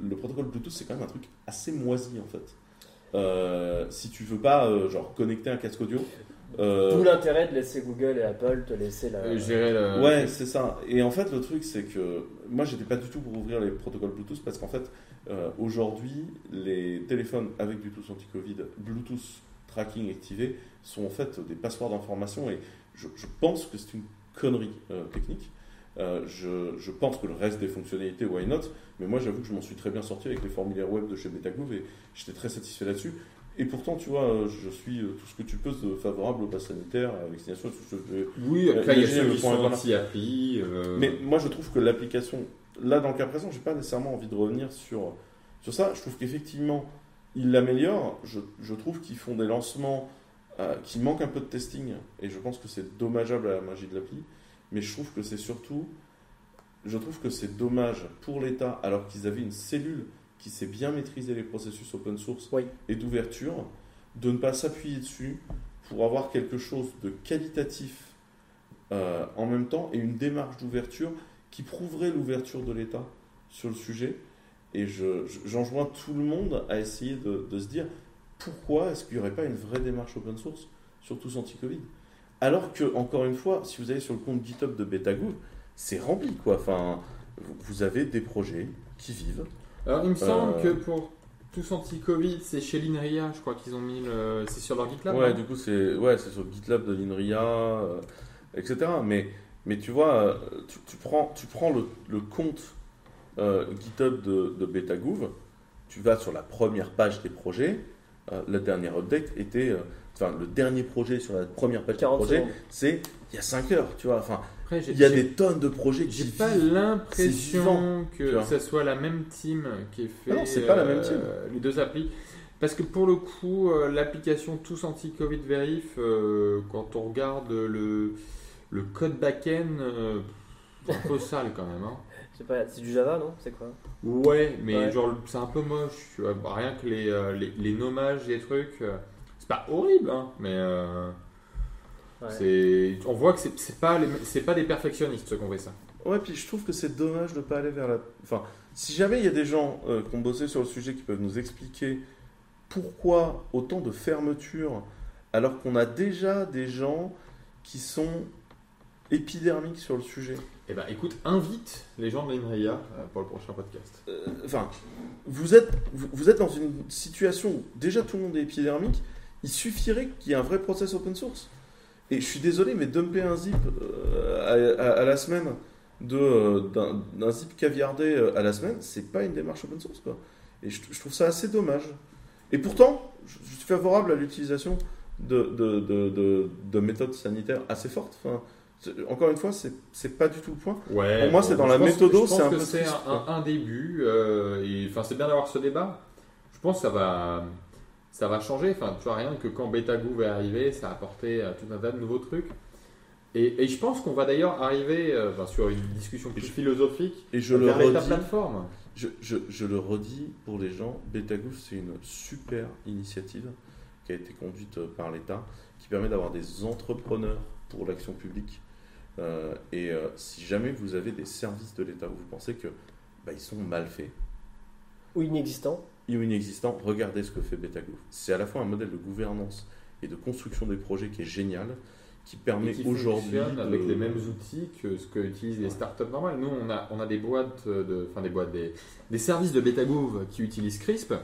Le protocole Bluetooth, c'est quand même un truc assez moisi en fait. Euh, si tu veux pas euh, genre connecter un casque audio. euh, D'où l'intérêt de laisser Google et Apple te laisser la. euh, gérer le- Ouais, c'est ça. Et en fait, le truc, c'est que moi, j'étais pas du tout pour ouvrir les protocoles Bluetooth parce qu'en fait, euh, aujourd'hui, les téléphones avec Bluetooth anti-Covid, Bluetooth tracking activé, sont en fait des passoires d'information et je, je pense que c'est une connerie euh, technique. Euh, je, je pense que le reste des fonctionnalités, why not? Mais moi, j'avoue que je m'en suis très bien sorti avec les formulaires web de chez Betagouv et j'étais très satisfait là-dessus. Et pourtant, tu vois, euh, je suis euh, tout ce que tu peux de favorable au pass sanitaire, à la vaccination, tout ce que Oui, après, il y a ceux qui sont anti-appli. euh, Mais moi, je trouve que l'application, là, dans le cas présent, j'ai pas nécessairement envie de revenir sur, sur ça. Je trouve qu'effectivement, ils l'améliorent. Je, je trouve qu'ils font des lancements euh, qui manquent un peu de testing, et je pense que c'est dommageable à la magie de l'appli. Mais je trouve que c'est surtout, je trouve que c'est dommage pour l'État, alors qu'ils avaient une cellule qui sait bien maîtriser les processus open source Oui. et d'ouverture, de ne pas s'appuyer dessus pour avoir quelque chose de qualitatif euh, en même temps et une démarche d'ouverture qui prouverait l'ouverture de l'État sur le sujet. Et je- je- j'enjoins tout le monde à essayer de, de se dire pourquoi est-ce qu'il n'y aurait pas une vraie démarche open source sur tous anti-Covid? Alors que, encore une fois, si vous allez sur le compte GitHub de Betagoo, c'est rempli quoi. Enfin, vous- avez des projets qui vivent. Alors, il me semble Euh, que pour tous anti-Covid, c'est chez l'INRIA, je crois qu'ils ont mis le. C'est sur leur GitLab Ouais, du coup, c'est ouais, sur GitLab de l'INRIA, euh, etc. Mais, mais tu vois, euh, tu, tu prends, tu prends le, le compte euh, GitHub de, de Betagouv, tu vas sur la première page des projets, la dernière update était. Euh, Enfin, le dernier projet sur la première page du 40 projet, c'est il y a 5 heures, tu vois. Enfin, Après, il y a des tonnes de projets qui J'ai pas l'impression que ça soit la même team qui ait fait Ah non, c'est pas la même euh, team. les deux applis. Parce que pour le coup, euh, l'application Tous Anti-Covid Verif, euh, quand on regarde le, le code back-end, euh, c'est un peu sale quand même. hein. C'est du Java, non? C'est quoi? Ouais, mais Ouais. genre c'est un peu moche. tu vois. Rien que les, euh, les, les nommages des trucs, euh, c'est pas horrible, hein, mais euh, Ouais. c'est, on voit que c'est c'est pas, les- c'est pas des perfectionnistes ceux qui ont fait ça. Ouais, puis je trouve que c'est dommage de ne pas aller vers la. Enfin, si jamais il y a des gens euh, qui ont bossé sur le sujet qui peuvent nous expliquer pourquoi autant de fermeture alors qu'on a déjà des gens qui sont épidermiques sur le sujet. Eh ben écoute, invite les gens de l'INRIA euh, pour le prochain podcast. Euh, Enfin, vous êtes, vous, vous êtes dans une situation où déjà tout le monde est épidermique, il suffirait qu'il y ait un vrai process open source. Et je suis désolé, mais dumper un zip euh, à, à- à la semaine euh, d'un, zip caviardé euh, à la semaine, c'est pas une démarche open source. Quoi. Et je, je trouve ça assez dommage. Et pourtant, je, je suis favorable à l'utilisation de, de, de, de- de méthodes sanitaires assez fortes. Enfin, encore une fois, c'est, pas du tout le point. Ouais. Pour moi, c'est dans la pense c'est un peu c'est un, un début. euh, et enfin, c'est bien d'avoir ce débat. Je pense que ça va, ça va changer. Enfin, tu vois rien que quand Betagoo va arriver, ça a apporté euh, tout un tas de nouveaux trucs. Et, et je pense qu'on va d'ailleurs arriver euh, enfin, sur une discussion plus philosophique Et je le vers ta redis, plateforme. Je, je- je le redis pour les gens, Betagoo c'est une super initiative. qui a été conduite euh, par l'État, qui permet d'avoir des entrepreneurs pour l'action publique. Euh, et euh, si jamais vous avez des services de l'État où vous pensez que bah, ils sont mal faits Ou inexistant. Ou inexistants, regardez ce que fait BetaGouv. C'est à la fois un modèle de gouvernance et de construction des projets qui est génial, qui permet Et qui aujourd'hui fonctionne avec de- les mêmes outils que ce que utilisent les startups normales. Nous, on a, on a des boîtes, de, enfin des boîtes, des, des services de BetaGouv qui utilisent Crisp.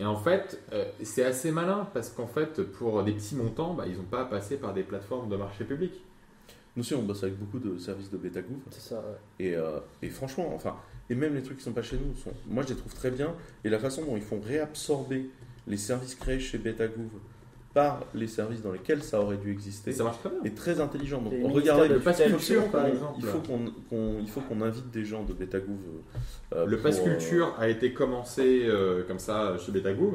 Et en fait, euh, c'est assez malin parce qu'en fait, pour des petits montants, bah, ils n'ont pas à passer par des plateformes de marché public. Nous aussi, on bosse avec beaucoup de services de BetaGouv. C'est ça. ouais. Et, euh, et franchement, enfin, et même les trucs qui sont pas chez nous, sont, moi je les trouve très bien. Et la façon dont ils font réabsorber les services créés chez BetaGouv par les services dans lesquels ça aurait dû exister ça marche très bien. est très intelligent. Donc on le pass culture, par exemple. il faut qu'on qu'on- il faut qu'on invite des gens de BetaGouv. euh, Le pour, Pass euh, Culture a été commencé euh, comme ça chez BetaGouv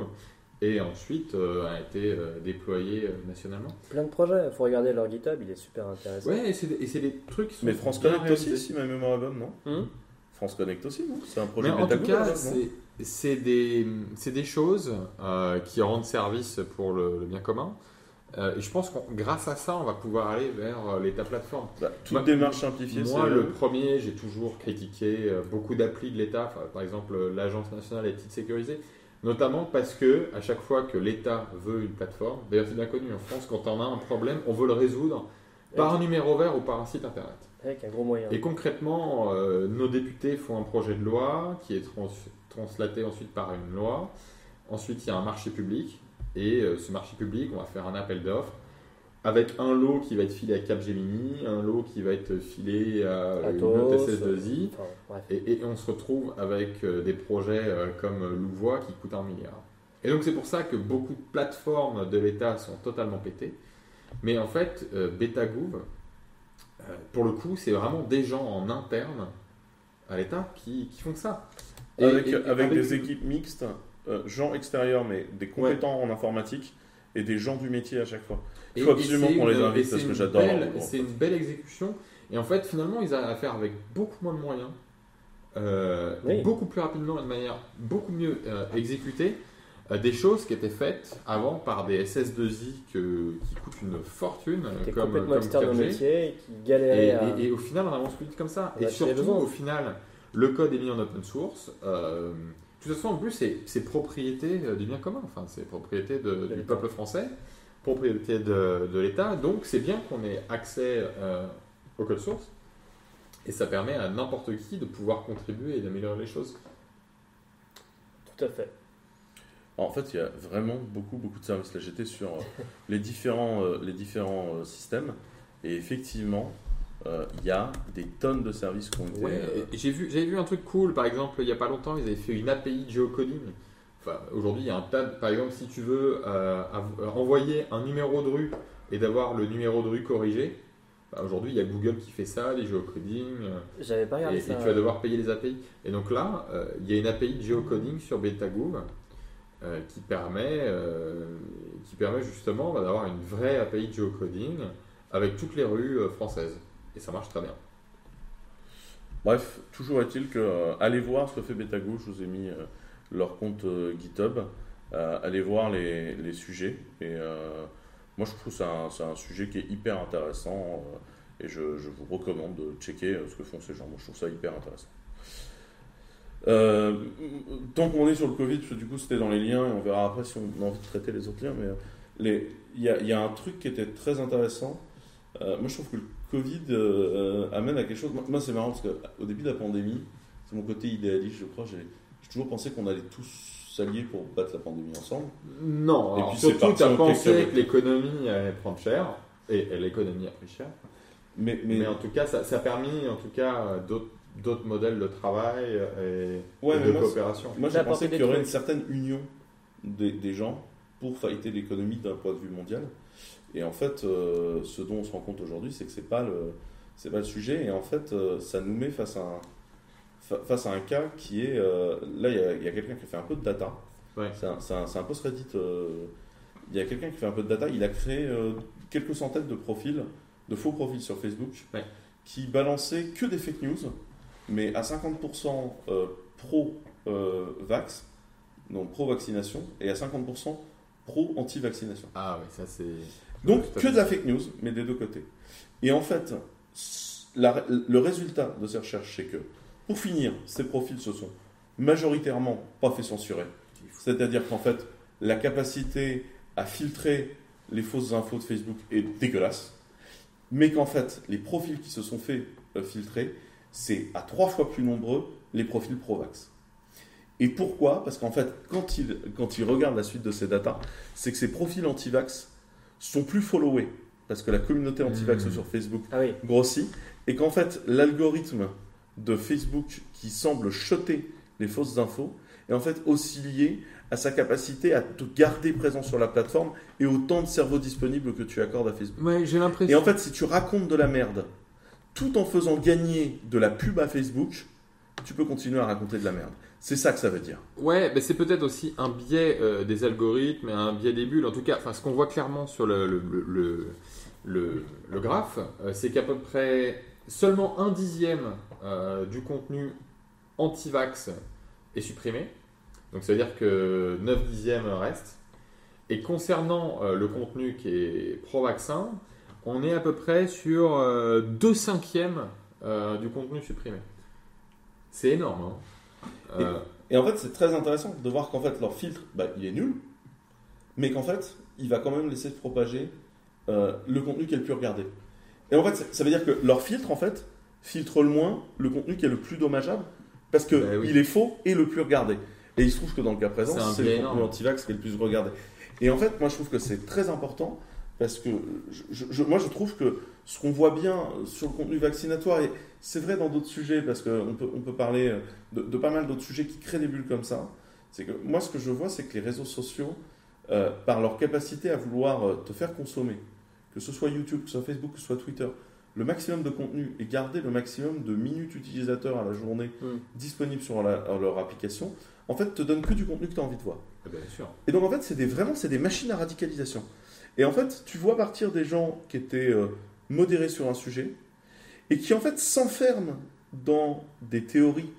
et ensuite euh, a été euh, déployé euh, nationalement. Plein de projets. Il faut regarder leur GitHub, il est super intéressant. Ouais, et c'est des, et c'est des trucs qui sont Mais France Connect aussi, si ma mémoire est bonne, non? Hum France Connect aussi, C'est un projet Mais en tout cas, c'est- des, choses euh, qui rendent service pour le, le bien commun. Euh, et je pense que grâce à ça, on va pouvoir aller vers euh, l'État plateforme. Bah, toute Moi- démarche simplifiée, Moi, le premier, j'ai toujours critiqué beaucoup d'applis de l'État, par exemple l'Agence nationale des titres sécurisés, notamment parce que à chaque fois que l'État veut une plateforme, d'ailleurs c'est bien connu en France, quand on a un problème, on veut le résoudre par un numéro vert ou par un site internet. Avec un gros moyen. Et concrètement, euh, nos députés font un projet de loi qui est trans- translaté ensuite par une loi. Ensuite, il y a un marché public. Et euh, ce marché public, on va faire un appel d'offres avec un lot qui va être filé à Capgemini, un lot qui va être filé à une autre Atos, SS2I. Enfin, bref. Et, et on se retrouve avec euh, des projets comme Louvois qui coûtent un milliard. Et donc c'est pour ça que beaucoup de plateformes de l'État sont totalement pétées. Mais en fait, BetaGouv, pour le coup, c'est vraiment des gens en interne à l'État qui, qui font ça. Et- avec, et- avec des équipes mixtes, euh, gens extérieurs, mais des compétents en informatique et des gens du métier à chaque fois. Il faut Et- absolument qu'on les invite parce que j'adore C'est une belle exécution. Et en fait, finalement, ils arrivent à faire avec beaucoup moins de moyens, euh, Oui. beaucoup plus rapidement et de manière beaucoup mieux euh, exécutée, euh, des choses qui étaient faites avant par des SS2I que- qui coûtent une fortune, Qui comme, complètement comme externe au 4G. métier et qui Et, à. et- et au final, on avance plus vite comme ça. On Et surtout, au final, le code est mis en open source. Euh, de toute façon, en plus, c'est propriété euh, du bien commun. Enfin, c'est propriété de- du peuple français, propriété de, de l'État. Donc, c'est bien qu'on ait accès euh, au code source. Et ça permet à n'importe qui de pouvoir contribuer et d'améliorer les choses. Tout à fait. En fait, il y a vraiment beaucoup, beaucoup de services. Là, j'étais sur euh, les différents, euh, les différents euh, systèmes et effectivement, euh, il y a des tonnes de services qui ont été. Ouais, euh, et j'ai vu, j'avais vu un truc cool, par exemple, il n'y a pas longtemps, ils avaient fait une API de geocoding. Enfin, aujourd'hui, il y a un tas de- Par exemple, si tu veux euh, envoyer un numéro de rue et d'avoir le numéro de rue corrigé, bah, aujourd'hui, il y a Google qui fait ça, les geocoding, euh, J'avais pas et, regardé et ça. tu vas devoir payer les API. Et donc là, euh, il y a une API de geocoding sur BetaGouv euh, qui, permet, euh, qui permet justement bah, d'avoir une vraie API de geocoding avec toutes les rues euh, françaises. Et ça marche très bien. Bref, toujours est-il que allez voir ce que fait BetaGo. Je vous ai mis leur compte GitHub. Allez voir les, les sujets. Et moi, je trouve que c'est un, sujet qui est hyper intéressant. et je, vous recommande de checker ce que font ces gens. Moi, je trouve ça hyper intéressant. Euh, tant qu'on est sur le Covid, parce que du coup c'était dans les liens et on verra après si on a envie de traiter les autres liens, mais euh, il y, a, il y a un truc qui était très intéressant. Euh, moi je trouve que le Covid euh, amène à quelque chose. Moi, c'est marrant parce qu'au début de la pandémie, c'est mon côté idéaliste, je crois. J'ai toujours pensé qu'on allait tous s'allier pour battre la pandémie ensemble. Non, Et alors puis surtout tu as en pensé que l'économie allait prendre cher, et, et l'économie a pris cher. Mais, mais, Mais, en tout cas, ça, ça a permis en tout cas d'autres d'autres modèles de travail et, Ouais, et de moi, coopération. moi j'ai pensé qu'il y aurait une certaine union des, des gens pour fighter l'économie d'un point de vue mondial. Et en fait, euh, ce dont on se rend compte aujourd'hui, c'est que c'est pas le c'est pas le sujet. Et en fait, euh, ça nous met face à un, fa- face à un cas qui est euh, là, il y a, quelqu'un qui a fait un peu de data. Ouais. C'est un, c'est un- un post Reddit. euh, il y a quelqu'un qui fait un peu de data. Il a créé euh, quelques centaines de profils, de faux profils sur Facebook, Ouais. qui balançaient que des fake news, mais à 50% euh, pro euh, vax, donc pro vaccination, et à 50% pro-anti-vaccination. Ah oui, ça c'est. Donc, que de la fake news, mais des deux côtés. Et en fait, la- le résultat de ces recherches, c'est que, pour finir, ces profils se sont majoritairement pas fait censurer. C'est-à-dire qu'en fait, la capacité à filtrer les fausses infos de Facebook est dégueulasse. Mais qu'en fait, les profils qui se sont fait euh, filtrer, c'est à trois fois plus nombreux les profils pro-vax. Et pourquoi? Parce qu'en fait, quand ils quand ils regardent la suite de ces datas, c'est que ces profils anti-vax sont plus followés. Parce que la communauté anti-vax Mmh. sur Facebook Ah oui, grossit. Et qu'en fait, l'algorithme de Facebook qui semble shotter les fausses infos est en fait aussi lié à sa capacité à te garder présent sur la plateforme et au temps de cerveau disponible que tu accordes à Facebook. Ouais, j'ai l'impression. Et en fait, si tu racontes de la merde tout en faisant gagner de la pub à Facebook, tu peux continuer à raconter de la merde. C'est ça que ça veut dire. Ouais, mais c'est peut-être aussi un biais euh, des algorithmes un biais des bulles. En tout cas, ce qu'on voit clairement sur le, graphe, euh, c'est qu'à peu près seulement un dixième euh, du contenu anti-vax est supprimé. Donc ça veut dire que 9 dixièmes restent. Et concernant le contenu qui est pro-vaccin, on est à peu près sur 2 cinquièmes euh, du contenu supprimé. C'est énorme. hein. Euh, Et en fait, c'est très intéressant de voir qu'en fait, leur filtre, bah, il est nul, mais qu'en fait, il va quand même laisser se propager euh, le contenu qui est le plus regardé. Et en fait, ça- veut dire que leur filtre, en fait, filtre le moins le contenu qui est le plus dommageable, parce que Bah oui. est faux et le plus regardé. Et il se trouve que dans le cas présent, C'est le contenu anti-vax qui est le plus regardé. Et en fait, moi, je trouve que c'est très important, parce que je- je- je- moi, je trouve que ce qu'on voit bien sur le contenu vaccinatoire, et c'est vrai dans d'autres sujets, parce qu'on peut, on peut parler de, de pas mal d'autres sujets qui créent des bulles comme ça, c'est que moi, ce que je vois, c'est que les réseaux sociaux, euh, par leur capacité à vouloir euh, te faire consommer, que ce soit YouTube, que ce soit Facebook, que ce soit Twitter, le maximum de contenu et garder le maximum de minutes utilisateurs à la journée Mm. disponibles sur la- leur application, en fait, te donnent que du contenu que tu as envie de voir. bien sûr. Et donc en fait, c'est des, vraiment c'est des machines à radicalisation. Et en fait, tu vois partir des gens qui étaient euh, modérés sur un sujet et qui en fait s'enferment dans des théories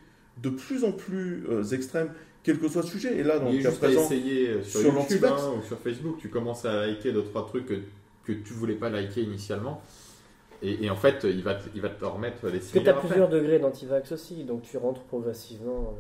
de plus en plus euh, extrêmes, quel que soit le sujet. Et là, dans le cas présent, essayer euh, sur, sur YouTube hein, ou sur Facebook. Tu commences à liker deux trois trucs que, que tu voulais pas liker initialement. Et, et en fait, il va, te, il va te remettre les que tu as plusieurs degrés d'antivax aussi, donc tu rentres progressivement.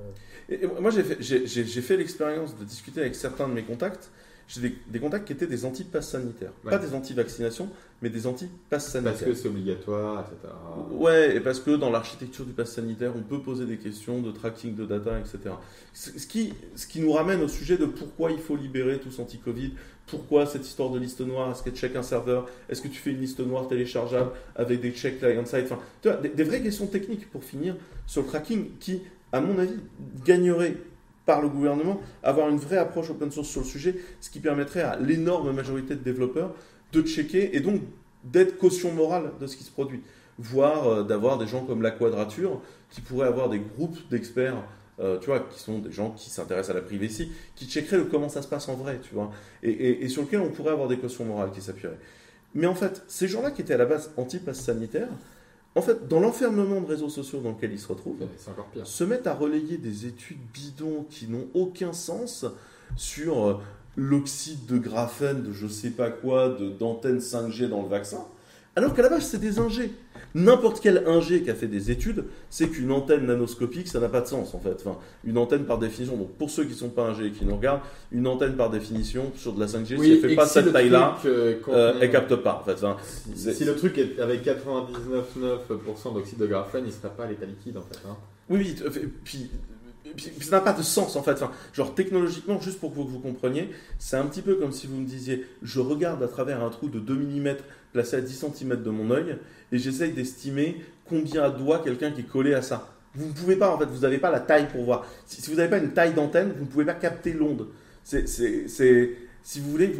euh, Et- et moi, fait, j'ai fait l'expérience de discuter avec certains de mes contacts. J'ai des, des contacts qui étaient des anti-pass sanitaires. Ouais. Pas des anti-vaccinations, mais des anti-pass sanitaires. Parce que c'est obligatoire, etc. Ouais, et parce que dans l'architecture du pass sanitaire, on peut poser des questions de tracking de data, etc. Ce ce qui, ce qui nous ramène au sujet de pourquoi il faut libérer tous anti-Covid, pourquoi cette histoire de liste noire, est-ce qu'elle check un serveur, est-ce que tu fais une liste noire téléchargeable avec des checks client-side, enfin, tu vois, des, des vraies questions techniques pour finir sur le tracking qui, à mon avis, gagnerait par le gouvernement avoir une vraie approche open source sur le sujet, ce qui permettrait à l'énorme majorité de développeurs de checker et donc d'être caution morale de ce qui se produit voire euh, d'avoir des gens comme la Quadrature qui pourraient avoir des groupes d'experts, euh, tu vois, qui sont des gens qui s'intéressent à la privacy, qui checkeraient le comment ça se passe en vrai, tu vois, et, et- et sur lequel on pourrait avoir des cautions morales qui s'appuieraient. Mais en fait, ces gens-là qui étaient à la base anti-pass sanitaire, en fait, dans l'enfermement de réseaux sociaux dans lequel ils se retrouvent, pire. se mettent à relayer des études bidons qui n'ont aucun sens sur euh, l'oxyde de graphène de je sais pas quoi, de- d'antenne 5G dans le vaccin, alors qu'à la base c'est des ingés. N'importe quel ingé qui a fait des études sait qu'une antenne nanoscopique ça n'a pas de sens en fait. Enfin, une antenne par définition, donc pour ceux qui sont pas ingés et qui nous regardent, une antenne par définition sur de la 5G, si elle fait et pas si cette le taille-là, euh, euh, elle capte pas en fait. Enfin, Si, le truc est avec 99,9% d'oxyde de graphène, il serait pas à l'état liquide en fait. hein. Oui, oui, puis, ça n'a pas de sens en fait. Enfin, genre technologiquement, juste pour que vous, que vous compreniez, c'est un petit peu comme si vous me disiez je regarde à travers un trou de 2 mm placé à 10 cm de mon œil et j'essaye d'estimer combien de doigts quelqu'un qui est collé à ça. Vous ne pouvez pas en fait, vous n'avez pas la taille pour voir. Si, vous n'avez pas une taille d'antenne, vous ne pouvez pas capter l'onde. C'est, si vous voulez,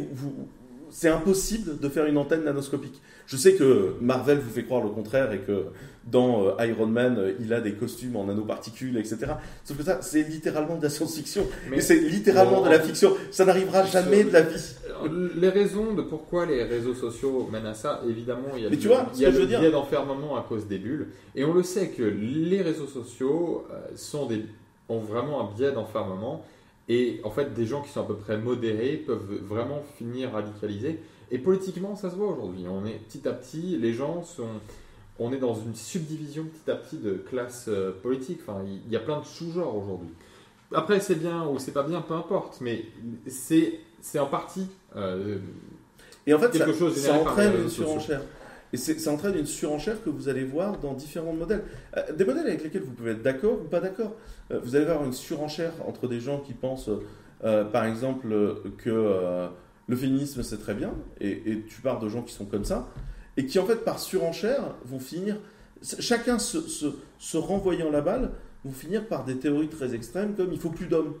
c'est impossible de faire une antenne nanoscopique. Je sais que Marvel vous fait croire le contraire et que dans euh, Iron Man, euh, il a des costumes en nanoparticules, etc. Sauf que ça, c'est littéralement de la science-fiction. Mais c'est littéralement Bon, de la fiction. Ça n'arrivera jamais de la vie. Euh, Les raisons de pourquoi les réseaux sociaux mènent à ça, évidemment, il y a, Mais tu vois, il y a le biais d'enfermement à cause des bulles. Et on le sait que les réseaux sociaux sont des, ont vraiment un biais d'enfermement. Et en fait, des gens qui sont à peu près modérés peuvent vraiment finir radicalisés. Et politiquement, ça se voit aujourd'hui. On est petit à petit, les gens sont. On est dans une subdivision petit à petit de classe euh, politique. Enfin, il y a plein de sous-genres aujourd'hui. Après, c'est bien ou c'est pas bien, peu importe. Mais c'est c'est en partie euh, Et en fait, quelque ça, chose ça par entraîne une surenchère. Et c'est- ça entraîne une surenchère que vous allez voir dans différents modèles. Euh, des modèles avec lesquels vous pouvez être d'accord ou pas d'accord. Euh, vous allez voir une surenchère entre des gens qui pensent, euh, par exemple, que le féminisme c'est très bien, et, et tu parles de gens qui sont comme ça, et qui en fait par surenchère vont finir, chacun se, se, se renvoyant la balle, vont finir par des théories très extrêmes comme il faut plus d'hommes.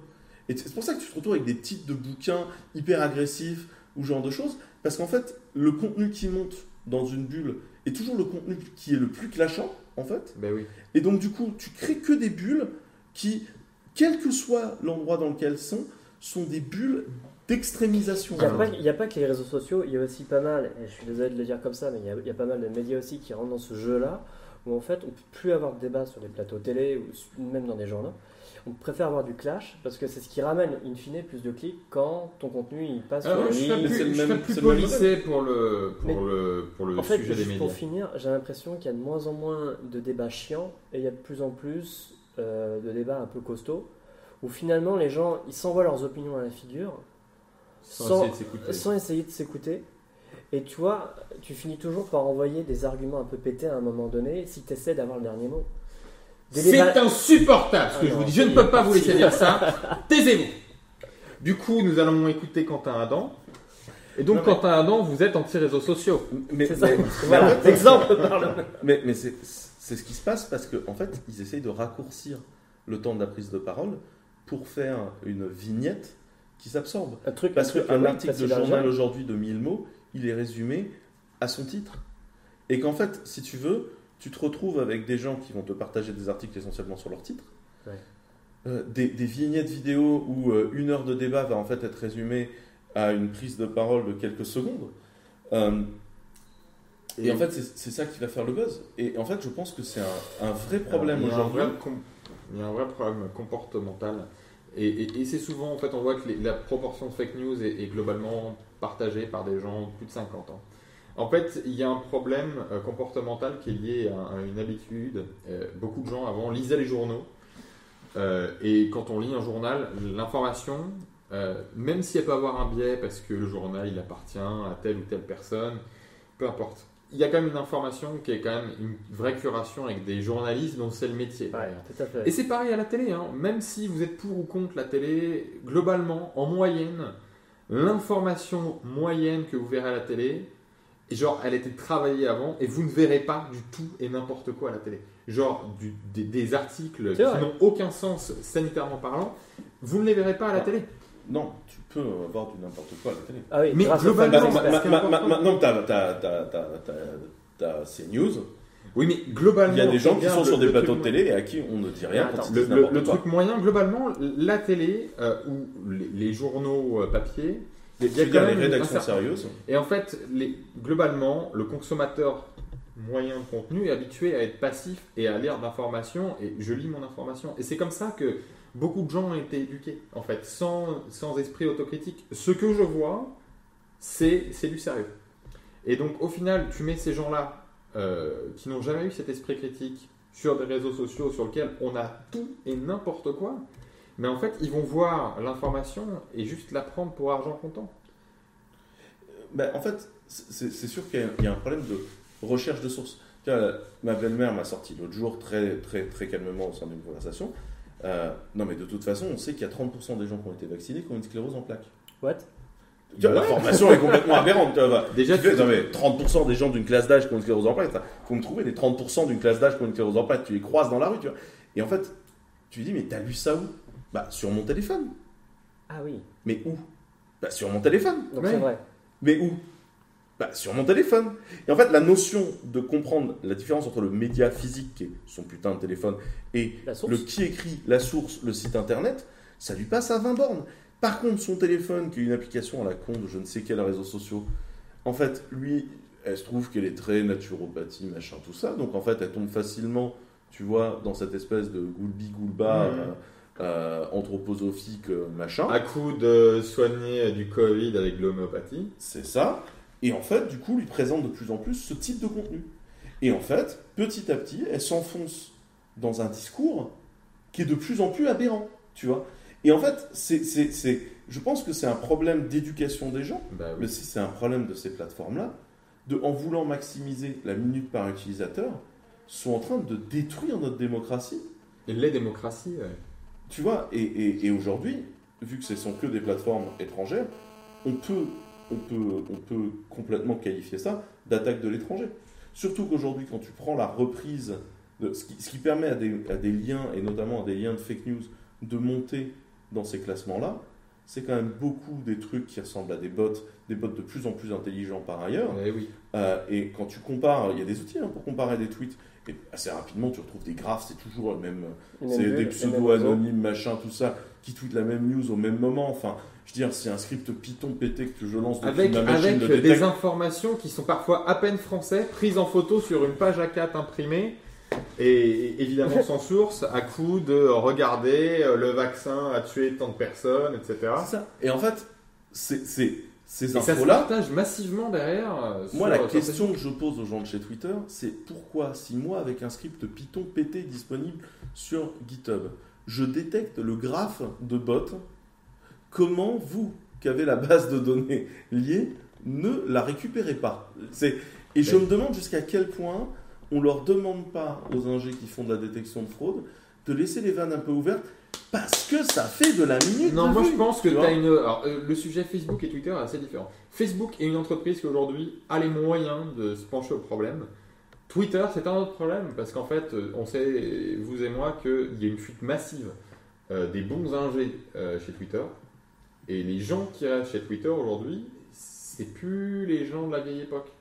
Et c'est pour ça que tu te retrouves avec des titres de bouquins hyper agressifs ou ce genre de choses, parce qu'en fait, le contenu qui monte dans une bulle est toujours le contenu qui est le plus clashant, en fait. Ben oui. Et donc, du coup, tu crées que des bulles qui, quel que soit l'endroit dans lequel elles sont, sont des bulles d'extrémisation. Il n'y a, pas- a que les réseaux sociaux, il y a aussi pas mal, et je suis désolé de le dire comme ça, mais il y a, il y a pas mal de médias aussi qui rentrent dans ce jeu-là, où en fait on peut plus avoir de débat sur les plateaux télé ou même dans des journaux. On préfère avoir du clash parce que c'est ce qui ramène in fine plus de clics quand ton contenu il passe Alors, sur c'est le même- c'est le même policé pour le, pour Mais- le, pour le En fait, sujet des juste médias. pour finir, j'ai l'impression qu'il y a de moins en moins de débats chiants et il y a de plus en plus euh, de débats un peu costauds où finalement les gens ils s'envoient leurs opinions à la figure Sans sans, essayer de s'écouter. Et tu vois, tu finis toujours par envoyer des arguments un peu pétés à un moment donné si tu essaies d'avoir le dernier mot. C'est insupportable ce que Ah je non, vous dis. Je ne peux pas vous laisser dire ça. Taisez-vous. Du coup, nous allons écouter Quentin Adam. Et donc, Non, mais- Quentin Adam, vous êtes anti-réseaux sociaux. Mais, C'est ça. mais- Voilà, parle. mais, mais c'est c'est ce qui se passe parce qu'en en fait, ils essayent de raccourcir le temps de la prise de parole pour faire une vignette qui s'absorbe. Un truc, Parce qu'un ouais, article de journal aujourd'hui de 1000 mots, il est résumé à son titre. Et qu'en fait, si tu veux, tu te retrouves avec des gens qui vont te partager des articles essentiellement sur leur titre. Ouais. Euh, des, des vignettes vidéo où euh, une heure de débat va en fait être résumée à une prise de parole de quelques secondes. Euh, et, en fait, c'est ça qui va faire le buzz. Et en fait, je pense que c'est un, un vrai problème aujourd'hui. il y a un vrai problème comportemental. Et, c'est souvent, en fait, on voit que la proportion de fake news est, globalement partagée par des gens plus de 50 ans. En fait, il y a un problème euh, comportemental qui est lié à, une habitude. Euh, beaucoup de gens avant lisaient les journaux. Euh, et quand on lit un journal, l'information, même si elle peut avoir un biais parce que le journal il appartient à telle ou telle personne, peu importe. Il y a quand même une information qui est quand même une vraie curation avec des journalistes dont c'est le métier. Ouais, derrière. tout à fait. Et c'est pareil à la télé, hein. même si vous êtes pour ou contre la télé, globalement, en moyenne, l'information moyenne que vous verrez à la télé, genre, elle été travaillée avant, et vous ne verrez pas du tout et n'importe quoi à la télé. Genre, du- des, des articles qui n'ont aucun sens sanitairement parlant, vous ne les verrez pas à la télé. Non, tu peux avoir du n'importe quoi à la télé. Ah oui, Mais globalement, Maintenant que t'as- t'as CNews, Oui, mais globalement, il y a des gens qui sont sur des plateaux de télé et à qui on ne dit rien Attends, quand ils Le, disent truc moyen, globalement, la télé euh, ou les, les journaux euh, papier, Les, il y a tu quand les même rédactions un certain- sérieuses. Et en fait, les, globalement, le consommateur moyen de contenu est habitué à être passif et à lire d'informations, et je lis mon information. Et c'est comme ça que beaucoup de gens ont été éduqués, en fait, sans, sans esprit autocritique. Ce que je vois, c'est du sérieux. Et donc, au final, tu mets ces gens-là euh, qui n'ont jamais eu cet esprit critique sur des réseaux sociaux sur lesquels on a tout et n'importe quoi, mais en fait, ils vont voir l'information et juste la prendre pour argent comptant. Ben, en fait, c'est sûr qu'il y, a- un problème de recherche de sources. Ma belle-mère m'a sorti l'autre jour très, très, très calmement au sein d'une conversation. Euh, non, mais de toute façon, on sait qu'il y a 30% des gens qui ont été vaccinés qui ont une sclérose en plaques. What? La formation est complètement aberrante. Tu vois. Déjà, Tu fais, non, mais 30% des gens d'une classe d'âge qui ont une sclérose en plaques, il faut me trouver les 30% d'une classe d'âge qui ont une sclérose en plaques. Tu les croises dans la rue, tu vois. Et en fait, tu lui dis, mais t'as lu ça où? Bah, sur mon téléphone. Ah oui, Mais où? Bah, sur mon téléphone. donc Ouais. c'est vrai. Mais où? Bah, Sur mon téléphone. Et en fait, la notion de comprendre la différence entre le média physique, qui est son putain de téléphone, et le qui écrit, la source, le site internet, ça lui passe à 20 bornes. Par contre, son téléphone, qui est une application à la con de je ne sais quels réseaux sociaux, en fait, lui, elle se trouve qu'elle est très naturopathie, machin, tout ça. Donc, en fait, elle tombe facilement, tu vois, dans cette espèce de goulbi goulba Mhm. euh, euh, anthroposophique, euh, machin. À coup de soigner du Covid avec de l'homéopathie. C'est ça. Et en fait, du coup, lui présente de plus en plus ce type de contenu. Et en fait, petit à petit, elle s'enfonce dans un discours qui est de plus en plus aberrant, tu vois. Et en fait, c'est, c'est, c'est- je pense que c'est un problème d'éducation des gens, Bah oui. mais si c'est un problème de ces plateformes-là, de, en voulant maximiser la minute par utilisateur, sont en train de détruire notre démocratie. Et les démocraties, ouais. Tu vois, et, et- et aujourd'hui, vu que ce sont que des plateformes étrangères, on peut, on peut, on peut complètement qualifier ça d'attaque de l'étranger. Surtout qu'aujourd'hui, quand tu prends la reprise, de, ce, qui, ce qui permet à des, à des liens, et notamment à des liens de fake news, de monter dans ces classements-là, c'est quand même beaucoup des trucs qui ressemblent à des bots, des bots de plus en plus intelligents par ailleurs. Eh oui. Euh, et quand tu compares, il y a des outils hein, pour comparer des tweets, et assez rapidement tu retrouves des graphes, c'est toujours le même, c'est des les pseudos mêmes réseaux. anonymes, machin, tout ça, qui tweetent la même news au même moment. Enfin, je veux dire, c'est un script Python pété que je lance depuis Avec, ma machine avec de des informations qui sont parfois à peine français, prises en photo sur une page A4 imprimée, et évidemment sans source, à coup de regarder euh, le vaccin a tué tant de personnes, etc. C'est ça. Et en fait, c'est, c'est, ces Et ça se infos-là, partage massivement derrière. euh, moi sur- la sur question que je pose aux gens de chez Twitter, c'est pourquoi, si moi avec un script Python pété disponible sur GitHub, je détecte le graphe de bot, comment vous, qui avez la base de données liée, ne la récupérez pas? C'est... Et je Mais- me demande jusqu'à quel point on leur demande pas aux ingés qui font de la détection de fraude de laisser les vannes un peu ouvertes parce que ça fait de la minute. Non, de moi vue, je pense que tu as une. Alors, euh, le sujet Facebook et Twitter est assez différent. Facebook est une entreprise qui aujourd'hui a les moyens de se pencher au problème. Twitter, c'est un autre problème parce qu'en fait, euh, on sait, vous et moi, qu'il y a une fuite massive euh, des bons ingés euh, chez Twitter. Et les gens qui restent chez Twitter aujourd'hui, c'est plus les gens de la vieille époque.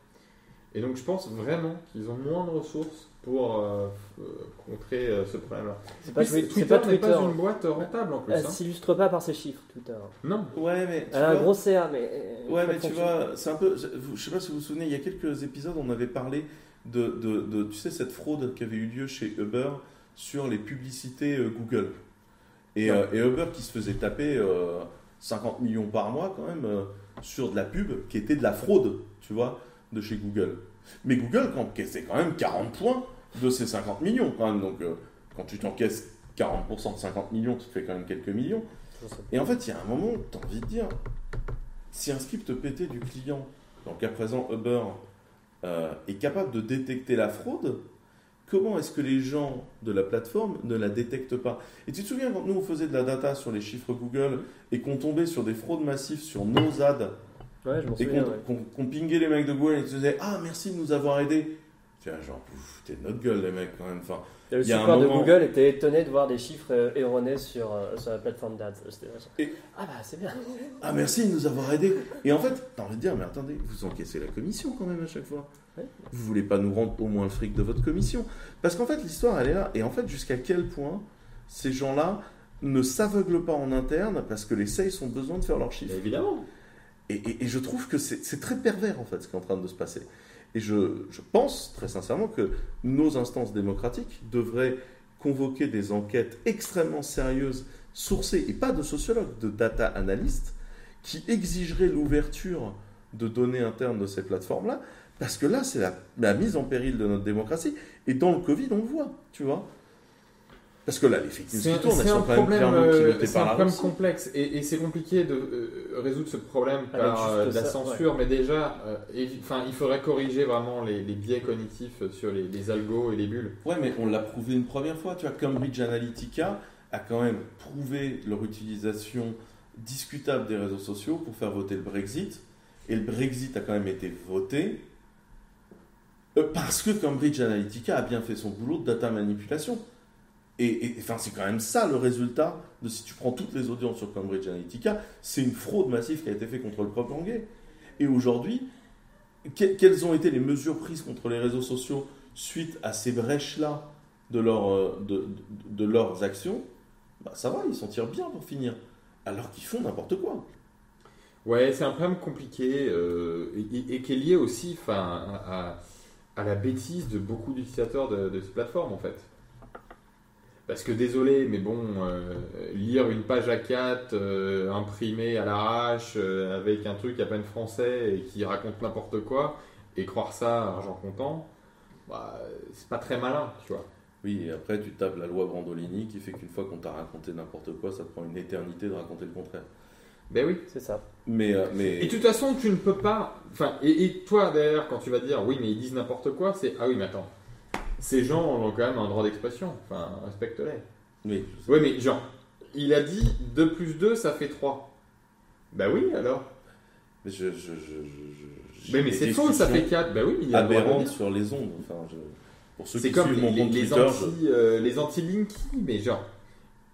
Et donc je pense vraiment qu'ils ont moins de ressources pour euh, contrer euh, ce problème-là. C'est pas, Twitter c'est pas n'est Twitter. pas une boîte rentable en plus. Elle hein. s'illustre pas par ses chiffres, Twitter. Non. Ouais, mais Elle a un gros CA, mais. Ouais, mais tu vois, c'est un peu. Je je sais pas si vous vous souvenez, il y a quelques épisodes, on avait parlé de, de, de, tu sais, cette fraude qui avait eu lieu chez Uber sur les publicités euh, Google. Et, Ouais. euh, et Uber qui se faisait taper euh, 50 millions par mois quand même euh, sur de la pub qui était de la fraude, tu vois, de chez Google. Mais Google quand- c'est quand même 40 points de ces 50 millions quand même. Donc euh, quand tu t'encaisses 40% de 50 millions, tu te fais quand même quelques millions. Et en fait, il y a un moment où tu as envie de dire, si un script pété du client, donc à présent Uber, euh, est capable de détecter la fraude, comment est-ce que les gens de la plateforme ne la détectent pas? Et tu te souviens quand nous on faisait de la data sur les chiffres Google et qu'on tombait sur des fraudes massives sur nos ads Ouais, je m'en et qu'on ouais. pingait les mecs de Google et ils te disaient Ah merci de nous avoir aidés Tiens, genre, t'es de notre gueule les mecs quand même. Enfin, le il y a un support de moment- Google était étonné de voir des chiffres euh, erronés sur, euh, sur la plateforme d'ads. Et- Ah bah c'est bien. Ah merci de nous avoir aidés. Et en fait, t'as envie de dire, mais attendez, vous encaissez la commission quand même à chaque fois. Ouais. Vous voulez pas nous rendre au moins le fric de votre commission Parce qu'en fait, l'histoire, elle est là. Et en fait, jusqu'à quel point ces gens-là ne s'aveuglent pas en interne parce que les sales ont besoin de faire leurs chiffres? Évidemment. Et, et- et je trouve que c'est c'est très pervers en fait ce qui est en train de se passer. Et je, pense très sincèrement que nos instances démocratiques devraient convoquer des enquêtes extrêmement sérieuses, sourcées, et pas de sociologues, de data analystes, qui exigeraient l'ouverture de données internes de ces plateformes-là, parce que là, c'est la mise en péril de notre démocratie. Et dans le Covid, on le voit, tu vois. Parce que là, les fake news C'est qui tournent, elles c'est un sont quand même problème, clairement euh, pilotées c'est un par la problème Russie. complexe et, et c'est compliqué de euh, résoudre ce problème par euh, la ça, censure, mais déjà, euh, enfin, il faudrait corriger vraiment les, les biais cognitifs sur les, les algos et les bulles. Ouais, mais on l'a prouvé une première fois. Tu vois, Cambridge Analytica a quand même prouvé leur utilisation discutable des réseaux sociaux pour faire voter le Brexit. Et le Brexit a quand même été voté parce que Cambridge Analytica a bien fait son boulot de data manipulation. Et, enfin, c'est quand même ça le résultat de si tu prends toutes les audiences sur Cambridge Analytica, c'est une fraude massive qui a été faite contre le peuple anglais. Et aujourd'hui, que- quelles ont été les mesures prises contre les réseaux sociaux suite à ces brèches-là euh, de, leurs actions? Bah, Ça va, ils s'en tirent bien pour finir. Alors qu'ils font n'importe quoi. Ouais, c'est un problème compliqué euh, et, qui est lié aussi à, à la bêtise de beaucoup d'utilisateurs de ces plateformes en fait. Parce que désolé, mais bon, euh, lire une page A4 euh, imprimée à l'arrache euh, avec un truc à peine français et qui raconte n'importe quoi et croire ça à argent comptant, bah, c'est pas très malin, tu vois. Oui, et après tu tapes la loi Brandolini qui fait qu'une fois qu'on t'a raconté n'importe quoi, ça te prend une éternité de raconter le contraire. Ben oui. C'est ça. Mais, euh, mais... Et de toute façon, tu ne peux pas. Enfin, et, et toi d'ailleurs, quand tu vas dire oui, mais ils disent n'importe quoi, c'est ah oui, mais attends. Ces gens ont quand même un droit d'expression. Enfin, respecte-les. Oui, mais genre, il a dit 2 plus 2, ça fait 3. Bah oui, alors. Mais je, je, je, je- j'ai Mais, c'est faux, ça fait discussions 4. Bah oui, il a le aberrantes dire. sur les ondes. Enfin, je- Pour ceux C'est qui comme suivent les, mon compte les Twitter, je- anti, euh, les anti-linky, mais genre,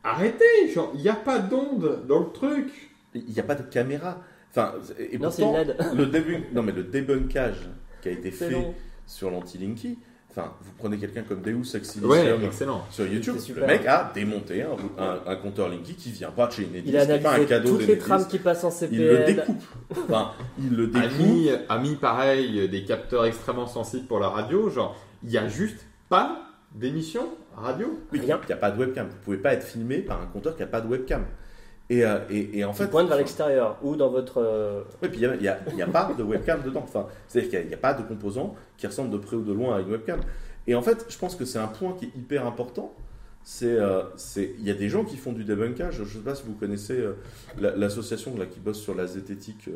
arrêtez, genre, il n'y a pas d'onde dans le truc. il n'y a pas de caméra. Enfin, et Non, c'est pourtant, une LED. le, débunk... non, mais le débunkage qui a été fait long. sur l'anti-linky, enfin, vous prenez quelqu'un comme Deus Ex Ouais, sur YouTube, le mec a démonté un, un- un compteur Linky qui vient pas de chez Enedis, Il a pas un analysé cadeau toutes les trames qui passent en Il le CPL. découpe. Enfin, il le A découpe. mis, a mis pareil des capteurs extrêmement sensibles pour la radio, genre, il n'y a juste pas d'émission radio? Il n'y a pas de webcam. Vous pouvez pas être filmé par un compteur qui n'a pas de webcam. Et, euh, et, et en fait. pointe vers l'extérieur ou dans votre. euh, Oui, puis il n'y a, a- a pas de webcam dedans. Enfin, C'est-à-dire qu'il n'y a, pas de composant qui ressemble de près ou de loin à une webcam. Et en fait, je pense que c'est un point qui est hyper important. C'est, euh, il y a des gens qui font du débunkage. Je ne sais pas si vous connaissez euh, la- l'association là, qui bosse sur la zététique,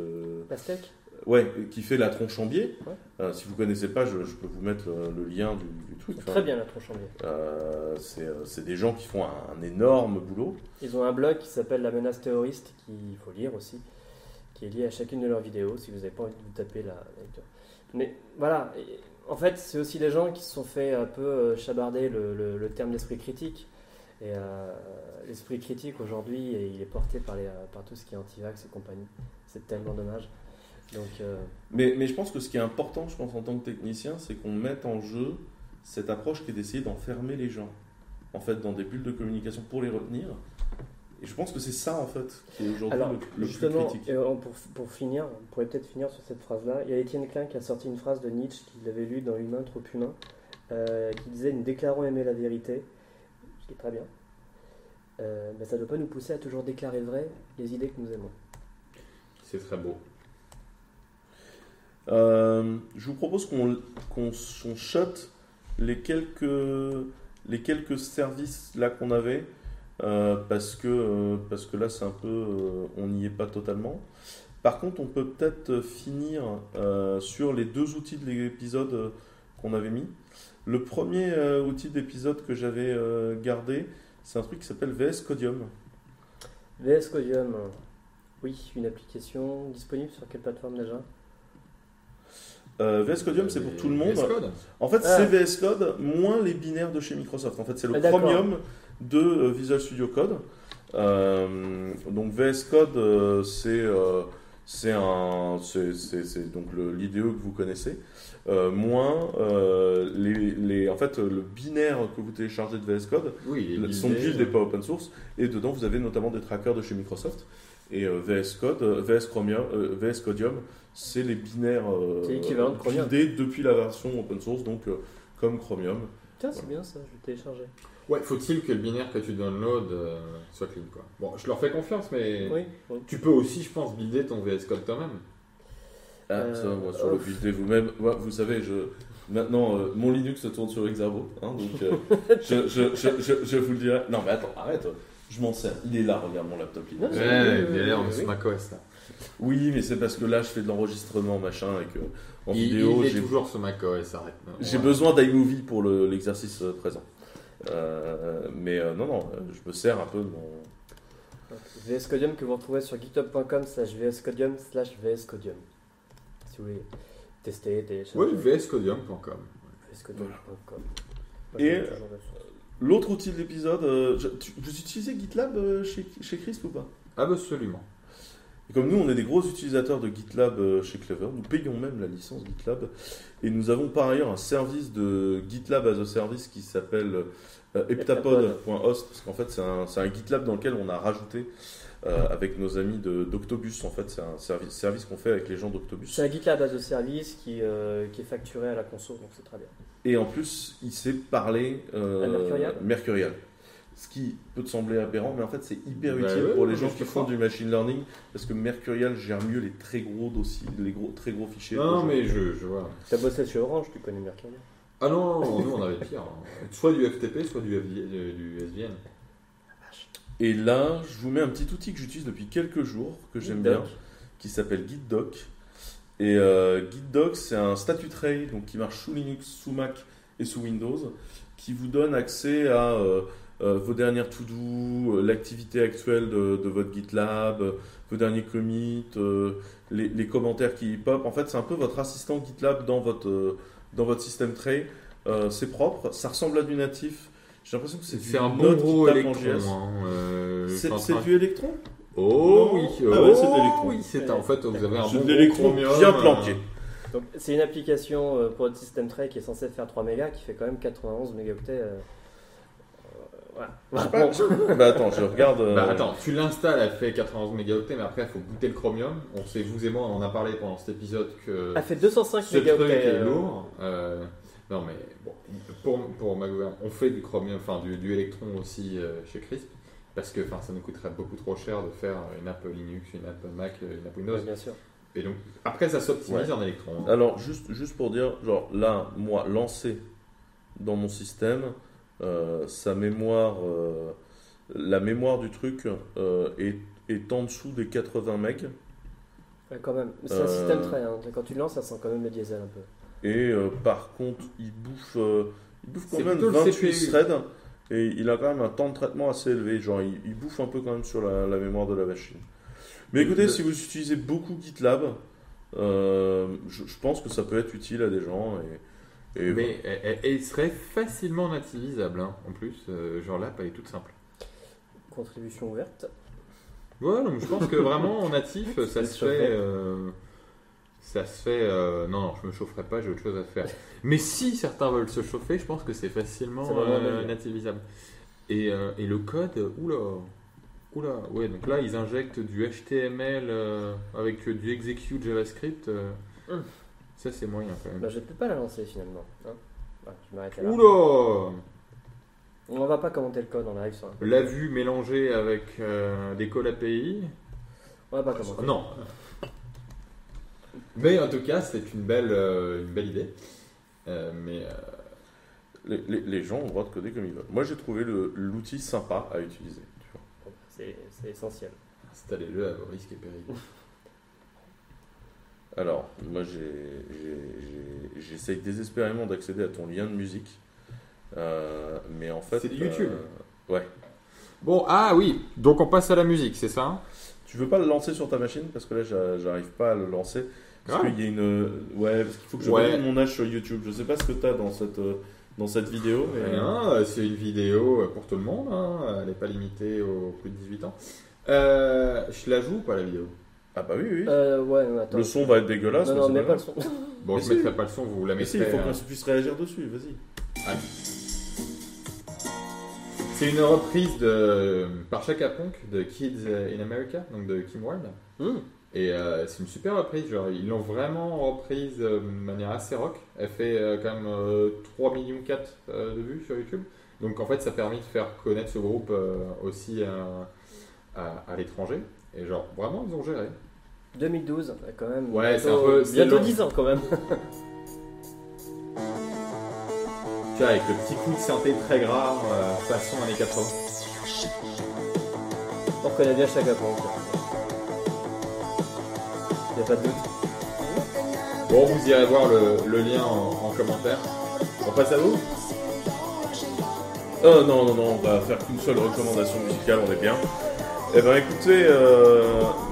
pastèque ouais, qui fait la tronche en biais. Ouais. Euh, si vous connaissez pas, je, je peux vous mettre euh, le lien du, du truc. Enfin, Très bien la tronche en biais. euh, c'est, des gens qui font un, un énorme boulot. Ils ont un blog qui s'appelle La menace terroriste, qu'il faut lire aussi, qui est lié à chacune de leurs vidéos, si vous n'avez pas envie de vous taper la lecture. Mais voilà, et en fait, c'est aussi les gens qui se sont fait un peu chabarder le, le- le terme d'esprit critique. Et euh, l'esprit critique aujourd'hui, il est porté par, les, par tout ce qui est anti-vax et compagnie. C'est tellement dommage. Donc, euh, Mais, mais je pense que ce qui est important, je pense, en tant que technicien, c'est qu'on mette en jeu cette approche qui est d'essayer d'enfermer les gens, en fait, dans des bulles de communication pour les retenir. Et je pense que c'est ça, en fait, qui est aujourd'hui le, plus Justement, critique. euh, pour, pour finir, on pourrait peut-être finir sur cette phrase-là. Il y a Étienne Klein qui a sorti une phrase de Nietzsche qu'il avait lue dans Humain trop humain, euh, qui disait Nous déclarons aimer la vérité, ce qui est très bien. Euh, mais ça ne doit pas nous pousser à toujours déclarer vrai les idées que nous aimons. C'est très beau. Euh, je vous propose qu'on qu'on qu'on shut les quelques, services là qu'on avait, euh, parce, que, euh, parce que là, c'est un peu. on n'y est pas totalement. Par contre, on peut peut-être finir sur les deux outils de l'épisode qu'on avait mis. Le premier outil d'épisode que j'avais gardé, c'est un truc qui s'appelle VS Codium. VS Codium, oui, une application disponible sur quelle plateforme déjà? Euh, VS Codium, c'est pour tout le monde. VS Code. En fait, Ah. c'est VS Code moins les binaires de chez Microsoft. En fait, c'est le Ah. Chromium de euh, Visual Studio Code. Euh, donc VS Code, euh, c'est euh, c'est un c'est c'est- c'est donc le- l'IDE que vous connaissez. Euh, moins euh, les, les en fait le binaire que vous téléchargez de VS Code, Oui, le- son build n'est pas open source et dedans vous avez notamment des trackers de chez Microsoft. Et euh, VS Code, euh, VS Chromium, euh, VS Codium, c'est les binaires euh, buildés depuis la version open source, donc euh, comme Chromium. Tiens, c'est bien ça, je vais télécharger. Ouais, faut-il que le binaire que tu downloads euh, soit clean, quoi. Bon, je leur fais confiance, mais Oui, oui. tu peux aussi, je pense, builder ton VS Code toi-même. Ah, Euh, ça, moi, sur le builder vous-même, vous savez, je, maintenant, euh, mon Linux se tourne sur Exavo, hein, donc euh, je, je, je, je, je vous le dirai. Non, mais attends, arrête, je m'en sers. Il est là, regarde mon laptop Ouais, il a l'air oui, de oui. sur macOS là. Oui, mais c'est parce que là, je fais de l'enregistrement, machin, et que en il, vidéo, il est j'ai toujours sur macOS, arrête. J'ai besoin d'iMovie pour le- l'exercice euh, présent. Euh, mais euh, non, non, je me sers un peu de mon. VS Codium que vous retrouvez sur github.com slash vscodium slash vscodium. Si vous voulez tester, télécharger. Oui, vscodium.com. vscodium.com. Et- L'autre outil de l'épisode, euh, je- tu- vous utilisez GitLab euh, chez, chez Chris ou pas? Absolument. Et comme nous, on est des gros utilisateurs de GitLab euh, chez Clever, nous payons même la licence GitLab. Et nous avons par ailleurs un service de GitLab as a service qui s'appelle euh, heptapod.host, parce qu'en fait, c'est un, c'est un GitLab dans lequel on a rajouté euh, avec nos amis de- d'Octobus. En fait, c'est un service, service qu'on fait avec les gens d'Octobus. C'est un GitLab as a service qui, euh, qui est facturé à la conso, donc c'est très bien. Et en plus, il sait parler euh, À Mercurial Mercurial. Ce qui peut te sembler aberrant, mais en fait c'est hyper Bah utile ouais, pour les gens qui font du machine learning, parce que Mercurial gère mieux les très gros dossiers, les gros, très gros fichiers. Non, mais je, je vois. T'as bossé chez Orange, tu connais Mercurial. Ah non, non, nous on avait pire. hein. Soit du FTP, soit du, FV du- du SVN. Et là, je vous mets un petit outil que j'utilise depuis quelques jours, que j'aime bien, qui s'appelle GitDoc. Et euh, GitDoc, c'est un statut tray donc qui marche sous Linux, sous Mac et sous Windows, qui vous donne accès à euh, euh, vos dernières to-do, euh, l'activité actuelle de, de votre GitLab, vos derniers commits, les, les commentaires qui pop. En fait, c'est un peu votre assistant GitLab dans votre, dans votre système tray. Euh, c'est propre, ça ressemble à du natif. J'ai l'impression que c'est du C'est un bon gros électron. Hein, euh, je C'est train- du électron? Oh Non. oui, Ah oh ouais, c'est de l'électron. Oui, c'est en fait vous avez un C'est bon de l'électron bien euh, planqué. Donc, c'est une application euh, pour votre système tray qui est censée faire 3 mégas, qui fait quand même 91 mégaoctets. euh, voilà. Bon. bah attends, je regarde. euh, Bah attends, tu l'installes, elle fait 91 mégaoctets, mais après il faut booter le Chromium. On sait, vous et moi, on en a parlé pendant cet épisode que Elle fait 205 ce truc mégaoctets. est lourd. Euh, non mais bon, pour, pour ma gouverne, on fait du Chromium, enfin du, du Electron aussi euh, chez Crisp, parce que enfin, ça nous coûterait beaucoup trop cher de faire une app Linux, une app Mac, une app Windows. ouais, bien sûr. Et donc après ça s'optimise en Electron. hein. Alors, juste, juste pour dire, genre là, moi, lancé dans mon système, euh, sa mémoire, euh, la mémoire du truc euh, est, est en dessous des 80 MB. Ouais, quand même. C'est Euh, un système tray. Hein. Quand tu le lances, ça sent quand même le diesel un peu. Et euh, par contre, il bouffe, euh, il bouffe quand même plutôt le 28 CPU. threads. Et il a quand même un temps de traitement assez élevé. Genre, il, il bouffe un peu quand même sur la, la mémoire de la machine. Mais écoutez, Le- si vous utilisez beaucoup GitLab, euh, je, je pense que ça peut être utile à des gens. Et, et Mais elle, elle- elle serait facilement nativisable hein, en plus. euh, genre l'app elle est toute simple. Contribution ouverte. Ouais, donc je pense que vraiment en natif, ça se fait. euh, ça se fait. euh, non, non, je me chaufferai pas, j'ai autre chose à faire. Mais si certains veulent se chauffer, je pense que c'est facilement euh, nativisable. Et, euh, et le code, oula, oula, ouais, donc là ils injectent du HTML euh, avec du execute JavaScript. Hum. Ça c'est moyen quand même. Bah, je peut-être pas la lancer finalement. hein. Je m'arrête là. Oula On va pas commenter le code, on arrive sur un. La vue mélangée avec des calls API. On va pas commenter. Non. Mais en tout cas, c'est une belle, euh, une belle idée. Euh, mais euh, les, les- les gens ont le droit de coder comme ils veulent. Moi, j'ai trouvé l'outil sympa à utiliser. tu vois. Bon, C'est essentiel. installez-le à vos risques et périls. Alors, moi, j'essaye désespérément d'accéder à ton lien de musique. Euh, mais en fait. C'est YouTube. euh, ouais. Bon, ah oui, donc on passe à la musique, c'est ça Tu veux pas le lancer sur ta machine? Parce que là, j'a- j'arrive pas à le lancer. Parce Ah. qu'il y a une. Ouais, parce qu'il faut que je Ouais. mon âge sur YouTube. Je sais pas ce que tu as dans cette, euh, dans cette vidéo. mais- Rien, euh, c'est une vidéo pour tout le monde, hein, elle n'est pas limitée aux plus de 18 ans. Euh, je la joue ou pas la vidéo? Ah, bah oui, oui. Euh, ouais, non, attends. le son va être dégueulasse. Non, mais non, mais pas pas le son. Bon, Mais je si. mettrai pas le son, vous la Mais si, mettrez. il faut euh, qu'on puisse réagir dessus. Vas-y. C'est une reprise de, par Chaka Punk de Kids in America, donc de Kim Ward. Hmm. Et euh, c'est une super reprise, genre, ils l'ont vraiment reprise euh, de manière assez rock. Elle fait euh, quand même euh, 3 millions 4 euh, de vues sur YouTube. Donc en fait ça a permis de faire connaître ce groupe euh, aussi euh, à, à l'étranger. Et genre vraiment ils ont géré. 2012, ouais, quand même. Ouais, c'est un peu- Bientôt long. 10 ans quand même. Tu vois avec le petit coup de synthé très grave, euh, façon années 80. On reconnaît bien Chaka Punk. Y a pas de doute. Bon vous irez voir le, le lien en, en commentaire. On passe à vous Euh, non, non, non, on va faire qu'une seule recommandation musicale, on est bien. Eh ben écoutez, euh,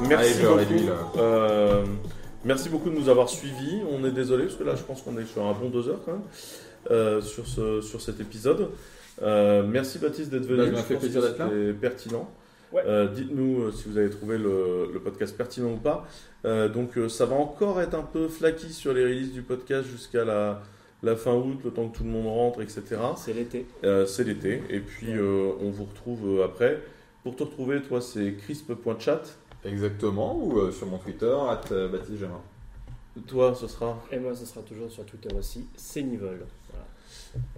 merci Allez, beaucoup. Euh, merci beaucoup de nous avoir suivis. On est désolé parce que là, je pense qu'on est sur un bon deux heures quand même euh, sur, ce, sur cet épisode. Euh, merci Baptiste d'être venu. Bah, ça m'a fait plaisir d'être là. c'était pertinent. Ouais. Euh, Dites-nous euh, si vous avez trouvé le, le podcast pertinent ou pas. Euh, donc euh, ça va encore être un peu flaky sur les releases du podcast jusqu'à la, la fin août, le temps que tout le monde rentre, etc. C'est l'été. Euh, c'est l'été. Et puis, euh, on vous retrouve euh, après. Pour te retrouver, toi, c'est crisp.chat. Exactement, ou euh, sur mon Twitter, at Baptiste Germain. Toi, ce sera. Et moi, ce sera toujours sur Twitter aussi, c'est Nivol. Voilà.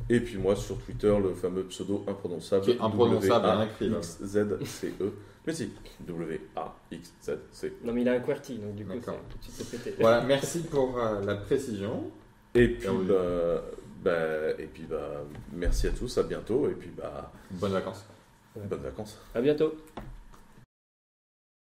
Et puis moi sur Twitter, le fameux pseudo imprononçable. Qui est imprononçable, hein, écrit, là. W-A-X-Z-C-E. Mais si, W-A-X-Z-C. Non, mais il a un QWERTY, donc du coup, D'accord. c'est tout de suite pété. Voilà, merci pour euh, la précision. Et puis, Ah oui. bah, bah, et puis bah, merci à tous, à bientôt, et puis bah, Bonnes vacances. bonnes vacances. À bientôt.